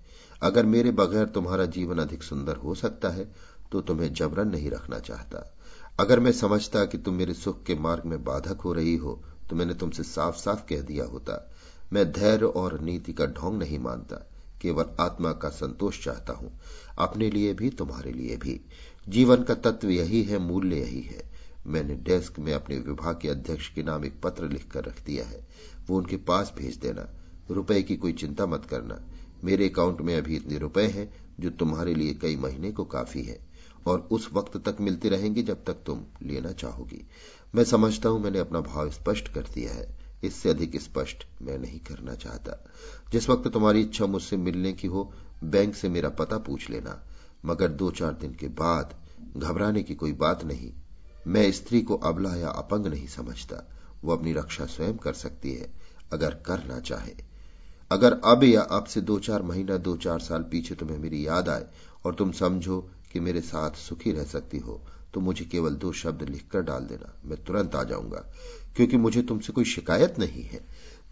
अगर मेरे बगैर तुम्हारा जीवन अधिक सुंदर हो सकता है तो तुम्हें जबरन नहीं रखना चाहता। अगर मैं समझता कि तुम मेरे सुख के मार्ग में बाधक हो रही हो तो मैंने तुमसे साफ़ साफ़ कह दिया होता। मैं धैर्य और नीति का ढोंग नहीं मानता। केवल आत्मा का संतोष चाहता हूँ। अपने लिए भी, तुम्हारे लिए भी। जीवन का तत्व यही है, मूल्य यही है। मैंने डेस्क में अपने विभाग के अध्यक्ष के नाम एक पत्र लिखकर रख दिया है। वो उनके पास भेज देना। रुपए की कोई चिंता मत करना। मेरे अकाउंट में अभी इतने रुपए हैं, जो तुम्हारे लिए कई महीने को काफ़ी है। और उस वक्त तक मिलते रहेंगे जब तक तुम लेना चाहोगी। मैं समझता हूँ मैंने अपना भाव स्पष्ट कर दिया है। इससे अधिक स्पष्ट मैं नहीं करना चाहता। जिस वक्त तुम्हारी इच्छा मुझसे मिलने की हो, बैंक से मेरा पता पूछ लेना। मगर दो चार दिन के बाद घबराने की कोई बात नहीं। मैं स्त्री को अबला या अपंग नहीं समझता। वो अपनी रक्षा स्वयं कर सकती है, अगर करना चाहे। अगर अब या अब से दो चार महीना दो चार साल पीछे तुम्हें मेरी याद आए और तुम समझो कि मेरे साथ सुखी रह सकती हो तो मुझे केवल दो शब्द लिखकर डाल देना। मैं तुरंत आ जाऊँगा, क्योंकि मुझे तुमसे कोई शिकायत नहीं है।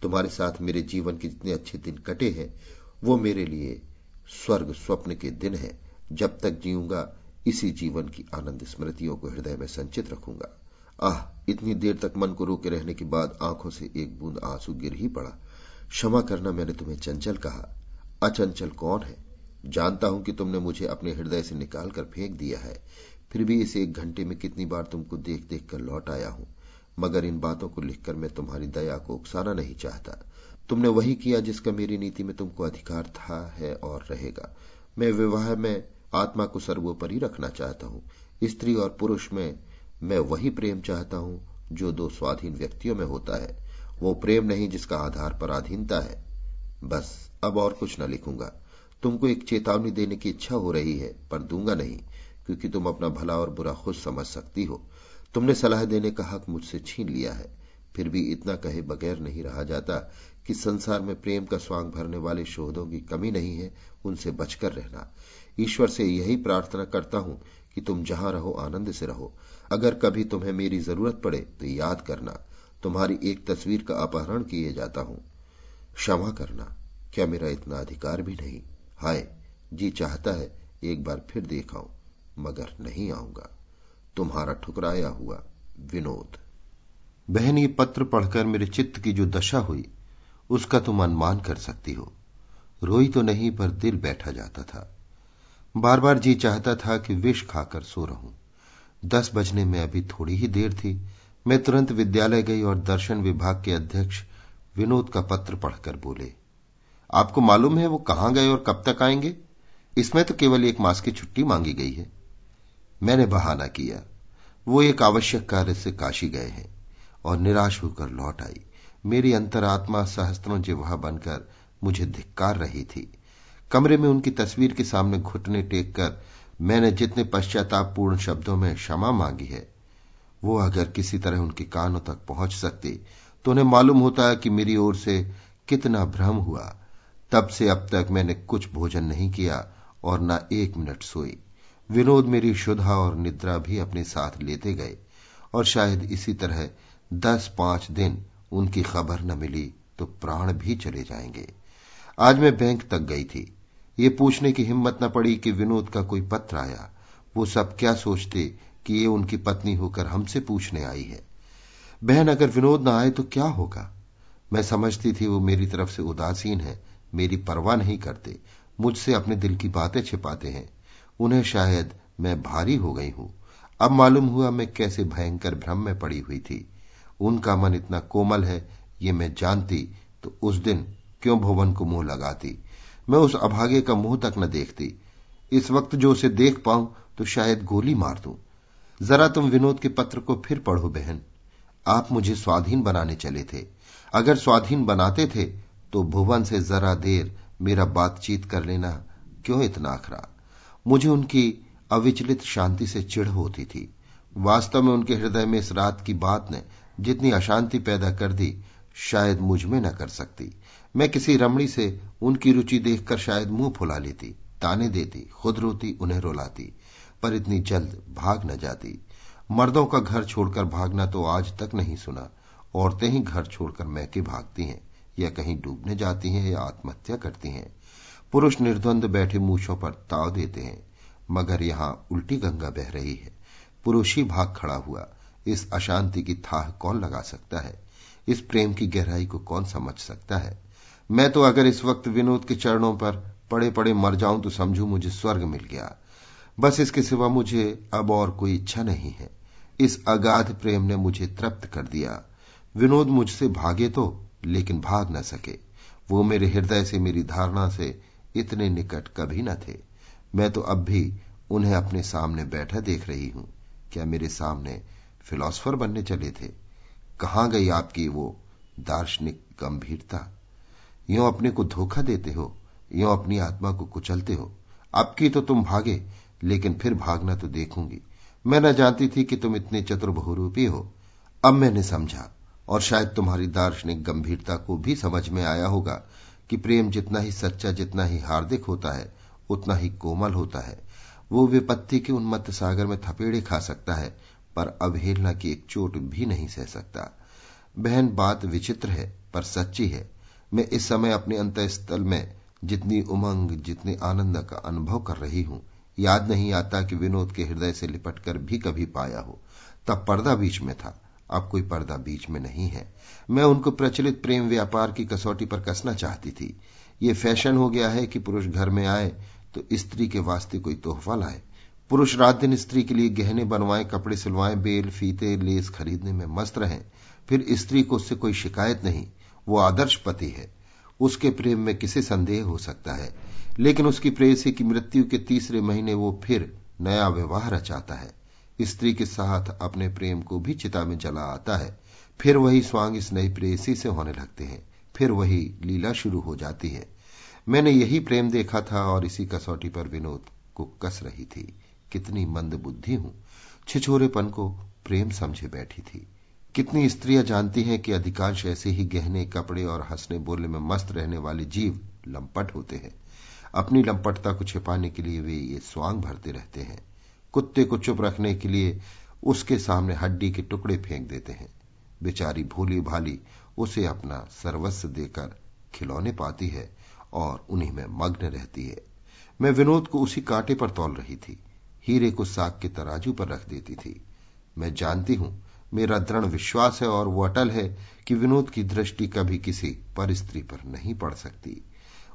तुम्हारे साथ मेरे जीवन के जितने अच्छे दिन कटे हैं, वो मेरे लिए स्वर्ग स्वप्न के दिन हैं। जब तक जीऊँगा, इसी जीवन की आनंद स्मृतियों को हृदय में संचित रखूँगा। आह, इतनी देर तक मन को रोके रहने के बाद आँखों से एक बूंद आँसू गिर ही पड़ा। क्षमा करना मैंने तुम्हें चंचल कहा। अचंचल कौन है? जानता हूँ कि तुमने मुझे अपने हृदय से निकाल कर फेंक दिया है। फिर भी इस एक घंटे में कितनी बार तुमको देख देख कर लौट आया हूँ। मगर इन बातों को लिखकर मैं तुम्हारी दया को उकसाना नहीं चाहता। तुमने वही किया जिसका मेरी नीति में तुमको अधिकार था, है और रहेगा। मैं विवाह में आत्मा को सर्वोपरि रखना चाहता हूँ। स्त्री और पुरुष में मैं वही प्रेम चाहता हूँ जो दो स्वाधीन व्यक्तियों में होता है। वो प्रेम नहीं जिसका आधार पराधीनता है। बस, अब और कुछ न लिखूँगा। तुमको एक चेतावनी देने की इच्छा हो रही है, पर दूँगा नहीं। क्योंकि तुम अपना भला और बुरा खुद समझ सकती हो। तुमने सलाह देने का हक मुझसे छीन लिया है। फिर भी इतना कहे बगैर नहीं रहा जाता कि संसार में प्रेम का स्वांग भरने वाले शोधों की कमी नहीं है, उनसे बचकर रहना। ईश्वर से यही प्रार्थना करता हूँ कि तुम जहाँ रहो, आनंद से रहो। अगर कभी तुम्हें मेरी ज़रूरत पड़े तो याद करना। तुम्हारी एक तस्वीर का अपहरण किए जाता हूँ। क्षमा करना। क्या मेरा इतना अधिकार भी नहीं? हाय, जी चाहता है एक बार फिर देख आऊँ मगर नहीं आऊँगा। तुम्हारा ठुकराया हुआ विनोद। बहन ये पत्र पढ़कर मेरे चित्त की जो दशा हुई, उसका तुम अनुमान कर सकती हो। रोई तो नहीं, पर दिल बैठा जाता था। बार बार जी चाहता था कि विष खाकर सो रहूँ। दस बजने में अभी थोड़ी ही देर थी। मैं तुरंत विद्यालय गई और दर्शन विभाग के अध्यक्ष विनोद का पत्र पढ़कर बोले, आपको मालूम है वो कहाँ गए और कब तक आएँगे? इसमें तो केवल एक मास की छुट्टी मांगी गई है। मैंने बहाना किया। वो एक आवश्यक कार्य से काशी गए हैं और निराश होकर लौट आई। मेरी अंतरात्मा सहस्त्रों जिहा बनकर मुझे धिक्कार रही थी। कमरे में उनकी तस्वीर के सामने घुटने टेक कर मैंने जितने पश्चातापूर्ण शब्दों में क्षमा मांगी है, वो अगर किसी तरह उनके कानों तक पहुँच सकती तो उन्हें मालूम होता कि मेरी ओर से कितना भ्रम हुआ। तब से अब तक मैंने कुछ भोजन नहीं किया और न एक मिनट सोई। विनोद मेरी शुद्धा और निद्रा भी अपने साथ लेते गए और शायद इसी तरह दस पाँच दिन उनकी खबर न मिली तो प्राण भी चले जाएँगे। आज मैं बैंक तक गई थी। ये पूछने की हिम्मत न पड़ी कि विनोद का कोई पत्र आया। वो सब क्या सोचते कि ये उनकी पत्नी होकर हमसे पूछने आई है। बहन, अगर विनोद न आए तो क्या होगा? मैं समझती थी वो मेरी तरफ़ से उदासीन है, मेरी परवाह नहीं करते, मुझसे अपने दिल की बातें छिपाते हैं। उन्हें शायद मैं भारी हो गई हूँ। अब मालूम हुआ मैं कैसे भयंकर भ्रम में पड़ी हुई थी। उनका मन इतना कोमल है, ये मैं जानती तो उस दिन क्यों भुवन को मुँह लगाती? मैं उस अभागे का मुँह तक न देखती। इस वक्त जो उसे देख पाऊँ तो शायद गोली मार दूँ। जरा तुम विनोद के पत्र को फिर पढ़ो बहन। आप मुझे स्वाधीन बनाने चले थे। अगर स्वाधीन बनाते थे तो भुवन से जरा देर मेरा बातचीत कर लेना क्यों इतना अखरा मुझे उनकी अविचलित शांति से चिढ़ होती थी। वास्तव में उनके हृदय में इस रात की बात ने जितनी अशांति पैदा कर दी, शायद मुझमें न कर सकती। मैं किसी रमणी से उनकी रुचि देखकर शायद मुँह फुला लेती, ताने देती, खुद रोती, उन्हें रोलाती, पर इतनी जल्द भाग न जाती। मर्दों का घर छोड़कर भागना तो आज तक नहीं सुना। औरतें ही घर छोड़कर मैके भागती हैं या कहीं डूबने जाती हैं या आत्महत्या करती हैं। पुरुष निर्द्वंद बैठे मूछों पर ताव देते हैं, मगर यहाँ उल्टी गंगा बह रही है। पुरुष ही भाग खड़ा हुआ, इस अशांति की थाह कौन लगा सकता है? इस प्रेम की गहराई को कौन समझ सकता है? मैं तो अगर इस वक्त विनोद के चरणों पर पड़े पड़े मर जाऊँ तो समझू मुझे स्वर्ग मिल गया। बस इसके सिवा मुझे अब और कोई इच्छा नहीं है। इस अगाध प्रेम ने मुझे तृप्त कर दिया। विनोद मुझसे भागे तो लेकिन भाग न सके। वो मेरे हृदय से मेरी धारणा से इतने निकट कभी न थे। मैं तो अब भी उन्हें अपने सामने बैठा देख रही हूँ। क्या मेरे सामने फिलोसफर बनने चले थे? कहाँ गई आपकी वो दार्शनिक गंभीरता? यो अपने को धोखा देते हो, यो अपनी आत्मा को कुचलते हो। अब की तो तुम भागे, लेकिन फिर भागना तो देखूँगी। मैं न जानती थी कि तुम इतने चतुर बहुरूपी हो। अब मैंने समझा, और शायद तुम्हारी दार्शनिक गंभीरता को भी समझ में आया होगा। कि प्रेम जितना ही सच्चा, जितना ही हार्दिक होता है, उतना ही कोमल होता है। वो विपत्ति के उन्मत्त सागर में थपेड़े खा सकता है, पर अवहेलना की एक चोट भी नहीं सह सकता। बहन, बात विचित्र है, पर सच्ची है। मैं इस समय अपने अंत स्थल में जितनी उमंग, जितने आनंद का अनुभव कर रही हूँ, याद नहीं आता कि विनोद के हृदय से लिपट कर भी कभी पाया हो। तब पर्दा बीच में था। अब कोई पर्दा बीच में नहीं है। मैं उनको प्रचलित प्रेम व्यापार की कसौटी पर कसना चाहती थी। ये फ़ैशन हो गया है कि पुरुष घर में आए तो स्त्री के वास्ते कोई तोहफा लाए। पुरुष रात दिन स्त्री के लिए गहने बनवाएँ, कपड़े सिलवाएँ, बेल, फीते, लेस खरीदने में मस्त रहें। फिर स्त्री को उससे कोई शिकायत नहीं। वो आदर्श पति है। उसके प्रेम में किसे संदेह हो सकता है? लेकिन उसकी प्रेयसी की मृत्यु के तीसरे महीने वो फिर नया विवाह रचाता है। स्त्री के साथ अपने प्रेम को भी चिता में जला आता है। फिर वही स्वांग इस नई प्रेसी से होने लगते हैं। फिर वही लीला शुरू हो जाती है। मैंने यही प्रेम देखा था और इसी कसौटी पर विनोद को कस रही थी। कितनी मंद बुद्धि हूँ। छिछोरेपन को प्रेम समझे बैठी थी। कितनी स्त्रियाँ जानती हैं कि अधिकांश ऐसे ही गहने, कपड़े और हंसने बोलने में मस्त रहने वाले जीव लंपट होते हैं। अपनी लंपटता को छिपाने के लिए वे ये स्वांग भरते रहते हैं। कुत्ते को चुप रखने के लिए उसके सामने हड्डी के टुकड़े फेंक देते हैं। बेचारी भोली भाली उसे अपना सर्वस्व देकर खिलौने पाती है और उन्हीं में मग्न रहती है। मैं विनोद को उसी कांटे पर तोल रही थी। हीरे को साग के तराजू पर रख देती थी। मैं जानती हूँ, मेरा दृढ़ विश्वास है और वो अटल है कि विनोद की दृष्टि कभी किसी पर स्त्री पर नहीं पड़ सकती।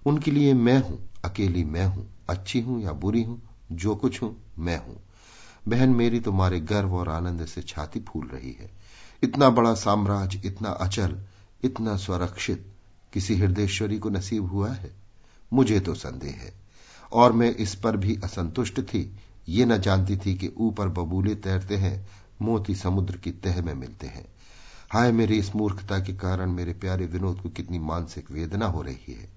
उनके लिए मैं हूँ, अकेली मैं हूँ, अच्छी हूँ या बुरी हूँ, जो कुछ हूँ, मैं हूँ। बहन मेरी तुम्हारे गर्व और आनंद से छाती फूल रही है। इतना बड़ा साम्राज्य, इतना अचल, इतना स्वरक्षित, किसी हृदयश्वरी को नसीब हुआ है? मुझे तो संदेह है। और मैं इस पर भी असंतुष्ट थी। ये न जानती थी कि ऊपर बबूले तैरते हैं, मोती समुद्र की तह में मिलते हैं। हाय मेरी इस मूर्खता के कारण मेरे प्यारे विनोद को कितनी मानसिक वेदना हो रही है।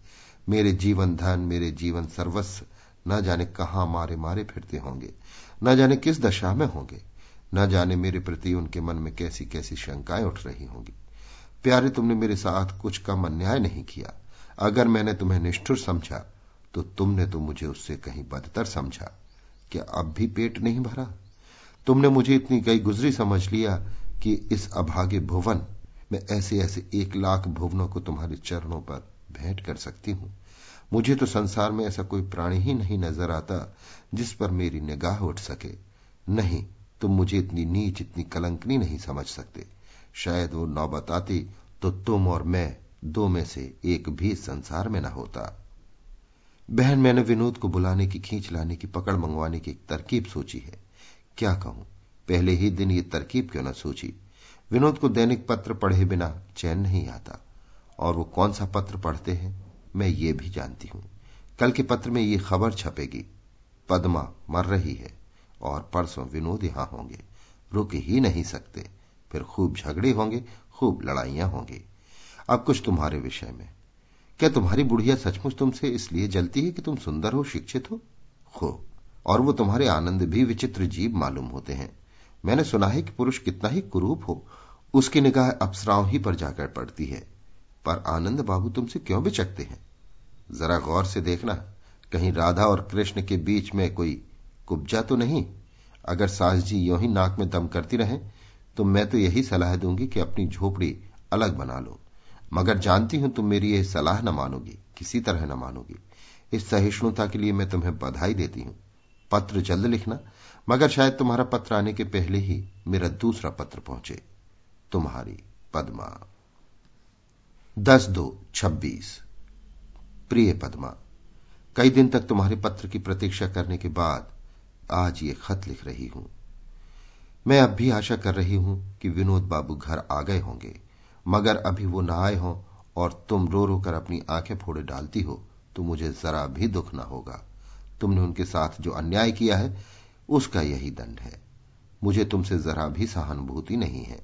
मेरे जीवन धन, मेरे जीवन सर्वस्व, न जाने कहाँ मारे मारे फिरते होंगे। न जाने किस दशा में होंगे, न जाने मेरे प्रति उनके मन में कैसी कैसी शंकाएँ उठ रही होंगी। प्यारे, तुमने मेरे साथ कुछ कम अन्याय नहीं किया। अगर मैंने तुम्हें निष्ठुर समझा तो तुमने तो मुझे उससे कहीं बदतर समझा। क्या अब भी पेट नहीं भरा? तुमने मुझे इतनी गई गुजरी समझ लिया कि इस अभागे भुवन में ऐसे ऐसे एक लाख भुवनों को तुम्हारे चरणों पर भेंट कर सकती हूँ। मुझे तो संसार में ऐसा कोई प्राणी ही नहीं नज़र आता जिस पर मेरी निगाह उठ सके। नहीं, तुम मुझे इतनी नीच, इतनी कलंकनी नहीं समझ सकते। शायद वो नौबत आती तो तुम और मैं दो में से एक भी संसार में न होता। बहन, मैंने विनोद को बुलाने की, खींच लाने की, पकड़ मंगवाने की एक तरकीब सोची है। क्या कहूँ? पहले ही दिन ये तरकीब क्यों न सोची? विनोद को दैनिक पत्र पढ़े बिना चैन नहीं आता। और वो कौन सा पत्र पढ़ते हैं? मैं ये भी जानती हूँ। कल के पत्र में ये खबर छपेगी। पद्मा मर रही है और परसों विनोद यहाँ होंगे। रुक ही नहीं सकते। फिर खूब झगड़े होंगे, खूब लड़ाइयाँ होंगी। अब कुछ तुम्हारे विषय में। क्या तुम्हारी बुढ़िया सचमुच तुमसे इसलिए जलती है कि तुम सुंदर हो, शिक्षित हो? खूब। और वो तुम्हारे आनंद भी विचित्र जीव मालूम होते हैं। मैंने सुना है कि पुरुष कितना ही कुरूप हो, उसकी निगाह अप्सराओं ही पर जाकर पड़ती है। पर आनंद बाबू तुमसे क्यों बिचकते हैं? जरा गौर से देखना, कहीं राधा और कृष्ण के बीच में कोई कुब्जा तो नहीं? अगर सास जी यो ही नाक में दम करती रहे तो मैं तो यही सलाह दूँगी कि अपनी झोपड़ी अलग बना लो। मगर जानती हूँ तुम मेरी यह सलाह न मानोगी, किसी तरह न मानोगी। इस सहिष्णुता के लिए मैं तुम्हें बधाई देती हूँ। पत्र जल्द लिखना, मगर शायद तुम्हारा पत्र आने के पहले ही मेरा दूसरा पत्र पहुँचे। तुम्हारी पद्मा। दस दो छब्बीस। प्रिय पद्मा, कई दिन तक तुम्हारे पत्र की प्रतीक्षा करने के बाद आज ये खत लिख रही हूँ। मैं अब भी आशा कर रही हूँ कि विनोद बाबू घर आ गए होंगे, मगर अभी वो न आए हों और तुम रो रो कर अपनी आँखें फोड़े डालती हो तो मुझे जरा भी दुख ना होगा। तुमने उनके साथ जो अन्याय किया है, उसका यही दंड है। मुझे तुमसे जरा भी सहानुभूति नहीं है।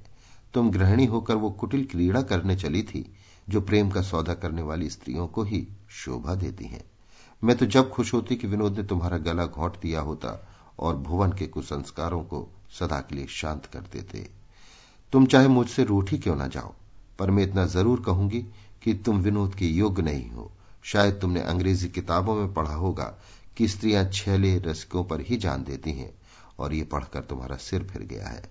तुम गृहिणी होकर वो कुटिल क्रीड़ा करने चली थी जो प्रेम का सौदा करने वाली स्त्रियों को ही शोभा देती हैं। मैं तो जब खुश होती कि विनोद ने तुम्हारा गला घोंट दिया होता और भुवन के कुसंस्कारों को सदा के लिए शांत कर देते। तुम चाहे मुझसे रूठी क्यों ना जाओ, पर मैं इतना ज़रूर कहूँगी कि तुम विनोद के योग्य नहीं हो। शायद तुमने अंग्रेज़ी किताबों में पढ़ा होगा कि स्त्रियाँ छेले रसिकों पर ही जान देती हैं और ये पढ़कर तुम्हारा सिर फिर गया है।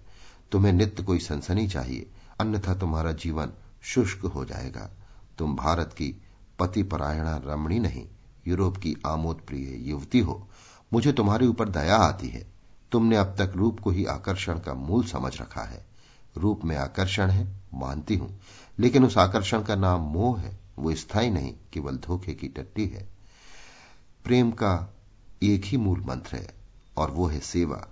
तुम्हें नित्य कोई सनसनी चाहिए, अन्यथा तुम्हारा जीवन शुष्क हो जाएगा। तुम भारत की पति परायणा रमणी नहीं, यूरोप की आमोद प्रिय युवती हो। मुझे तुम्हारे ऊपर दया आती है। तुमने अब तक रूप को ही आकर्षण का मूल समझ रखा है। रूप में आकर्षण है, मानती हूँ, लेकिन उस आकर्षण का नाम मोह है। वो स्थायी नहीं, केवल धोखे की टट्टी है। प्रेम का एक ही मूल मंत्र है, और वो है सेवा।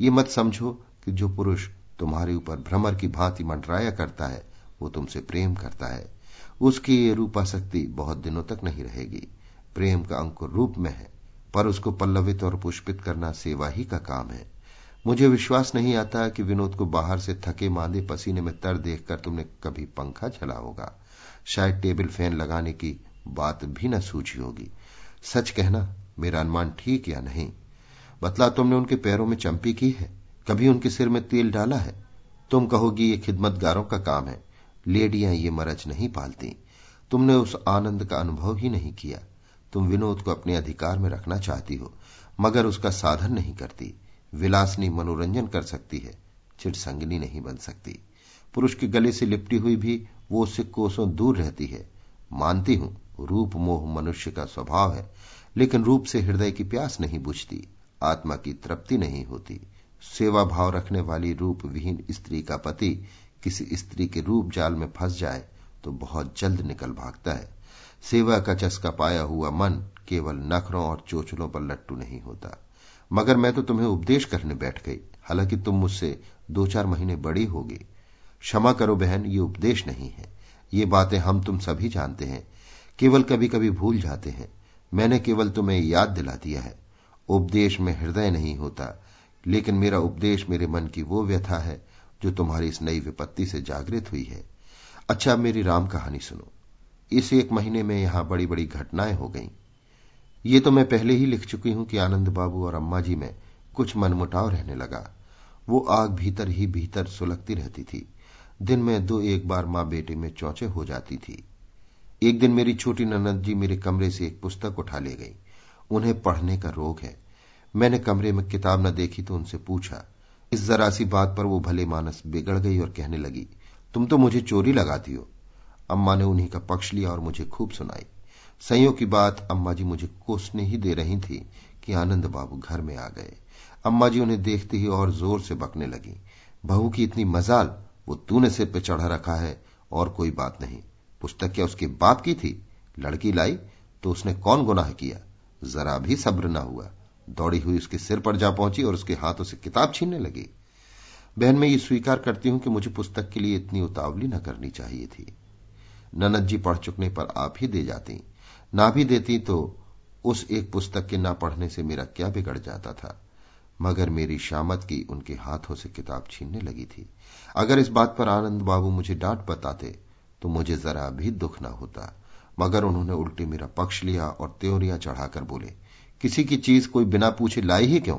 ये मत समझो कि जो पुरुष तुम्हारे ऊपर भ्रमर की भांति मंडराया करता है वो तुमसे प्रेम करता है। उसकी ये रूपाशक्ति बहुत दिनों तक नहीं रहेगी। प्रेम का अंकुर रूप में है, पर उसको पल्लवित और पुष्पित करना सेवा ही का काम है। मुझे विश्वास नहीं आता कि विनोद को बाहर से थके मांदे पसीने में तर देखकर तुमने कभी पंखा चला होगा। शायद टेबल फ़ैन लगाने की बात भी न सूझी होगी। सच कहना, मेरा अनुमान ठीक या नहीं? बतला तुमने उनके पैरों में चंपी की है? कभी उनके सिर में तेल डाला है? तुम कहोगी ये खिदमतगारों का काम है। लेडियाँ ये मरज नहीं पालती। तुमने उस आनंद का अनुभव ही नहीं किया। तुम विनोद को अपने अधिकार में रखना चाहती हो, मगर उसका साधन नहीं करती। विलासनी मनोरंजन कर सकती है चिड़संगनी नहीं बन सकती। पुरुष के गले से लिपटी हुई भी वो उससे कोसों दूर रहती है। मानती हूँ, रूप, मोह मनुष्य का स्वभाव है, लेकिन रूप से हृदय की प्यास नहीं बुझती, आत्मा की तृप्ति नहीं होती। सेवा भाव रखने वाली रूप विहीन स्त्री का पति किसी स्त्री के रूप जाल में फंस जाए तो बहुत जल्द निकल भागता है। सेवा का चस्का पाया हुआ मन केवल नखरों और चोचलों पर लट्टू नहीं होता। मगर मैं तो तुम्हें उपदेश करने बैठ गई। हालाँकि तुम मुझसे दो चार महीने बड़ी होगी। क्षमा करो बहन, ये उपदेश नहीं है। ये बातें हम तुम सभी जानते हैं। केवल कभी कभी भूल जाते हैं। मैंने केवल तुम्हें याद दिला दिया है। उपदेश में हृदय नहीं होता, लेकिन मेरा उपदेश मेरे मन की वो व्यथा है जो तुम्हारी इस नई विपत्ति से जागृत हुई है। अच्छा मेरी राम कहानी सुनो। इस एक महीने में यहाँ बड़ी बड़ी घटनाएँ हो गईं। ये तो मैं पहले ही लिख चुकी हूँ कि आनंद बाबू और अम्मा जी में कुछ मनमुटाव रहने लगा। वो आग भीतर ही भीतर सुलगती रहती थी। दिन में दो एक बार माँ बेटे में चौचे हो जाती थी। एक दिन मेरी छोटी ननद जी मेरे कमरे से एक पुस्तक उठा ले गई। उन्हें पढ़ने का रोग है। मैंने कमरे में किताब न देखी तो उनसे पूछा इस जरा सी बात पर वो भले मानस बिगड़ गई और कहने लगी, तुम तो मुझे चोरी लगाती हो। अम्मा ने उन्हीं का पक्ष लिया और मुझे खूब सुनाई। संयोग की बात अम्मा जी मुझे कोसने ही दे रही थी कि आनंद बाबू घर में आ गए। अम्मा जी उन्हें देखते ही और ज़ोर से बकने लगी, बहू की इतनी मजाल, वो तूने सिर पे चढ़ा रखा है, और कोई बात नहीं। पुस्तक क्या उसके बाप की थी? लड़की लाई तो उसने कौन गुनाह किया? जरा भी सब्र ना हुआ। दौड़ी हुई उसके सिर पर जा पहुँची और उसके हाथों से किताब छीनने लगी। बहन, मैं ये स्वीकार करती हूँ कि मुझे पुस्तक के लिए इतनी उतावली न करनी चाहिए थी। ननद जी पढ़ चुकने पर आप ही दे जाती। ना भी देती तो उस एक पुस्तक के ना पढ़ने से मेरा क्या बिगड़ जाता था। मगर मेरी शामत की उनके हाथों से किताब छीनने लगी थी। अगर इस बात पर आनंद बाबू मुझे डांट बताते तो मुझे जरा भी दुख ना होता। मगर उन्होंने उल्टे मेरा पक्ष लिया और त्योरियाँ चढ़ाकर बोले किसी की चीज़ कोई बिना पूछे लाई ही क्यों?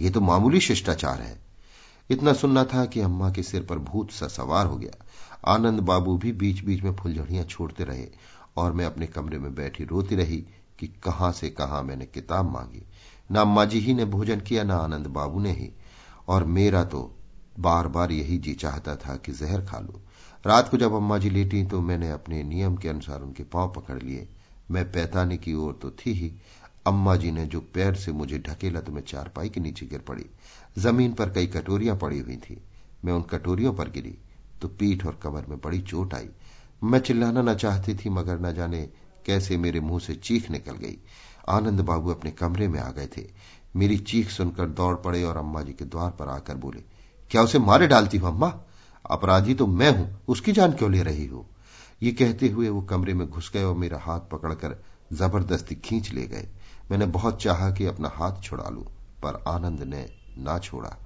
ये तो मामूली शिष्टाचार है। इतना सुनना था कि अम्मा के सिर पर भूत सा सवार हो गया। आनंद बाबू भी बीच बीच में फुलझड़ियाँ छोड़ते रहे और मैं अपने कमरे में बैठी रोती रही कि कहाँ से कहाँ मैंने किताब मांगी। न अम्मा जी ही ने भोजन किया, न आनंद बाबू ने ही। और मेरा तो बार बार यही जी चाहता था कि जहर खा लू। रात को जब अम्मा जी लेटी तो मैंने अपने नियम के अनुसार उनके पाँव पकड़ लिए। मैं पैताने की ओर तो थी ही। अम्मा जी ने जो पैर से मुझे ढकेला तो मैं चारपाई के नीचे गिर पड़ी, ज़मीन पर कई कटोरियाँ पड़ी हुई थी। मैं उन कटोरियों पर गिरी तो पीठ और कमर में बड़ी चोट आई। मैं चिल्लाना न चाहती थी, मगर न जाने कैसे मेरे मुँह से चीख निकल गई। आनंद बाबू अपने कमरे में आ गए थे। मेरी चीख सुनकर दौड़ पड़े और अम्मा जी के द्वार पर आकर बोले, क्या उसे मारे डालती हूँ अम्मा? अपराधी तो मैं हूँ, उसकी जान क्यों ले रही हो? ये कहते हुए वो कमरे में घुस गए और मेरा हाथ पकड़कर ज़बरदस्ती खींच ले गए। मैंने बहुत चाहा कि अपना हाथ छुड़ा लू, पर आनंद ने ना छोड़ा।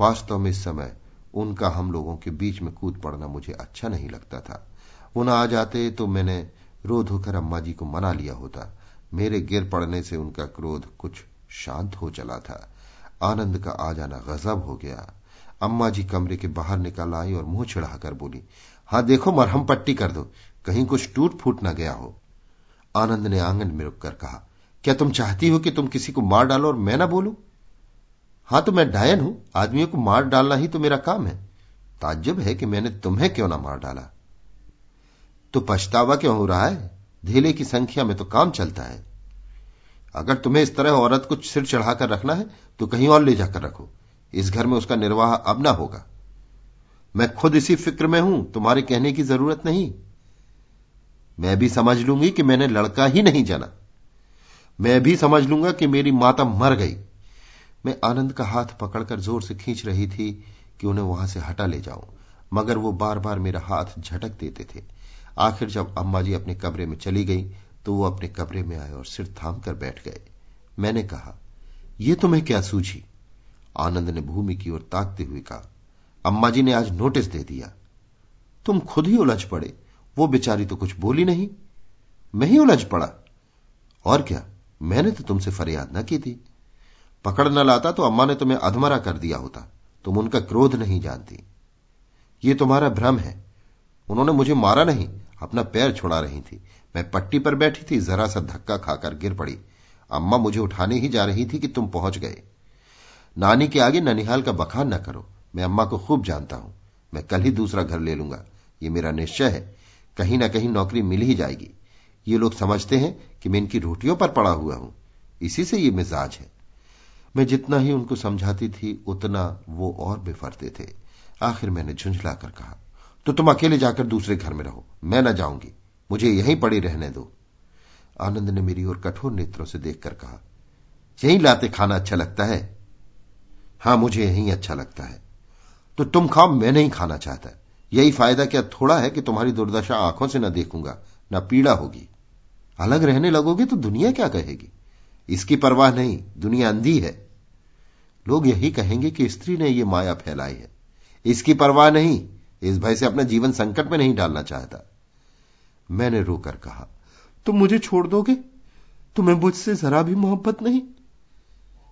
वास्तव में इस समय उनका हम लोगों के बीच में कूद पड़ना मुझे अच्छा नहीं लगता था। पुनः आ जाते तो मैंने रो धोकर अम्मा जी को मना लिया होता। मेरे गिर पड़ने से उनका क्रोध कुछ शांत हो चला था। आनंद का आ जाना गजब हो गया। अम्मा जी कमरे के बाहर निकल आई और मुँह छिड़ाकर बोली, हाँ, देखो, मरहम पट्टी कर दो। कहीं कुछ टूट फूट ना गया हो। आनंद ने आँगन में रुककर कहा क्या तुम चाहती हो कि तुम किसी को मार डालो और मैं ना बोलू? हाँ तो मैं डायन हूँ। आदमियों को मार डालना ही तो मेरा काम है। ताज्जुब है कि मैंने तुम्हें क्यों ना मार डाला? तो पछतावा क्यों हो रहा है? धेले की संख्या में तो काम चलता है। अगर तुम्हें इस तरह औरत को सिर चढ़ाकर रखना है तो कहीं और ले जाकर रखो। इस घर में उसका निर्वाह अब ना होगा। मैं खुद इसी फ़िक्र में हूँ, तुम्हारे कहने की ज़रूरत नहीं। मैं भी समझ लूँगी कि मैंने लड़का ही नहीं जाना। मैं भी समझ लूँगा कि मेरी माता मर गई। मैं आनंद का हाथ पकड़कर ज़ोर से खींच रही थी कि उन्हें वहाँ से हटा ले जाऊँ, मगर वो बार बार मेरा हाथ झटक देते थे। आखिर जब अम्मा जी अपने कमरे में चली गई तो वो अपने कमरे में आए और सिर थाम कर बैठ गए। मैंने कहा यह तुम्हें क्या सूझी? आनंद ने भूमि की ओर ताकते हुए कहा, अम्मा जी ने आज नोटिस दे दिया। तुम खुद ही उलझ पड़े, वो बेचारी तो कुछ बोली नहीं। मैं ही उलझ पड़ा। और क्या? मैंने तो तुमसे फरियाद न की थी। पकड़ न लाता तो अम्मा ने तुम्हें अधमरा कर दिया होता। तुम उनका क्रोध नहीं जानती। ये तुम्हारा भ्रम है। उन्होंने मुझे मारा नहीं, अपना पैर छुड़ा रही थी। मैं पट्टी पर बैठी थी, जरा सा धक्का खाकर गिर पड़ी। अम्मा मुझे उठाने ही जा रही थी कि तुम पहुँच गए। नानी के आगे ननिहाल का बखान न करो। मैं अम्मा को खूब जानता हूँ। मैं कल ही दूसरा घर ले लूँगा। ये मेरा निश्चय है। कहीं ना कहीं नौकरी मिल ही जाएगी। ये लोग समझते हैं कि मैं इनकी रोटियों पर पड़ा हुआ हूँ। इसी से ये मिजाज है। मैं जितना ही उनको समझाती थी, उतना वो और बेफरते थे। आखिर मैंने झुंझला कर कहा तो तुम अकेले जाकर दूसरे घर में रहो। मैं न जाऊँगी। मुझे यहीं पड़ी रहने दो। आनंद ने मेरी ओर कठोर नेत्रों से देखकर कहा, यहीं लाते खाना अच्छा लगता है? हाँ, मुझे यहीं अच्छा लगता है। तो तुम खाओ, मैं नहीं खाना चाहता। यही फ़ायदा क्या थोड़ा है कि तुम्हारी दुर्दशा आँखों से न देखूँगा, न पीड़ा होगी? अलग रहने लगोगे तो दुनिया क्या कहेगी? इसकी परवाह नहीं, दुनिया अंधी है। लोग यही कहेंगे कि स्त्री ने यह माया फैलाई है। इसकी परवाह नहीं, इस भय से अपना जीवन संकट में नहीं डालना चाहता। मैंने रोकर कहा, तुम मुझे छोड़ दोगे? तुम्हें मुझसे जरा भी मोहब्बत नहीं?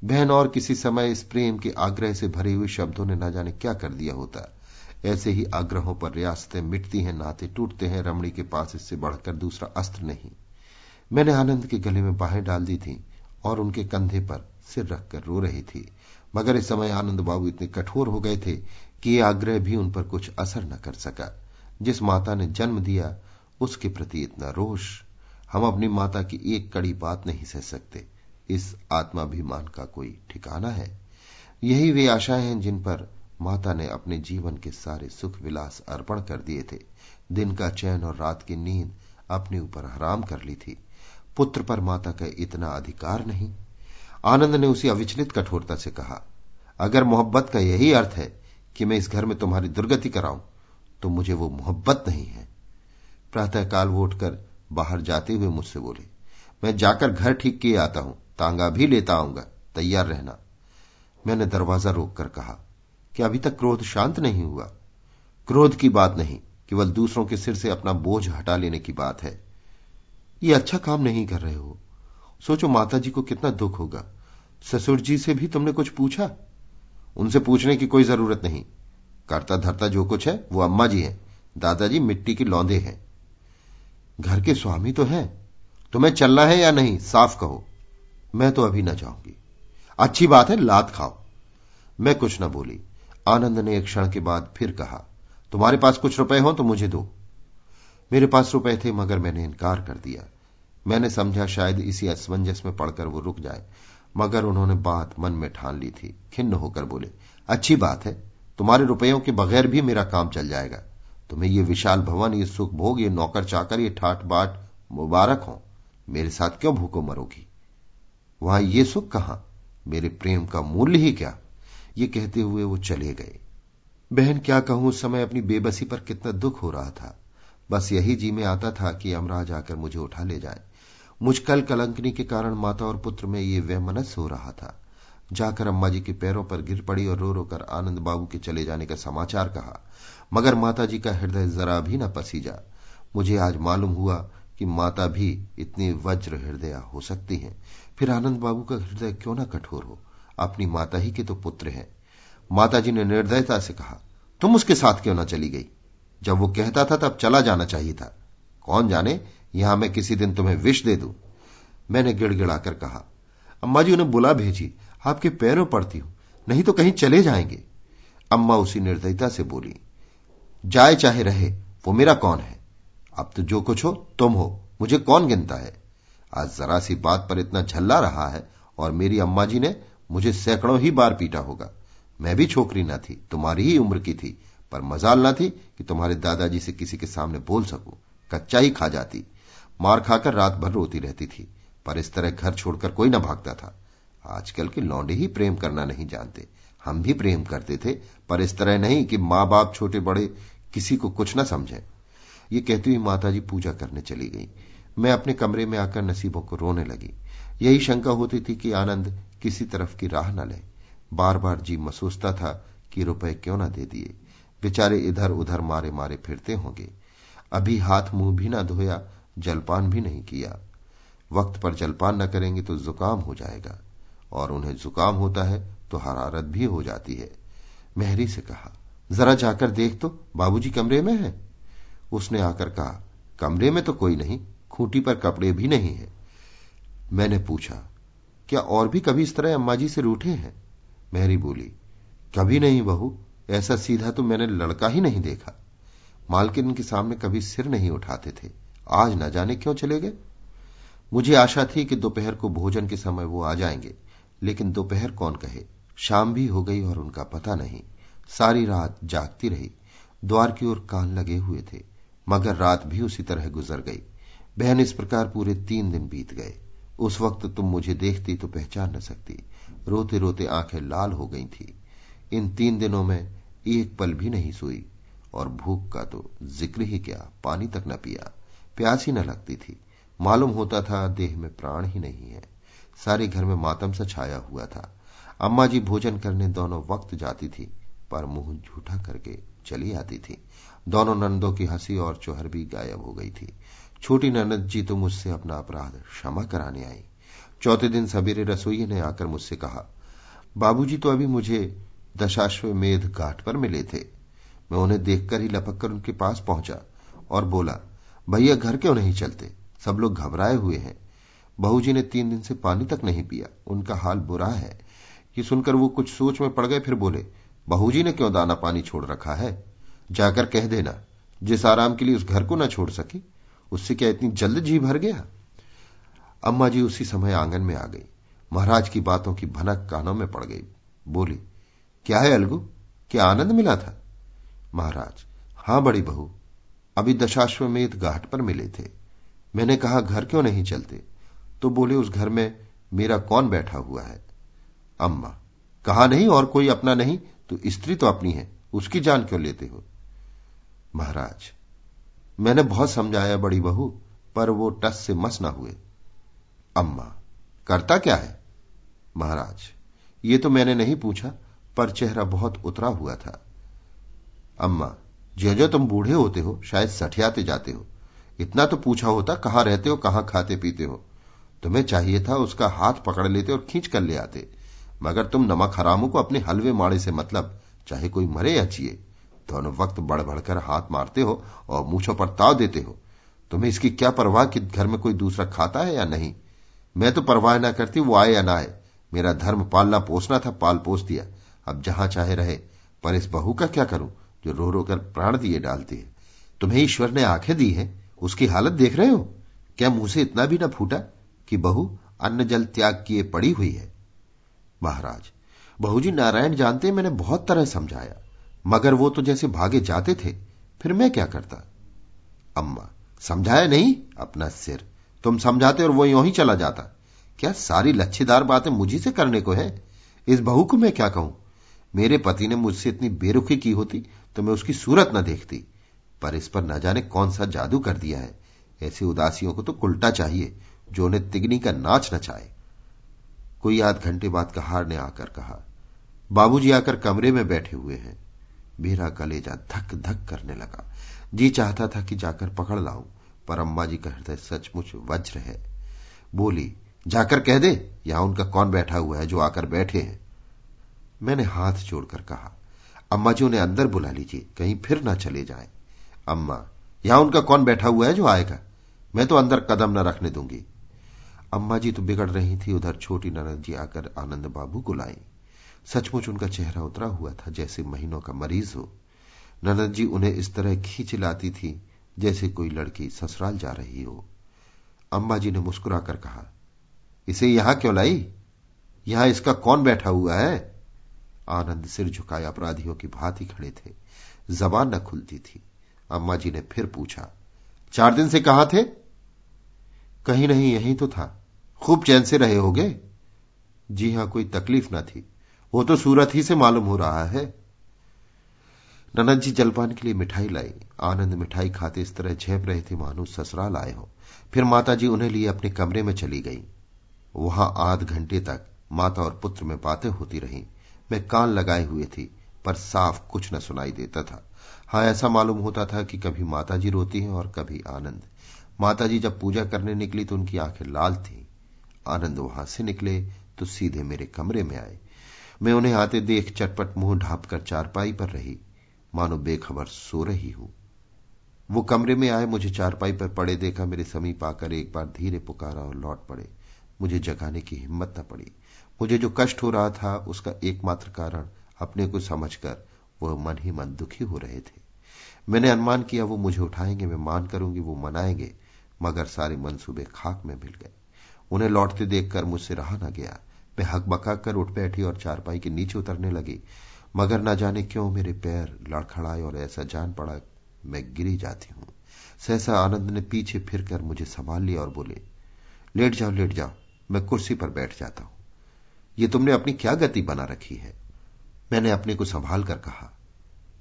बहन, और किसी समय इस प्रेम के आग्रह से भरे हुए शब्दों ने ना जाने क्या कर दिया होता। ऐसे ही आग्रहों पर रियासतें मिटती हैं, नाते टूटते हैं, रमणी के पास इससे बढ़कर दूसरा अस्त्र नहीं। मैंने आनंद के गले में बाहें डाल दी थी और उनके कंधे पर सिर रखकर रो रही थी। मगर इस समय आनंद बाबू इतने कठोर हो गए थे कि ये आग्रह भी उन पर कुछ असर न कर सका। जिस माता ने जन्म दिया, उसके प्रति इतना रोष। हम अपनी माता की एक कड़ी बात नहीं सह सकते। इस आत्माभिमान का कोई ठिकाना है। यही वे आशाएँ हैं जिन पर माता ने अपने जीवन के सारे सुख विलास अर्पण कर दिए थे। दिन का चैन और रात की नींद अपने ऊपर हराम कर ली थी। पुत्र पर माता का इतना अधिकार नहीं। आनंद ने उसी अविचलित कठोरता से कहा, अगर मोहब्बत का यही अर्थ है कि मैं इस घर में तुम्हारी दुर्गति कराऊं तो मुझे वो मोहब्बत नहीं है। प्रातःकाल वो उठकर बाहर जाते हुए मुझसे बोले, मैं जाकर घर ठीक किए आता हूँ, तांगा भी लेता आऊँगा, तैयार रहना। मैंने दरवाज़ा रोककर कहा, कि अभी तक क्रोध शांत नहीं हुआ। क्रोध की बात नहीं, केवल दूसरों के सिर से अपना बोझ हटा लेने की बात है। ये अच्छा काम नहीं कर रहे हो। सोचो माता जी को कितना दुख होगा। ससुर जी से भी तुमने कुछ पूछा? उनसे पूछने की कोई ज़रूरत नहीं। करता धरता जो कुछ है, वो अम्मा जी हैं। दादाजी मिट्टी के लौंदे हैं। घर के स्वामी तो हैं। तुम्हें चलना है या नहीं, साफ़ कहो। मैं तो अभी ना जाऊँगी। अच्छी बात है लात खाओ। मैं कुछ ना बोली। आनंद ने एक क्षण के बाद फिर कहा, तुम्हारे पास कुछ रुपए हो तो मुझे दो। मेरे पास रुपए थे मगर मैंने इनकार कर दिया। मैंने समझा शायद इसी असमंजस में पड़कर वो रुक जाए। मगर उन्होंने बात मन में ठान ली थी। खिन्न होकर बोले, अच्छी बात है, तुम्हारे रुपयों के बगैर भी मेरा काम चल जाएगा। तुम्हें ये विशाल भवन, ये सुख भोग, ये नौकर चाकर, ये ठाट बाट मुबारक हो। मेरे साथ क्यों भूखो मरोगी? वहाँ ये सुख कहाँ? मेरे प्रेम का मूल्य ही क्या? ये कहते हुए वो चले गए। बहन, क्या कहूँ, उस समय अपनी बेबसी पर कितना दुख हो रहा था। बस यही जी में आता था कि अमराज आकर मुझे उठा ले जाए। मुझकल कलंकनी के कारण माता और पुत्र में ये वह हो रहा था। जाकर अम्मा जी के पैरों पर गिर पड़ी और रो रो कर आनंद बाबू के चले जाने का समाचार कहा। मगर माता जी का हृदय जरा भी न पसीजा। मुझे आज मालूम हुआ कि माता भी इतनी वज्र हृदय हो सकती हैं। फिर आनंद बाबू का हृदय क्यों ना कठोर हो? अपनी माता ही के तो पुत्र हैं। माता जी ने निर्दयता से कहा, तुम उसके साथ क्यों ना चली गई? जब वो कहता था तब चला जाना चाहिए था। कौन जाने यहाँ मैं किसी दिन तुम्हें विष दे दूँ। मैंने गिड़गिड़ाकर कहा, अम्मा जी, उन्हें बुला भेजी आपके पैरों पड़ती हूँ, नहीं तो कहीं चले जाएँगे। अम्मा उसी निर्दयता से बोली, जाए चाहे रहे, वो मेरा कौन है? अब तो जो कुछ हो, तुम हो, मुझे कौन गिनता है? आज जरा सी बात पर इतना झल्ला रहा है, और मेरी अम्मा जी ने मुझे सैकड़ों ही बार पीटा होगा। मैं भी छोकरी ना थी, तुम्हारी ही उम्र की थी, पर मजाल ना थी कि तुम्हारे दादाजी से किसी के सामने बोल सकूँ, कच्चा ही खा जाती। मार खाकर रात भर रोती रहती थी, पर इस तरह घर छोड़कर कोई न भागता था। आजकल के लौंडे ही प्रेम करना नहीं जानते। हम भी प्रेम करते थे, पर इस तरह नहीं कि माँ बाप छोटे बड़े किसी को कुछ न समझे। ये कहती हुई माताजी पूजा करने चली गई। मैं अपने कमरे में आकर नसीबों को रोने लगी। यही शंका होती थी कि आनंद किसी तरफ़ की राह न ले। बार बार जी महसूसता था कि रुपए क्यों न दे दिए। बेचारे इधर उधर मारे मारे फिरते होंगे। अभी हाथ मुँह भी ना धोया जलपान भी नहीं किया। वक्त पर जलपान न करेंगे तो जुकाम हो जाएगा, और उन्हें जुकाम होता है तो हरारत भी हो जाती है। मेहरी से कहा, जरा जाकर देख तो बाबूजी कमरे में है? उसने आकर कहा, कमरे में तो कोई नहीं, खूंटी पर कपड़े भी नहीं है। मैंने पूछा, क्या और भी कभी इस तरह अम्मा जी से रूठे हैं? मेहरी बोली, कभी नहीं बहू, ऐसा सीधा तो मैंने लड़का ही नहीं देखा। मालकिन के सामने कभी सिर नहीं उठाते थे। आज न जाने क्यों चले गए? मुझे आशा थी कि दोपहर को भोजन के समय वो आ जाएँगे, लेकिन दोपहर कौन कहे? शाम भी हो गई और उनका पता नहीं। सारी रात जागती रही, द्वार की ओर कान लगे हुए थे, मगर रात भी उसी तरह गुजर गई। बहन, इस प्रकार पूरे तीन दिन बीत गए। उस वक्त तुम मुझे देखती तो पहचान न सकती। रोते रोते आँखें लाल हो गई थी। इन तीन दिनों में एक पल भी नहीं सोई, और भूख का तो ज़िक्र ही क्या, पानी तक न पिया। प्यास ही न लगती थी। मालूम होता था, देह में प्राण ही नहीं है। सारे घर में मातम सा छाया हुआ था। अम्मा जी भोजन करने दोनों वक्त जाती थी, पर मुँह झूठा करके चली आती थी। दोनों नंदों की हँसी और चोहर भी गायब हो गई थी। छोटी ननद जी तो मुझसे अपना अपराध क्षमा कराने आई। चौथे दिन सवेरे रसोई ने आकर मुझसे कहा, बाबूजी तो अभी मुझे दशाश्वमेध घाट पर मिले थे। मैं उन्हें देखकर ही लपक कर उनके पास पहुँचा और बोला भैया घर क्यों नहीं चलते? सब लोग घबराए हुए हैं। बहू जी ने तीन दिन से पानी तक नहीं पिया। उनका हाल बुरा है। ये सुनकर वो कुछ सोच में पड़ गए, फिर बोले बहू जी ने क्यों दाना पानी छोड़ रखा है? जाकर कह देना, जिस आराम के लिए उस घर को न छोड़ सकी, उससे क्या इतनी जल्द जी भर गया? अम्मा जी उसी समय आँगन में आ गई। महाराज की बातों की भनक कानों में पड़ गई। बोली, क्या है अलगू? क्या आनंद मिला था? महाराज, हाँ बड़ी बहू अभी दशाश्वमेध घाट पर मिले थे। मैंने कहा, घर क्यों नहीं चलते? तो बोले, उस घर में मेरा कौन बैठा हुआ है? अम्मा, कहा नहीं और कोई अपना नहीं? तो स्त्री तो अपनी है, उसकी जान क्यों लेते हो? महाराज, मैंने बहुत समझाया बड़ी बहू, पर वो टस से मस ना हुए। अम्मा, करता क्या है? महाराज, ये तो मैंने नहीं पूछा, पर चेहरा बहुत उतरा हुआ था। अम्मा जो जो तुम बूढ़े होते हो, शायद सठियाते जाते हो। इतना तो पूछा होता, कहाँ रहते हो, कहाँ खाते पीते हो। तुम्हें चाहिए था उसका हाथ पकड़ लेते और खींच कर ले आते। मगर तुम नमक हरामों को अपने हलवे माड़े से मतलब चाहे कोई मरे या जिए, दोनों वक्त बढ़ हाथ मारते हो और मूछों पर ताव देते हो। तुम्हें इसकी क्या परवाह कि घर में कोई दूसरा खाता है या नहीं? मैं तो परवाह ना करती, वो आए या ना आए। मेरा धर्म पालना पोसना था पाल पोस दिया। अब जहाँ चाहे रहे, पर इस बहू का क्या करूँ? जो रो कर प्राण दिए डालती है। तुम्हें ईश्वर ने आँखें दी है, उसकी हालत देख रहे हो? क्या मुँह से इतना भी ना फूटा कि बहू अन्न जल त्याग किए पड़ी हुई है? महाराज, बहुजी नारायण जानते मैंने बहुत तरह समझाया, मगर वो तो जैसे भागे जाते थे, फिर मैं क्या करता? अम्मा, समझाया नहीं? अपना सिर। तुम समझाते और वो यूँ ही चला जाता। क्या सारी लच्छेदार बातें मुझी से करने को है? इस बहू को मैं क्या कहूँ? मेरे पति ने मुझसे इतनी बेरुखी की होती तो मैं उसकी सूरत न देखती, पर इस पर न जाने कौन सा जादू कर दिया है। ऐसी उदासियों को तो उल्टा चाहिए, जो उन्हें तिगनी का नाच नचाए कोई आध घंटे बाद कहार ने आकर कहा, बाबूजी आकर कमरे में बैठे हुए हैं। मेरा कलेजा धक धक करने लगा। जी चाहता था कि जाकर पकड़ लाऊं, पर अम्मा जी का हृदय सचमुच वज्र है। बोली, जाकर कह दे, यहाँ उनका कौन बैठा हुआ है जो आकर बैठे हैं? मैंने हाथ जोड़कर कहा अम्मा जी उन्हें अंदर बुला लीजिए, कहीं फिर ना चले जाए। अम्मा, यहाँ उनका कौन बैठा हुआ है जो आएगा? मैं तो अंदर कदम न रखने दूँगी। अम्मा जी तो बिगड़ रही थी, उधर छोटी ननद जी आकर आनंद बाबू को लाई। सचमुच उनका चेहरा उतरा हुआ था, जैसे महीनों का मरीज़ हो। ननद जी उन्हें इस तरह खींच लाती थी, जैसे कोई लड़की ससुराल जा रही हो। अम्मा जी ने मुस्कुराकर कहा, इसे यहाँ क्यों लाई? यहाँ इसका कौन बैठा हुआ है? आनंद सिर झुकाए अपराधियों की भांति खड़े थे। जबान न खुलती थी। अम्मा जी ने फिर पूछा, चार दिन से कहा थे? कहीं नहीं, यही तो था। खूब चैन से रहे होगे? जी हाँ, कोई तकलीफ़ ना थी। वो तो सूरत ही से मालूम हो रहा है। ननद जी जलपान के लिए मिठाई लाई। आनंद मिठाई खाते इस तरह झेप रहे थे, मानो ससुराल आए हो। फिर माता जी उन्हें लिए अपने कमरे में चली गई। वहाँ आध घंटे तक माता और पुत्र में बातें होती रही। मैं कान लगाए हुए थी, पर साफ़ कुछ न सुनाई देता था। हाँ ऐसा मालूम होता था कि कभी माताजी रोती हैं और कभी आनंद। माता जी जब पूजा करने निकली तो उनकी आँखें लाल थी। आनंद वहाँ से निकले तो सीधे मेरे कमरे में आए। मैं उन्हें आते देख चटपट मुँह ढाप कर चारपाई पर रही। मानो बेखबर सो रही हूँ। वो कमरे में आए, मुझे चारपाई पर पड़े, देखा मेरे समीप आकर एक बार धीरे पुकारा और लौट पड़े। मुझे जगाने की हिम्मत न पड़ी। मुझे जो कष्ट हो रहा था उसका एकमात्र कारण अपने को समझकर वह मन ही मन दुखी हो रहे थे। मैंने अनुमान किया, वो मुझे उठाएँगे, मैं मान करूँगी, वो मनाएँगे, मगर सारे मंसूबे खाक में मिल गए उन्हें लौटते देखकर मुझसे रहा न गया। मैं हक बका कर उठ बैठी और चारपाई के नीचे उतरने लगी। मगर न जाने क्यों मेरे पैर लड़खड़ाए और ऐसा जान पड़ा, मैं गिरी जाती हूँ। सहसा आनंद ने पीछे फिरकर मुझे संभाल लिया और बोले, लेट जाओ लेट जाओ, मैं कुर्सी पर बैठ जाता हूँ। ये तुमने अपनी क्या गति बना रखी है? मैंने अपने को संभाल कर कहा,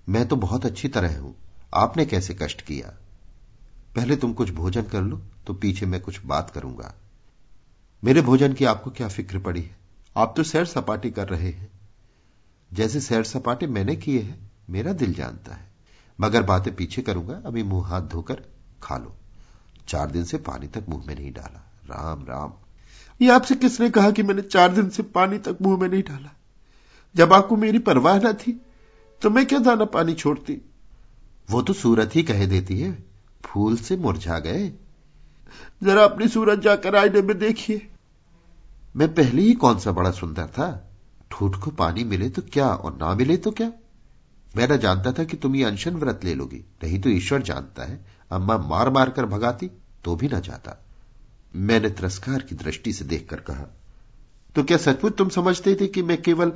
मैं तो बहुत अच्छी तरह हूँ। आपने कैसे कष्ट किया? पहले तुम कुछ भोजन कर लो तो पीछे मैं कुछ बात करूँगा। मेरे भोजन की आपको क्या फ़िक्र पड़ी है? आप तो सैर सपाटी कर रहे हैं। जैसे सैर सपाटे मैंने किए हैं, मेरा दिल जानता है। मगर बातें पीछे करूँगा, अभी मुँह हाथ धोकर खा लो। चार दिन से पानी तक मुँह में नहीं डाला। राम राम। ये आपसे किसने कहा कि मैंने चार दिन से पानी तक मुँह में नहीं डाला? जब आपको मेरी परवाह न थी तो मैं क्या दाना पानी छोड़ती? वो तो सूरत ही कह देती है फूल से मुरझा गए। जरा अपनी सूरत जाकर आईने में देखिए। मैं पहले ही कौन सा बड़ा सुंदर था? ठूठ को पानी मिले तो क्या और ना मिले तो क्या? मैं न जानता था कि तुम ये अनशन व्रत ले लोगी नहीं तो ईश्वर जानता है अम्मा मार मार कर भगाती तो भी ना जाता। मैंने तिरस्कार की दृष्टि से देखकर कहा तो क्या सचमुच तुम समझते थे कि मैं केवल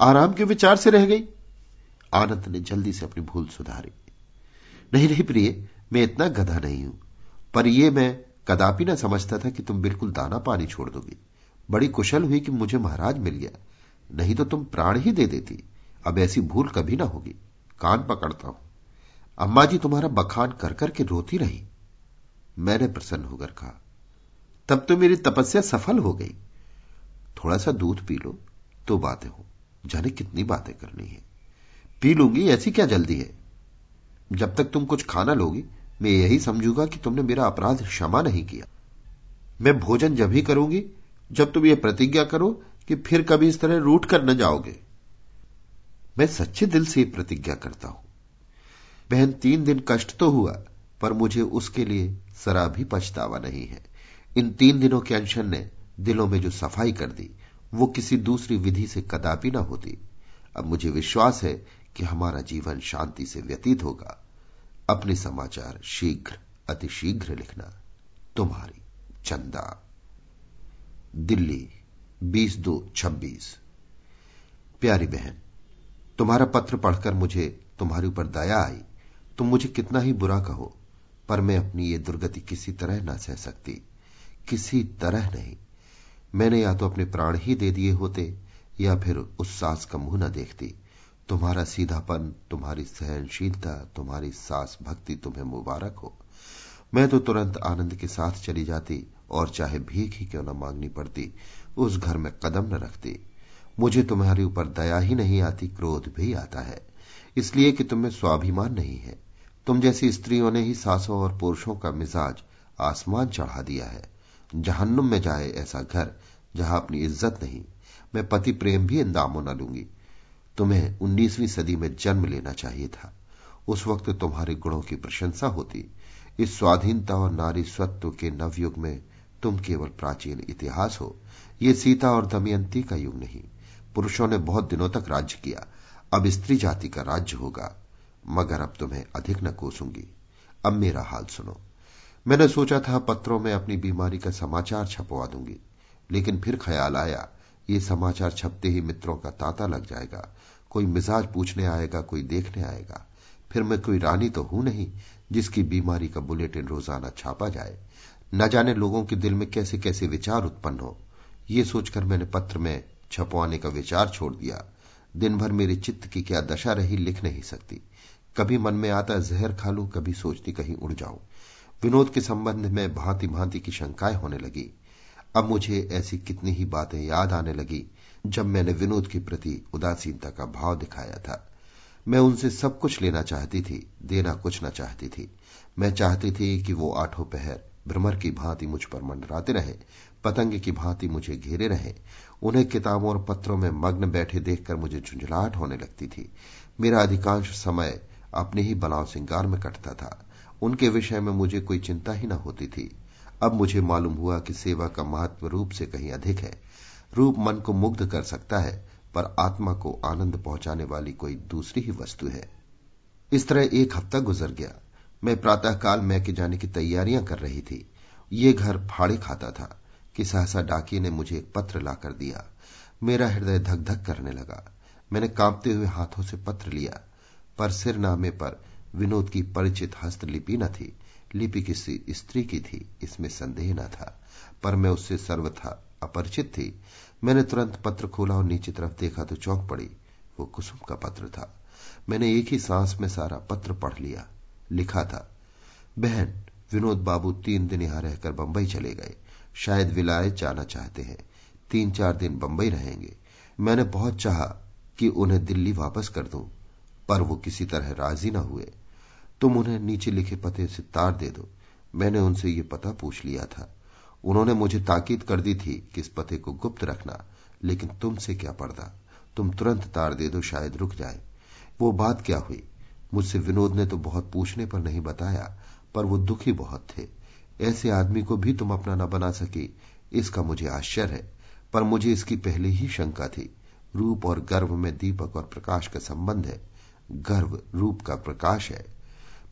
आराम के विचार से रह गई? आनंद ने जल्दी से अपनी भूल सुधारी। नहीं नहीं प्रिय, मैं इतना गधा नहीं हूँ, पर यह मैं कदापि ना समझता था कि तुम बिल्कुल दाना पानी छोड़ दोगी। बड़ी कुशल हुई कि मुझे महाराज मिल गया, नहीं तो तुम प्राण ही दे देती। अब ऐसी भूल कभी ना होगी, कान पकड़ता हूँ। अम्मा जी तुम्हारा बखान कर करके रोती रही। मैंने प्रसन्न होकर कहा तब तो मेरी तपस्या सफल हो गई। थोड़ा सा दूध पी लो तो बातें हो। जाने कितनी बातें करनी है। पी लूँगी, ऐसी क्या जल्दी है? जब तक तुम कुछ खाना लोगी, मैं यही समझूँगा कि तुमने मेरा अपराध क्षमा नहीं किया। मैं भोजन जब ही करूँगी, जब तुम ये प्रतिज्ञा करो कि फिर कभी इस तरह रूट कर न जाओगे। मैं सच्चे दिल से प्रतिज्ञा करता हूँ। बहन, तीन दिन कष्ट तो हुआ, पर मुझे उसके लिए सरा भी पछतावा नहीं है। इन तीन दिनों के अनशन ने दिलों में जो सफ़ाई कर दी, वो किसी दूसरी विधि से कदापि ना होती। अब मुझे विश्वास है कि हमारा जीवन शांति से व्यतीत होगा। अपने समाचार शीघ्र, अतिशीघ्र लिखना। तुम्हारी चंदा। दिल्ली, बीस दो छब्बीस। प्यारी बहन, तुम्हारा पत्र पढ़कर मुझे तुम्हारे ऊपर दया आई। तुम मुझे कितना ही बुरा कहो, पर मैं अपनी ये दुर्गति किसी तरह न सह सकती। किसी तरह नहीं। मैंने या तो अपने प्राण ही दे दिए होते, या फिर उस सास का मुँह न देखती। तुम्हारा सीधापन, तुम्हारी सहनशीलता, तुम्हारी सास भक्ति तुम्हें मुबारक हो। मैं तो तुरंत आनंद के साथ चली जाती, और चाहे भीख ही क्यों न मांगनी पड़ती, उस घर में कदम न रखती। मुझे तुम्हारे ऊपर दया ही नहीं आती, क्रोध भी आता है। इसलिए कि तुम्हें स्वाभिमान नहीं है। तुम जैसी स्त्रियों ने ही सासों और पुरुषों का मिजाज आसमान चढ़ा दिया है। जहन्नुम में जाए ऐसा घर, जहाँ अपनी इज़्ज़त नहीं। मैं पति प्रेम भी इन दामों न लूँगी। तुम्हें उन्नीसवीं सदी में जन्म लेना चाहिए था। उस वक्त तुम्हारे गुणों की प्रशंसा होती। इस स्वाधीनता और नारी स्वत्व के नवयुग में तुम केवल प्राचीन इतिहास हो। ये सीता और दमयंती का युग नहीं। पुरुषों ने बहुत दिनों तक राज्य किया। अब स्त्री जाति का राज्य होगा। मगर अब तुम्हें अधिक न कोसूँगी। अब मेरा हाल सुनो। मैंने सोचा था पत्रों में अपनी बीमारी का समाचार छपवा दूँगी, लेकिन फिर ख्याल आया, ये समाचार छपते ही मित्रों का तांता लग जाएगा, कोई मिजाज पूछने आएगा, कोई देखने आएगा। फिर मैं कोई रानी तो हूँ नहीं, जिसकी बीमारी का बुलेटिन रोज़ाना छापा जाए। न जाने लोगों के दिल में कैसे कैसे विचार उत्पन्न हो। ये सोचकर मैंने पत्र में छपवाने का विचार छोड़ दिया। दिन भर मेरे चित्त की क्या दशा रही लिख नहीं सकती। कभी मन में आता, जहर खा लू, कभी सोचती कहीं उड़ जाऊँ। विनोद के संबंध में भांति भांति की शंकाएँ होने लगी। अब मुझे ऐसी कितनी ही बातें याद आने लगी, जब मैंने विनोद के प्रति उदासीनता का भाव दिखाया था। मैं उनसे सब कुछ लेना चाहती थी, देना कुछ न चाहती थी। मैं चाहती थी कि वो आठों पहर भ्रमर की भांति मुझ पर मंडराते रहे, पतंग की भांति मुझे घेरे रहे। उन्हें किताबों और पत्रों में मग्न बैठे देखकर मुझे झुंझलाहट होने लगती थी। मेरा अधिकांश समय अपने ही बनाव सिंगार में कटता था। उनके विषय में मुझे कोई चिंता ही न होती थी। अब मुझे मालूम हुआ कि सेवा का महत्व रूप से कहीं अधिक है। रूप मन को मुग्ध कर सकता है, पर आत्मा को आनंद पहुँचाने वाली कोई दूसरी ही वस्तु है। इस तरह एक हफ़्ता गुजर गया। मैं प्रातःकाल मैके जाने की तैयारियाँ कर रही थी। ये घर फाड़े खाता था कि सहसा डाकिए ने मुझे एक पत्र लाकर दिया। मेरा हृदय धक धक करने लगा। मैंने कांपते हुए हाथों से पत्र लिया, पर सिर नामे पर विनोद की परिचित हस्तलिपि न थी। लिपि किसी स्त्री की थी, इसमें संदेह न था। पर मैं उससे सर्वथा अपरिचित थी। मैंने तुरंत पत्र खोला और नीचे तरफ़ देखा तो चौंक पड़ी। वो कुसुम का पत्र था। मैंने एक ही सांस में सारा पत्र पढ़ लिया। लिखा था, बहन, विनोद बाबू तीन दिन यहाँ रहकर बंबई चले गए। शायद विलायत जाना चाहते हैं। तीन चार दिन बंबई रहेंगे। मैंने बहुत चाहा कि उन्हें दिल्ली वापस कर दूँ, पर वो किसी तरह राज़ी न हुए। तुम उन्हें नीचे लिखे पते से तार दे दो। मैंने उनसे ये पता पूछ लिया था। उन्होंने मुझे ताकीद कर दी थी कि इस पते को गुप्त रखना, लेकिन तुमसे क्या पर्दा? तुम तुरंत तार दे दो, शायद रुक जाए। वो बात क्या हुई? मुझसे विनोद ने तो बहुत पूछने पर नहीं बताया, पर वो दुखी बहुत थे। ऐसे आदमी को भी तुम अपना न बना सकी, इसका मुझे आश्चर्य है, पर मुझे इसकी पहले ही शंका थी। रूप और गर्व में दीपक और प्रकाश का संबंध है। गर्व रूप का प्रकाश है।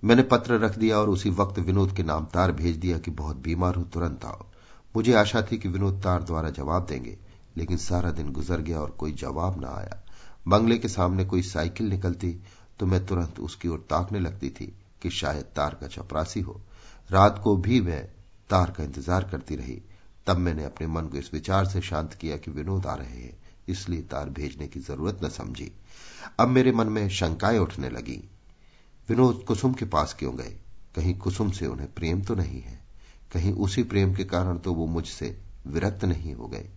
मैंने पत्र रख दिया और उसी वक्त विनोद के नाम तार भेज दिया कि बहुत बीमार हूँ, तुरंत आओ। मुझे आशा थी कि विनोद तार द्वारा जवाब देंगे, लेकिन सारा दिन गुजर गया और कोई जवाब न आया। बंगले के सामने कोई साइकिल निकलती तो मैं तुरंत उसकी ओर ताकने लगती थी कि शायद तार का चपरासी हो। रात को भी मैं तार का इंतज़ार करती रही। तब मैंने अपने मन को इस विचार से शांत किया कि विनोद आ रहे हैं, इसलिए तार भेजने की ज़रूरत न समझी। अब मेरे मन में शंकाएँ उठने लगी। विनोद कुसुम के पास क्यों गए? कहीं कुसुम से उन्हें प्रेम तो नहीं है। कहीं उसी प्रेम के कारण तो वो मुझसे विरक्त नहीं हो गए।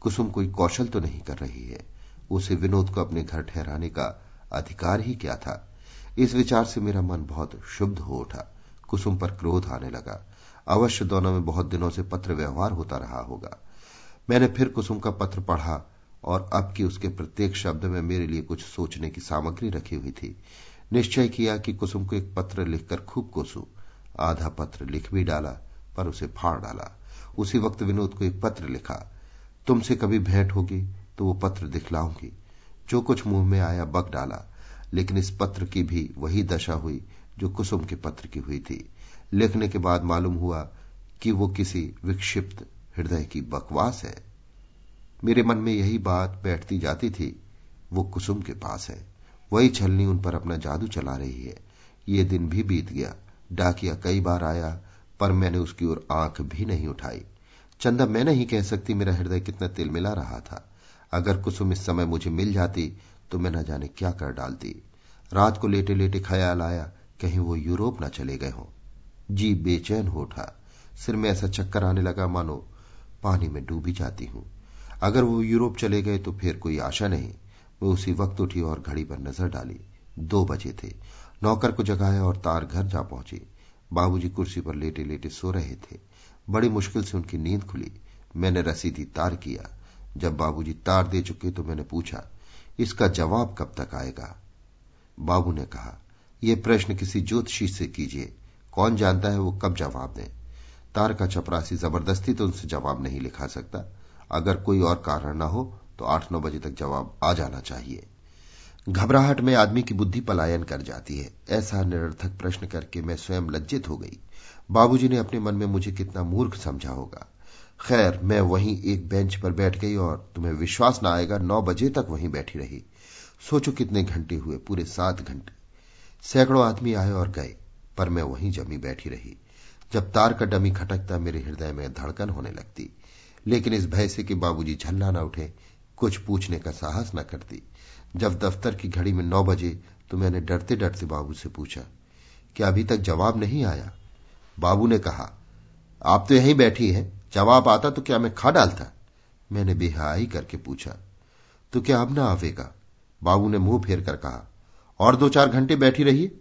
कुसुम कोई कौशल तो नहीं कर रही है। उसे विनोद को अपने घर ठहराने का अधिकार ही क्या था? इस विचार से मेरा मन बहुत शुद्ध हो उठा। कुसुम पर क्रोध आने लगा। अवश्य दोनों में बहुत दिनों से पत्र व्यवहार होता रहा होगा। मैंने फिर कुसुम का पत्र पढ़ा और अब की उसके प्रत्येक शब्द में मेरे लिए कुछ सोचने की सामग्री रखी हुई थी। निश्चय किया कि कुसुम को एक पत्र लिखकर खूब कोसू। आधा पत्र लिख भी डाला, पर उसे फाड़ डाला। उसी वक्त विनोद को एक पत्र लिखा। तुमसे कभी भेंट होगी तो वो पत्र दिखलाऊँगी। जो कुछ मुँह में आया बक डाला, लेकिन इस पत्र की भी वही दशा हुई जो कुसुम के पत्र की हुई थी। लिखने के बाद मालूम हुआ कि वो किसी विक्षिप्त हृदय की बकवास है। मेरे मन में यही बात बैठती जाती थी, वो कुसुम के पास है। वही छलनी उन पर अपना जादू चला रही है। ये दिन भी बीत गया। डाकिया कई बार आया, पर मैंने उसकी ओर आँख भी नहीं उठाई। चंदा, मैं नहीं कह सकती मेरा हृदय कितना तिल मिला रहा था। अगर कुसुम इस समय मुझे मिल जाती तो मैं न जाने क्या कर डालती। रात को लेटे लेटे ख्याल आया, कहीं वो यूरोप न चले गए हों। जी बेचैन हो उठा। सिर में ऐसा चक्कर आने लगा, मानो पानी में डूबी जाती हूँ। अगर वो यूरोप चले गए तो फिर कोई आशा नहीं। मैं उसी वक्त उठी और घड़ी पर नज़र डाली। दो बजे थे। नौकर को जगाया और तार घर जा पहुँची। बाबूजी कुर्सी पर लेटे लेटे सो रहे थे। बड़ी मुश्किल से उनकी नींद खुली। मैंने रसीदी तार किया। जब बाबूजी तार दे चुके तो मैंने पूछा, इसका जवाब कब तक आएगा? बाबू ने कहा यह प्रश्न किसी ज्योतिषी से कीजिए। कौन जानता है वो कब जवाब दें? तार का चपरासी ज़बरदस्ती तो उनसे जवाब नहीं लिखा सकता। अगर कोई और कारण न हो तो आठ नौ बजे तक जवाब आ जाना चाहिए। घबराहट में आदमी की बुद्धि पलायन कर जाती है। ऐसा निरर्थक प्रश्न करके मैं स्वयं लज्जित हो गई। बाबूजी ने अपने मन में मुझे कितना मूर्ख समझा होगा। खैर, मैं वहीं एक बेंच पर बैठ गई और तुम्हें विश्वास न आएगा, नौ बजे तक वहीं बैठी रही। सोचो कितने घंटे हुए, पूरे सात घंटे। सैकड़ों आदमी आए और गए, पर मैं वहीं जमी बैठी रही। जब तार का डमी खटकता मेरे हृदय में धड़कन होने लगती। लेकिन इस भय से कि बाबूजी झल्ला न उठे कुछ पूछने का साहस न करती। जब दफ्तर की घड़ी में नौ बजे तो मैंने डरते डरते बाबू से पूछा, क्या अभी तक जवाब नहीं आया? बाबू ने कहा, आप तो यहीं बैठी हैं, जवाब आता तो क्या मैं खा डालता? मैंने बेहाई करके पूछा तो क्या अब ना आवेगा? बाबू ने मुँह फेर कर कहा, और दो चार घंटे बैठी रहिए।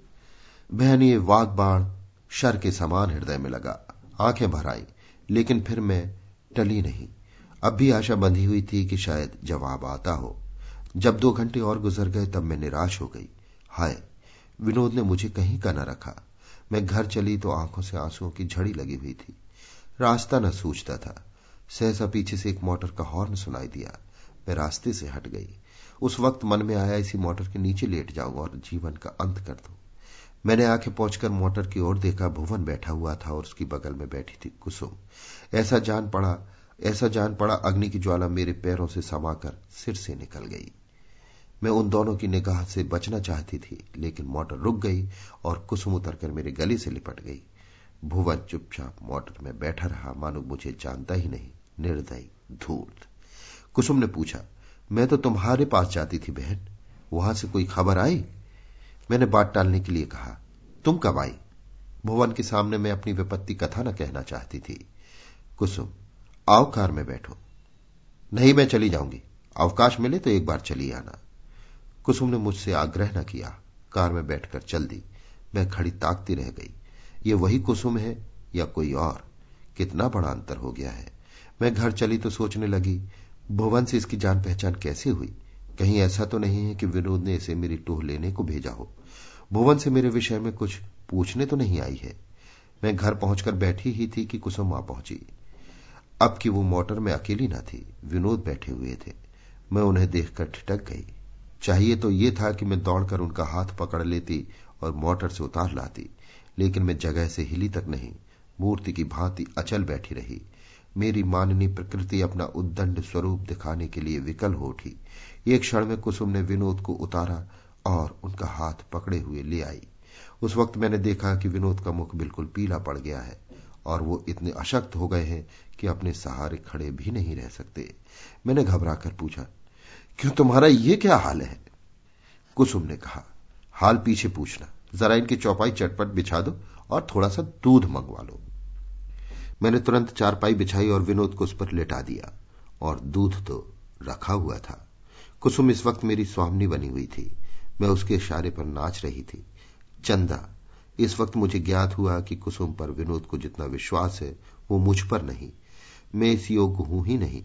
बहन, ये वाग बाण शर के समान हृदय में लगा, आँखें भर आई, लेकिन फिर मैं टली नहीं। अब भी आशा बंधी हुई थी कि शायद जवाब आता हो। जब दो घंटे और गुजर गए, तब मैं निराश हो गई। हाय, विनोद ने मुझे कहीं का न रखा। मैं घर चली तो आँखों से आंसुओं की झड़ी लगी हुई थी। रास्ता न सूझता था। सहसा पीछे से एक मोटर का हॉर्न सुनाई दिया। मैं रास्ते से हट गई। उस वक्त मन में आया, इसी मोटर के नीचे लेट जाऊँ और जीवन का अंत कर दू। मैंने आँखें पहुंचकर मोटर की ओर देखा, भुवन बैठा हुआ था और उसकी बगल में बैठी थी कुसुम। ऐसा जान पड़ा ऐसा जान पड़ा अग्नि की ज्वाला मेरे पैरों से समाकर सिर से निकल गई। मैं उन दोनों की निगाह से बचना चाहती थी, लेकिन मोटर रुक गई और कुसुम उतरकर मेरे गली से लिपट गई। भुवन चुपचाप मोटर में बैठा रहा, मानो मुझे जानता ही नहीं, निर्दयी धूल कुसुम ने पूछा, मैं तो तुम्हारे पास जाती थी बहन, वहाँ से कोई खबर आई? मैंने बात टालने के लिए कहा, तुम कब आई? भुवन के सामने मैं अपनी विपत्ति कथा न कहना चाहती थी। कुसुम आओ कार में बैठो। नहीं, मैं चली जाऊँगी। अवकाश मिले तो एक बार चली आना। कुसुम ने मुझसे आग्रह न किया। कार में बैठकर चल दी। मैं खड़ी ताकती रह गई। ये वही कुसुम है या कोई और? कितना बड़ा अंतर हो गया है। मैं घर चली तो सोचने लगी, भुवन से इसकी जान पहचान कैसे हुई? कहीं ऐसा तो नहीं है कि विनोद ने इसे मेरी टोह लेने को भेजा हो। भुवन से मेरे विषय में कुछ पूछने तो नहीं आई है। मैं घर पहुंचकर बैठी ही थी कि कुसुम आ पहुँची। अब कि वो मोटर में अकेली ना थी, विनोद बैठे हुए थे। मैं उन्हें देखकर ठिटक गई। चाहिए तो ये था कि मैं दौड़कर उनका हाथ पकड़ लेती और मोटर से उतार लाती, लेकिन मैं जगह से हिली तक नहीं। मूर्ति की भांति अचल बैठी रही। मेरी माननी प्रकृति अपना उद्दंड स्वरूप दिखाने के लिए विकल हो उठी। एक क्षण में कुसुम ने विनोद को उतारा और उनका हाथ पकड़े हुए ले आई। उस वक्त मैंने देखा कि विनोद का मुख बिल्कुल पीला पड़ गया है। और वो इतने अशक्त हो गए हैं कि अपने सहारे खड़े भी नहीं रह सकते। मैंने घबरा कर पूछा, क्यों तुम्हारा ये क्या हाल है? कुसुम ने कहा, हाल पीछे पूछना। जरा इनकी चौपाई चटपट बिछा दो और थोड़ा सा दूध मंगवा लो। मैंने तुरंत चारपाई बिछाई और विनोद को उस पर लेटा दिया और दूध तो रखा हुआ था। कुसुम इस वक्त मेरी स्वामनी बनी हुई थी। मैं उसके इशारे पर नाच रही थी। चंदा इस वक्त मुझे ज्ञात हुआ कि कुसुम पर विनोद को जितना विश्वास है, वो मुझ पर नहीं। मैं इस योग्य हूँ ही नहीं।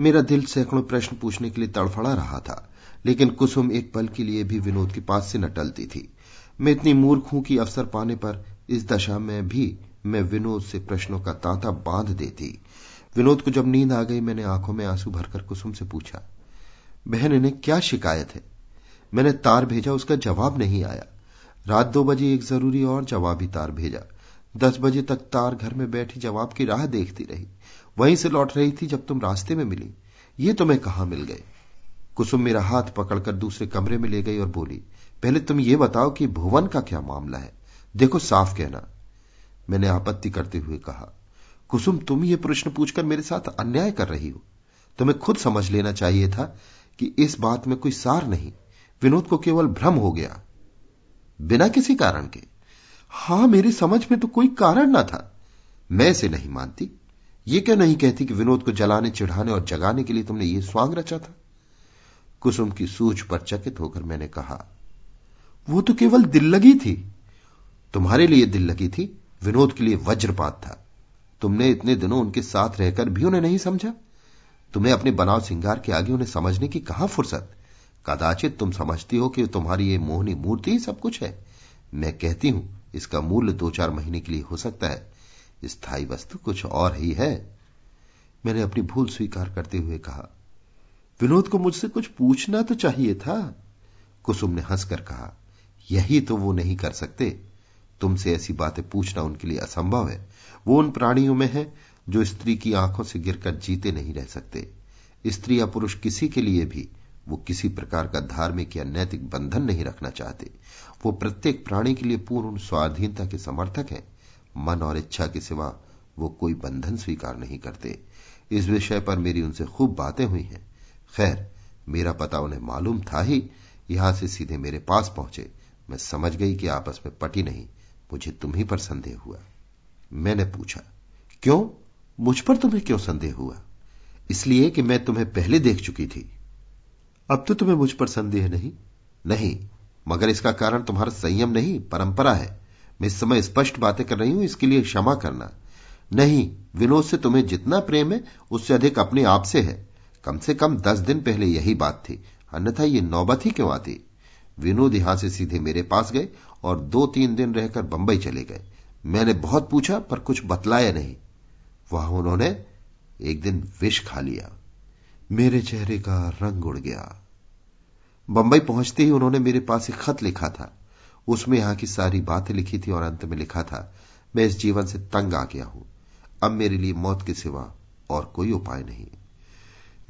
मेरा दिल सैकड़ों प्रश्न पूछने के लिए तड़फड़ा रहा था, लेकिन कुसुम एक पल के लिए भी विनोद के पास से न टलती थी। मैं इतनी मूर्ख हूँ कि अवसर पाने पर इस दशा में भी मैं विनोद से प्रश्नों का तांता बाँध देती। विनोद को जब नींद आ गई, मैंने आँखों में आँसू भरकर कुसुम से पूछा, बहन, इन्हें क्या शिकायत है? मैंने तार भेजा, उसका जवाब नहीं आया। रात दो बजे एक ज़रूरी और जवाबी तार भेजा। दस बजे तक तार घर में बैठी जवाब की राह देखती रही। वहीं से लौट रही थी जब तुम रास्ते में मिली। ये तुम्हें कहाँ मिल गए? कुसुम मेरा हाथ पकड़कर दूसरे कमरे में ले गई और बोली, पहले तुम ये बताओ कि भुवन का क्या मामला है? देखो साफ़ कहना। मैंने आपत्ति करते हुए कहा, कुसुम, तुम ये प्रश्न पूछकर मेरे साथ अन्याय कर रही हो। तुम्हें खुद समझ लेना चाहिए था कि इस बात में कोई सार नहीं। विनोद को केवल भ्रम हो गया। बिना किसी कारण के। हाँ, मेरी समझ में तो कोई कारण ना था। मैं इसे नहीं मानती। ये क्या नहीं कहती कि विनोद को जलाने, चिढ़ाने और जगाने के लिए तुमने ये स्वांग रचा था? कुसुम की सूझ पर चकित होकर मैंने कहा, वो तो केवल दिल लगी थी। तुम्हारे लिए दिल लगी थी, विनोद के लिए वज्रपात था। तुमने इतने दिनों उनके साथ रहकर भी उन्हें नहीं समझा। तुम्हें अपने बनाव सिंगार के आगे उन्हें समझने की कहा फुर्सत? कदाचित तुम समझती हो कि तुम्हारी ये मोहनी मूर्ति ही सब कुछ है। मैं कहती हूँ, इसका मूल्य दो चार महीने के लिए हो सकता है। स्थायी वस्तु कुछ और ही है। मैंने अपनी भूल स्वीकार करते हुए कहा, विनोद को मुझसे कुछ पूछना तो चाहिए था। कुसुम ने हंसकर कहा, यही तो वो नहीं कर सकते। तुमसे ऐसी बातें पूछना उनके लिए असंभव है। वो उन प्राणियों में है जो स्त्री की आँखों से गिरकर जीते नहीं रह सकते। स्त्री या पुरुष किसी के लिए भी वो किसी प्रकार का धार्मिक या नैतिक बंधन नहीं रखना चाहते। वो प्रत्येक प्राणी के लिए पूर्ण स्वाधीनता के समर्थक है। मन और इच्छा के सिवा वो कोई बंधन स्वीकार नहीं करते। इस विषय पर मेरी उनसे खूब बातें हुई हैं। खैर, मेरा पता उन्हें मालूम था ही, यहाँ से सीधे मेरे पास पहुँचे। मैं समझ गई कि आपस में पटी नहीं। मुझे तुम ही पर संदेह हुआ। मैंने पूछा, क्यों? मुझ पर तुम्हें क्यों संदेह हुआ? इसलिए कि मैं तुम्हें पहले देख चुकी थी। अब तो तुम्हें मुझ पर संदेह नहीं। नहीं, मगर इसका कारण तुम्हारा संयम नहीं, परंपरा है। मैं इस समय स्पष्ट बातें कर रही हूँ, इसके लिए क्षमा करना। नहीं, विनोद से तुम्हें जितना प्रेम है, उससे अधिक अपने आप से है। कम से कम दस दिन पहले यही बात थी, अन्यथा ये नौबत ही क्यों आती? विनोद यहाँ से सीधे मेरे पास गए और दो तीन दिन रहकर बंबई चले गए। मैंने बहुत पूछा, पर कुछ बतलाया नहीं। वहाँ उन्होंने एक दिन विष खा लिया। मेरे चेहरे का रंग उड़ गया। बंबई पहुँचते ही उन्होंने मेरे पास एक खत लिखा था। उसमें यहाँ की सारी बातें लिखी थी और अंत में लिखा था, मैं इस जीवन से तंग आ गया हूँ। अब मेरे लिए मौत के सिवा और कोई उपाय नहीं।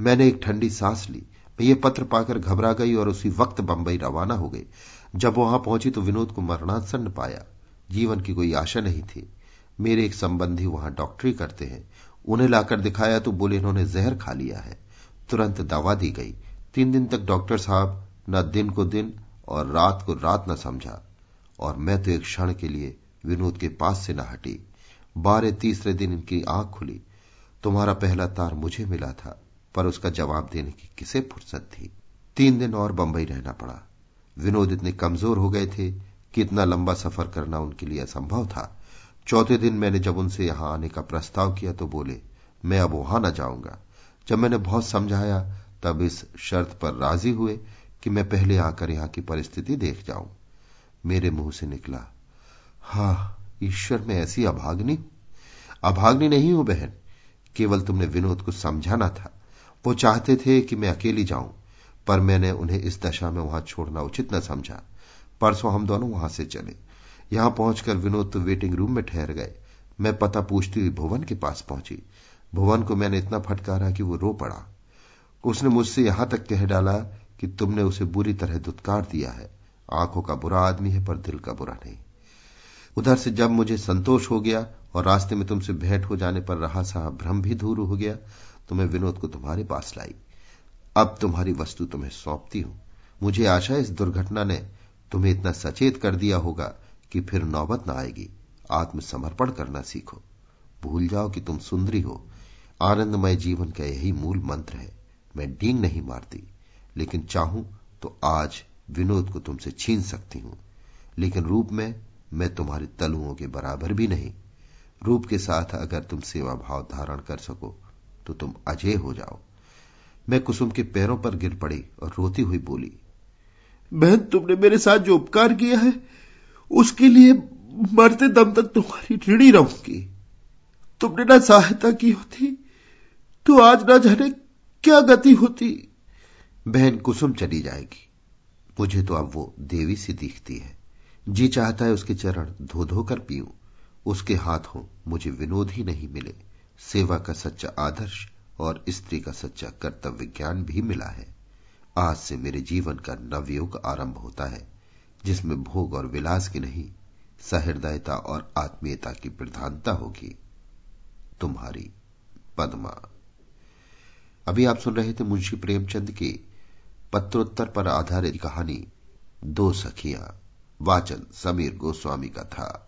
मैंने एक ठंडी सांस ली। मैं ये पत्र पाकर घबरा गई और उसी वक्त बंबई रवाना हो गई। जब वहाँ पहुँची तो विनोद को मरणासन्न पाया। जीवन की कोई आशा नहीं थी। मेरे एक संबंधी वहाँ डॉक्टरी करते हैं। उन्हें लाकर दिखाया तो बोले, इन्होंने जहर खा लिया है। तुरंत दवा दी गई। तीन दिन तक डॉक्टर साहब न दिन को दिन और रात को रात न समझा। और मैं तो एक क्षण के लिए विनोद के पास से न हटी। बारह तीसरे दिन इनकी आँख खुली। तुम्हारा पहला तार मुझे मिला था, पर उसका जवाब देने की किसे फुर्सत थी? तीन दिन और बंबई रहना पड़ा। विनोद इतने कमज़ोर हो गए थे कि इतना लंबा सफ़र करना उनके लिए असंभव था। चौथे दिन मैंने जब उनसे यहाँ आने का प्रस्ताव किया तो बोले, मैं अब वहाँ न जाऊँगा। जब मैंने बहुत समझाया, तब इस शर्त पर राज़ी हुए कि मैं पहले आकर यहाँ की परिस्थिति देख जाऊँ। मेरे मुँह से निकला, हा, ईश्वर में ऐसी अभाग्नि? अभाग्नि नहीं हूँ बहन, केवल तुमने विनोद को समझाना था। वो चाहते थे कि मैं अकेली जाऊँ, पर मैंने उन्हें इस दशा में वहाँ छोड़ना उचित न समझा। परसों हम दोनों वहाँ से चले। यहाँ पहुंचकर विनोद तो वेटिंग रूम में ठहर गए। मैं पता पूछती हुई भुवन के पास पहुँची। भुवन को मैंने इतना फटकारा कि वो रो पड़ा। उसने मुझसे यहाँ तक कह डाला कि तुमने उसे बुरी तरह दुत्कार दिया है। आँखों का बुरा आदमी है, पर दिल का बुरा नहीं। उधर से जब मुझे संतोष हो गया और रास्ते में तुमसे भेंट हो जाने पर रहा सा भ्रम भी दूर हो गया तो मैं विनोद को तुम्हारे पास लाई। अब तुम्हारी वस्तु तुम्हें सौंपती हूँ। मुझे आशा इस दुर्घटना ने तुम्हें इतना सचेत कर दिया होगा कि फिर नौबत न आएगी। आत्मसमर्पण करना सीखो। भूल जाओ कि तुम सुंदरी हो। आनंदमय जीवन का यही मूल मंत्र है। मैं डींग नहीं मारती, लेकिन चाहूँ तो आज विनोद को तुमसे छीन सकती हूँ। लेकिन रूप में मैं तुम्हारे तलुओं के बराबर भी नहीं। रूप के साथ अगर तुम सेवा भाव धारण कर सको तो तुम अजय हो जाओ। मैं कुसुम के पैरों पर गिर पड़ी और रोती हुई बोली, बहन, तुमने मेरे साथ जो उपकार किया है, उसके लिए मरते दम तक तुम्हारी ऋणी रहूँगी। तुमने ना सहायता की होती तो आज ना जाने क्या गति होती। बहन कुसुम चली जाएगी। मुझे तो अब वो देवी सी दिखती है। जी चाहता है उसके चरण धो धो कर पीऊं। उसके हाथों मुझे विनोद ही नहीं मिले। सेवा का सच्चा आदर्श और स्त्री का सच्चा कर्तव्य ज्ञान भी मिला है। आज से मेरे जीवन का नवयुग आरंभ होता है, जिसमें भोग और विलास की नहीं, सहृदयता और आत्मीयता की प्रधानता होगी। तुम्हारी पद्मा। अभी आप सुन रहे थे मुंशी प्रेमचंद की पत्रोत्तर पर आधारित कहानी दो सखियाँ, वाचन समीर गोस्वामी का था।